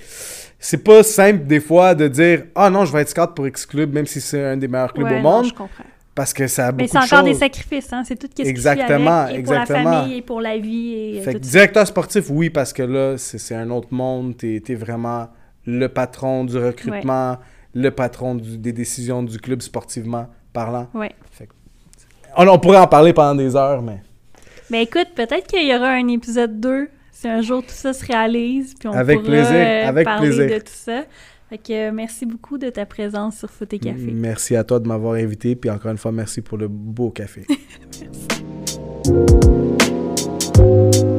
C'est pas simple des fois de dire Ah non, je vais être scout pour X club, même si c'est un des meilleurs clubs Ouais, au non, monde. je comprends. Parce que ça a beaucoup Mais c'est de encore des sacrifices, hein? C'est tout ce qui Exactement, avec, et exactement. pour la famille, et pour la vie, et Fait tout que directeur sportif, oui, parce que là, c'est c'est un autre monde. T'es es vraiment le patron du recrutement, le patron du- des décisions du club sportivement parlant. Ouais. On, on pourrait en parler pendant des heures, mais Ben écoute, peut-être qu'il y aura un épisode 2 si un jour tout ça se réalise, puis on Avec pourra plaisir, euh, avec parler plaisir. de tout ça. Fait que euh, merci beaucoup de ta présence sur Foot et Café. merci à toi de m'avoir invité. Puis encore une fois, merci pour le beau café. Merci. (laughs)